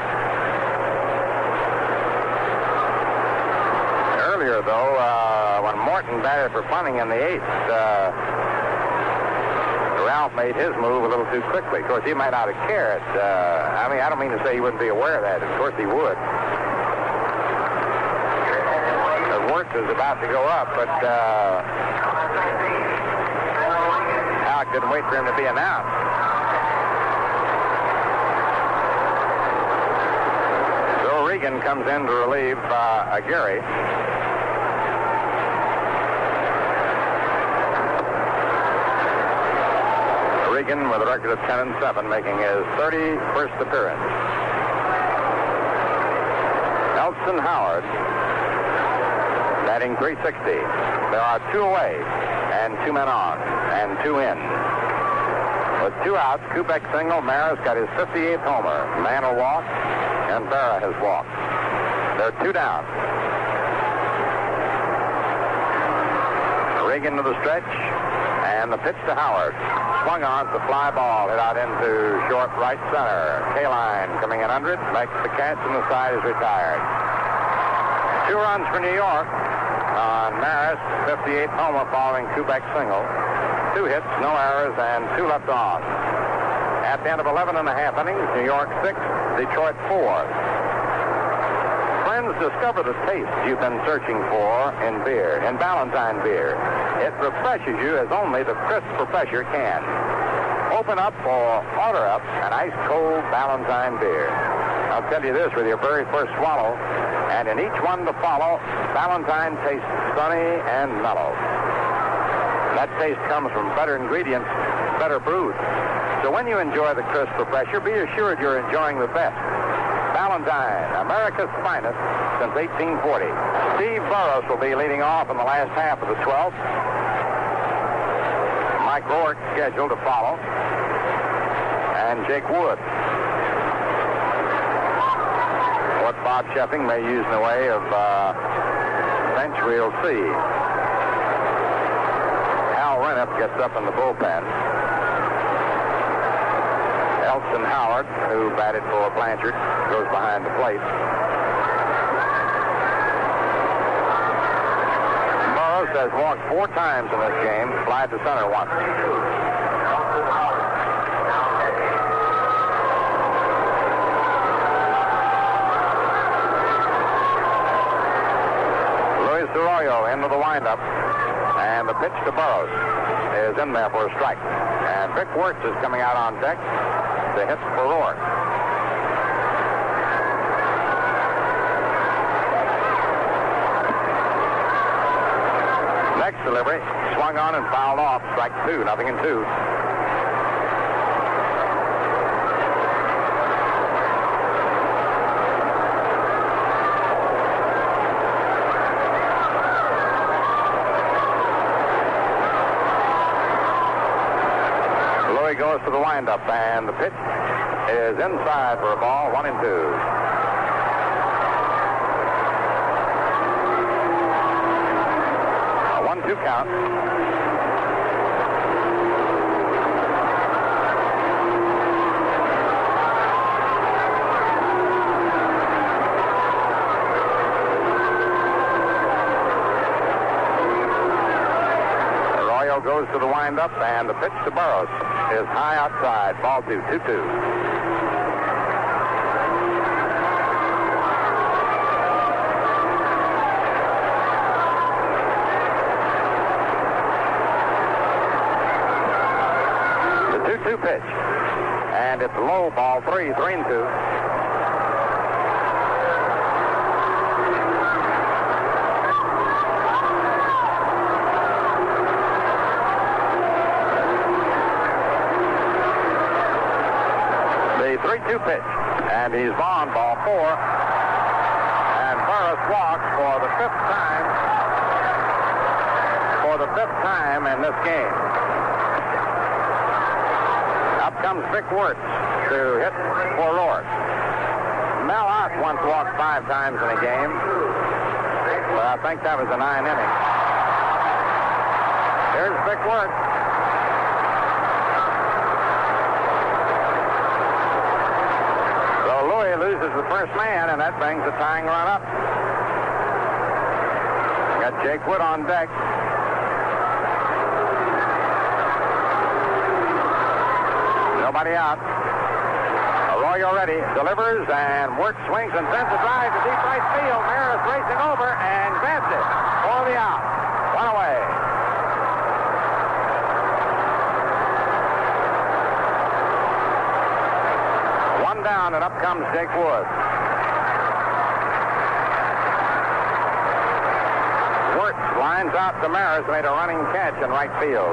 Earlier, though, uh, when Morton batted for Bunning in the eighth, uh, Ralph made his move a little too quickly. Of course, he might not have cared. Uh, I mean, I don't mean to say he wouldn't be aware of that. Of course, he would. The work was about to go up, but uh, Howard couldn't wait for him to be announced. So Regan comes in to relieve uh, Aguirre. With a record of 10 and 7, making his 31st appearance. Elston Howard batting 360. There are two away and two men on and two in. With two outs, Kubek single, Maris got his 58th homer. Mantle walked, and Berra has walked. They're two down. Regan to the stretch, and the pitch to Howard. Swung on, a fly ball, hit out into short right center. Kaline coming in under it, makes the catch, and the side is retired. Two runs for New York on Maris, 58th homer following two-back single. Two hits, no errors, and two left on. At the end of 11 and a half innings, New York 6, Detroit 4 friends, discover the taste you've been searching for in beer, in Ballantine beer. It refreshes you as only the crisp refresher can. Open up or order up an ice-cold Ballantine beer. I'll tell you this with your very first swallow, and in each one to follow, Ballantine tastes sunny and mellow. That taste comes from better ingredients, better brewed. So when you enjoy the crisp refresher, be assured you're enjoying the best. Ballantine, America's finest since 1840. Steve Boros will be leading off in the last half of the 12th. Mike Roarke scheduled to follow. And Jake Wood. What Bob Scheffing may use in the way of uh, bench, we'll see. Al Reniff gets up in the bullpen. Elston Howard, who batted for Blanchard, goes behind the plate. Boros has walked four times in this game, flied to center once. Luis Arroyo into the windup, and the pitch to Boros is in there for a strike. And Vic Wertz is coming out on deck to hit for Roarke. Next delivery, swung on and fouled off. Strike two, nothing in two. Louis goes to the windup, and the pitch is inside for a ball, one and two. A one-two count. Goes to the windup, and the pitch to Boros is high outside. Ball two, two, two. The two-two pitch, and it's low. Ball three, three and two. And he's on ball four. And Boros walks for the fifth time. For the fifth time in this game. Up comes Vic Wertz to hit for Roarke. Mel Ott once walked five times in a game. But I think that was a nine inning. Here's Vic Wertz. So Luis loses the first man, and that brings the tying run up. Got Jake Wood on deck. Nobody out. Arroyo ready, delivers, and Wertz swings and sends a drive to deep right field. Maris racing over and grabs it for the out. One away. One down, and up comes Jake Wood. Wertz lines out to Maris, made a running catch in right field.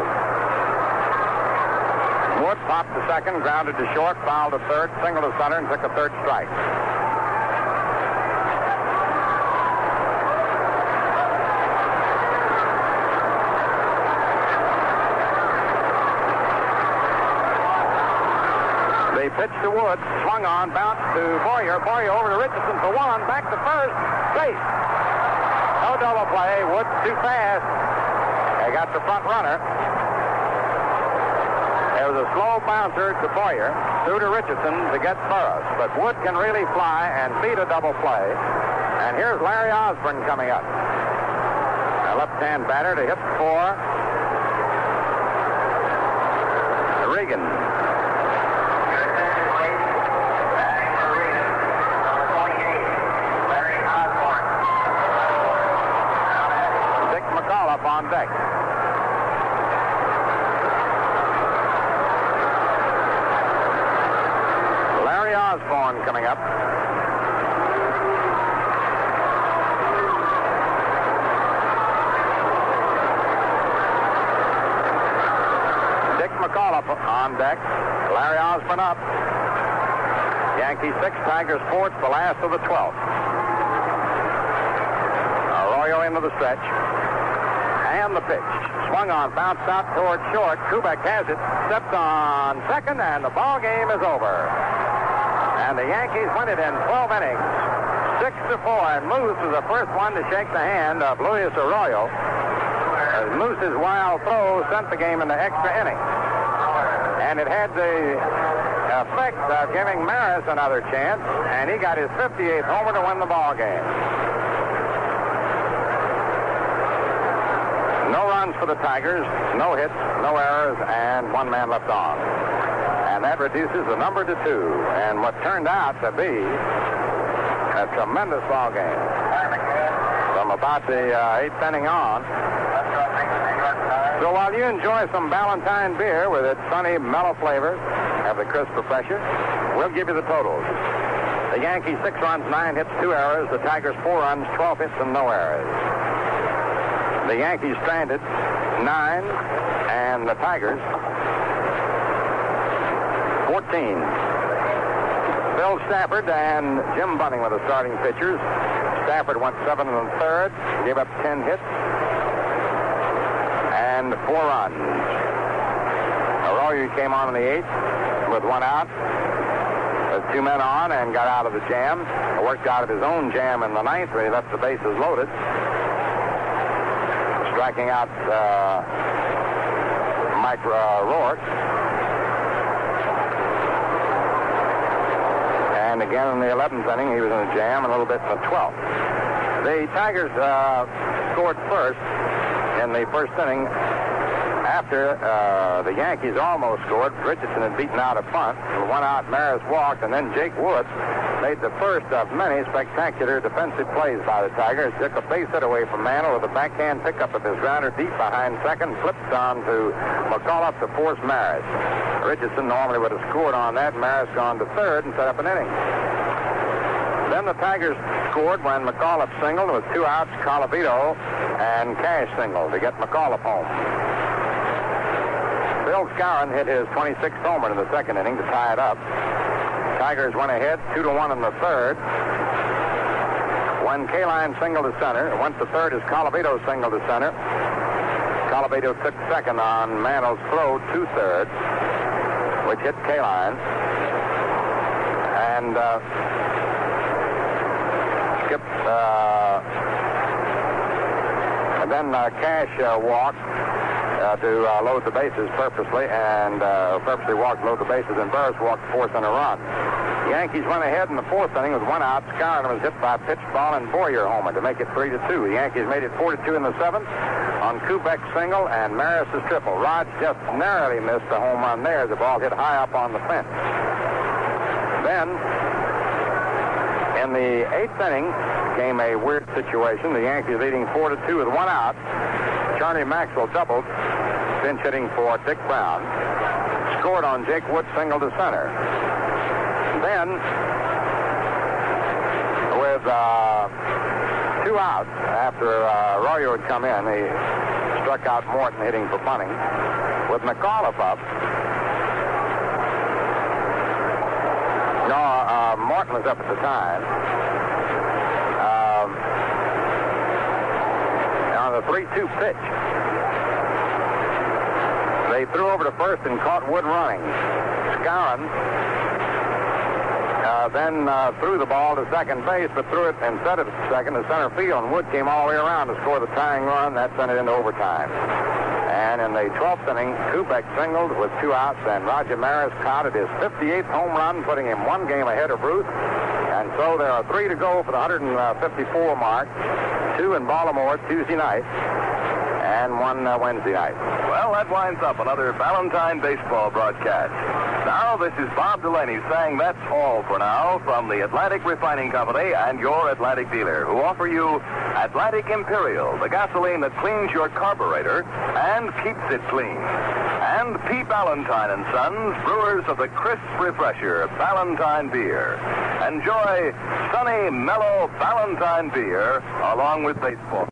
Wood popped to second, grounded to short, fouled to third, singled to center, and took a third strike. They pitched to Wood, swung on, bounced to Boyer. Boyer over to Richardson for one, back to first, safe. No double play. Wood's too fast. They got the front runner. There was a slow bouncer to Boyer, through to Richardson to get Boros. But Wood can really fly and beat a double play. And here's Larry Osborne coming up. A left-hand batter to hit for Regan. Dick McAuliffe on deck. Larry Osborne coming up. On deck. Larry Osborne up. Yankees six, Tigers four. The last of the 12th. Arroyo into the stretch. And the pitch. Swung on, bounced out toward short. Kubek has it. Stepped on second, and the ball game is over. And the Yankees win it in 12 innings. Six to four, and Moose is the first one to shake the hand of Luis Arroyo. As Moose's wild throw sent the game into extra innings. And it had the effect of giving Maris another chance, and he got his 58th homer to win the ball game. No runs for the Tigers, no hits, no errors, and one man left on. And that reduces the number to two, and what turned out to be a tremendous ball game. From about the uh, eighth inning on. So while you enjoy some Ballantine beer with its sunny, mellow flavor, have the crisp refresher, we'll give you the totals. The Yankees six runs, nine hits, two errors. The Tigers four runs, 12 hits, and no errors. The Yankees stranded nine, and the Tigers 14. Bill Stafford and Jim Bunning were the starting pitchers. Stafford went seven and third, gave up 10 hits and four runs. Arroyo came on in the eighth with one out. With two men on and got out of the jam. Worked out of his own jam in the ninth when he left the bases loaded. Striking out uh, Mike uh, Roarke. And again in the 11th inning, he was in a jam, a little bit in the 12th. The Tigers uh, scored first in the first inning after uh, the Yankees almost scored. Richardson had beaten out a punt. One out, Maris walked, and then Jake Woods made the first of many spectacular defensive plays by the Tigers. Took a base hit away from Mantle with a backhand pickup of his grounder deep behind second, flipped on to McAuliffe to force Maris. Richardson normally would have scored on that. Maris gone to third and set up an inning. Then the Tigers scored when McAuliffe singled with two outs, Colavito and Cash singled to get McAuliffe home. Bill Skowron hit his 26th homer in the second inning to tie it up. Tigers went ahead two to one in the third. When Kaline singled to center, went to third as Colavito singled to center. Colavito took second on Mantle's throw to third, which hit Kaline. And uh, Skip, uh, and then uh, Cash uh, walked uh, to uh, load the bases purposely, and uh, purposely walked to load the bases, and Boros walked fourth in a run. The Yankees went ahead in the fourth inning with one out. Skowron was hit by pitch ball and Boyer homer to make it three to two. The Yankees made it four to two in the seventh on Kubek's single and Maris's triple. Rod just narrowly missed the home run there. The ball hit high up on the fence. Then, in the eighth inning, came a weird situation. The Yankees leading four to two with one out. Charlie Maxwell doubled, pinch hitting for Dick Brown. Scored on Jake Wood single to center. Then, with uh, two outs after uh, Arroyo had come in, he struck out Morton hitting for Bunning. With McAuliffe up, no, uh, Morton was up at the time. Um, on the 3-2 pitch, they threw over to first and caught Wood running. Skowron uh, then uh, threw the ball to second base, but threw it instead of second to center field, and Wood came all the way around to score the tying run. That sent it into overtime. And in the 12th inning, Kubek singled with two outs, and Roger Maris counted his 58th home run, putting him one game ahead of Ruth. And so there are three to go for the 154 mark, two in Baltimore Tuesday night, and one uh, Wednesday night. Well, that winds up another Ballantine baseball broadcast. Now, this is Bob Delaney saying that's all for now from the Atlantic Refining Company and your Atlantic dealer, who offer you Atlantic Imperial, the gasoline that cleans your carburetor and keeps it clean. And P. Ballantine and Sons, brewers of the crisp refresher Ballantine beer. Enjoy sunny, mellow Ballantine beer along with baseball.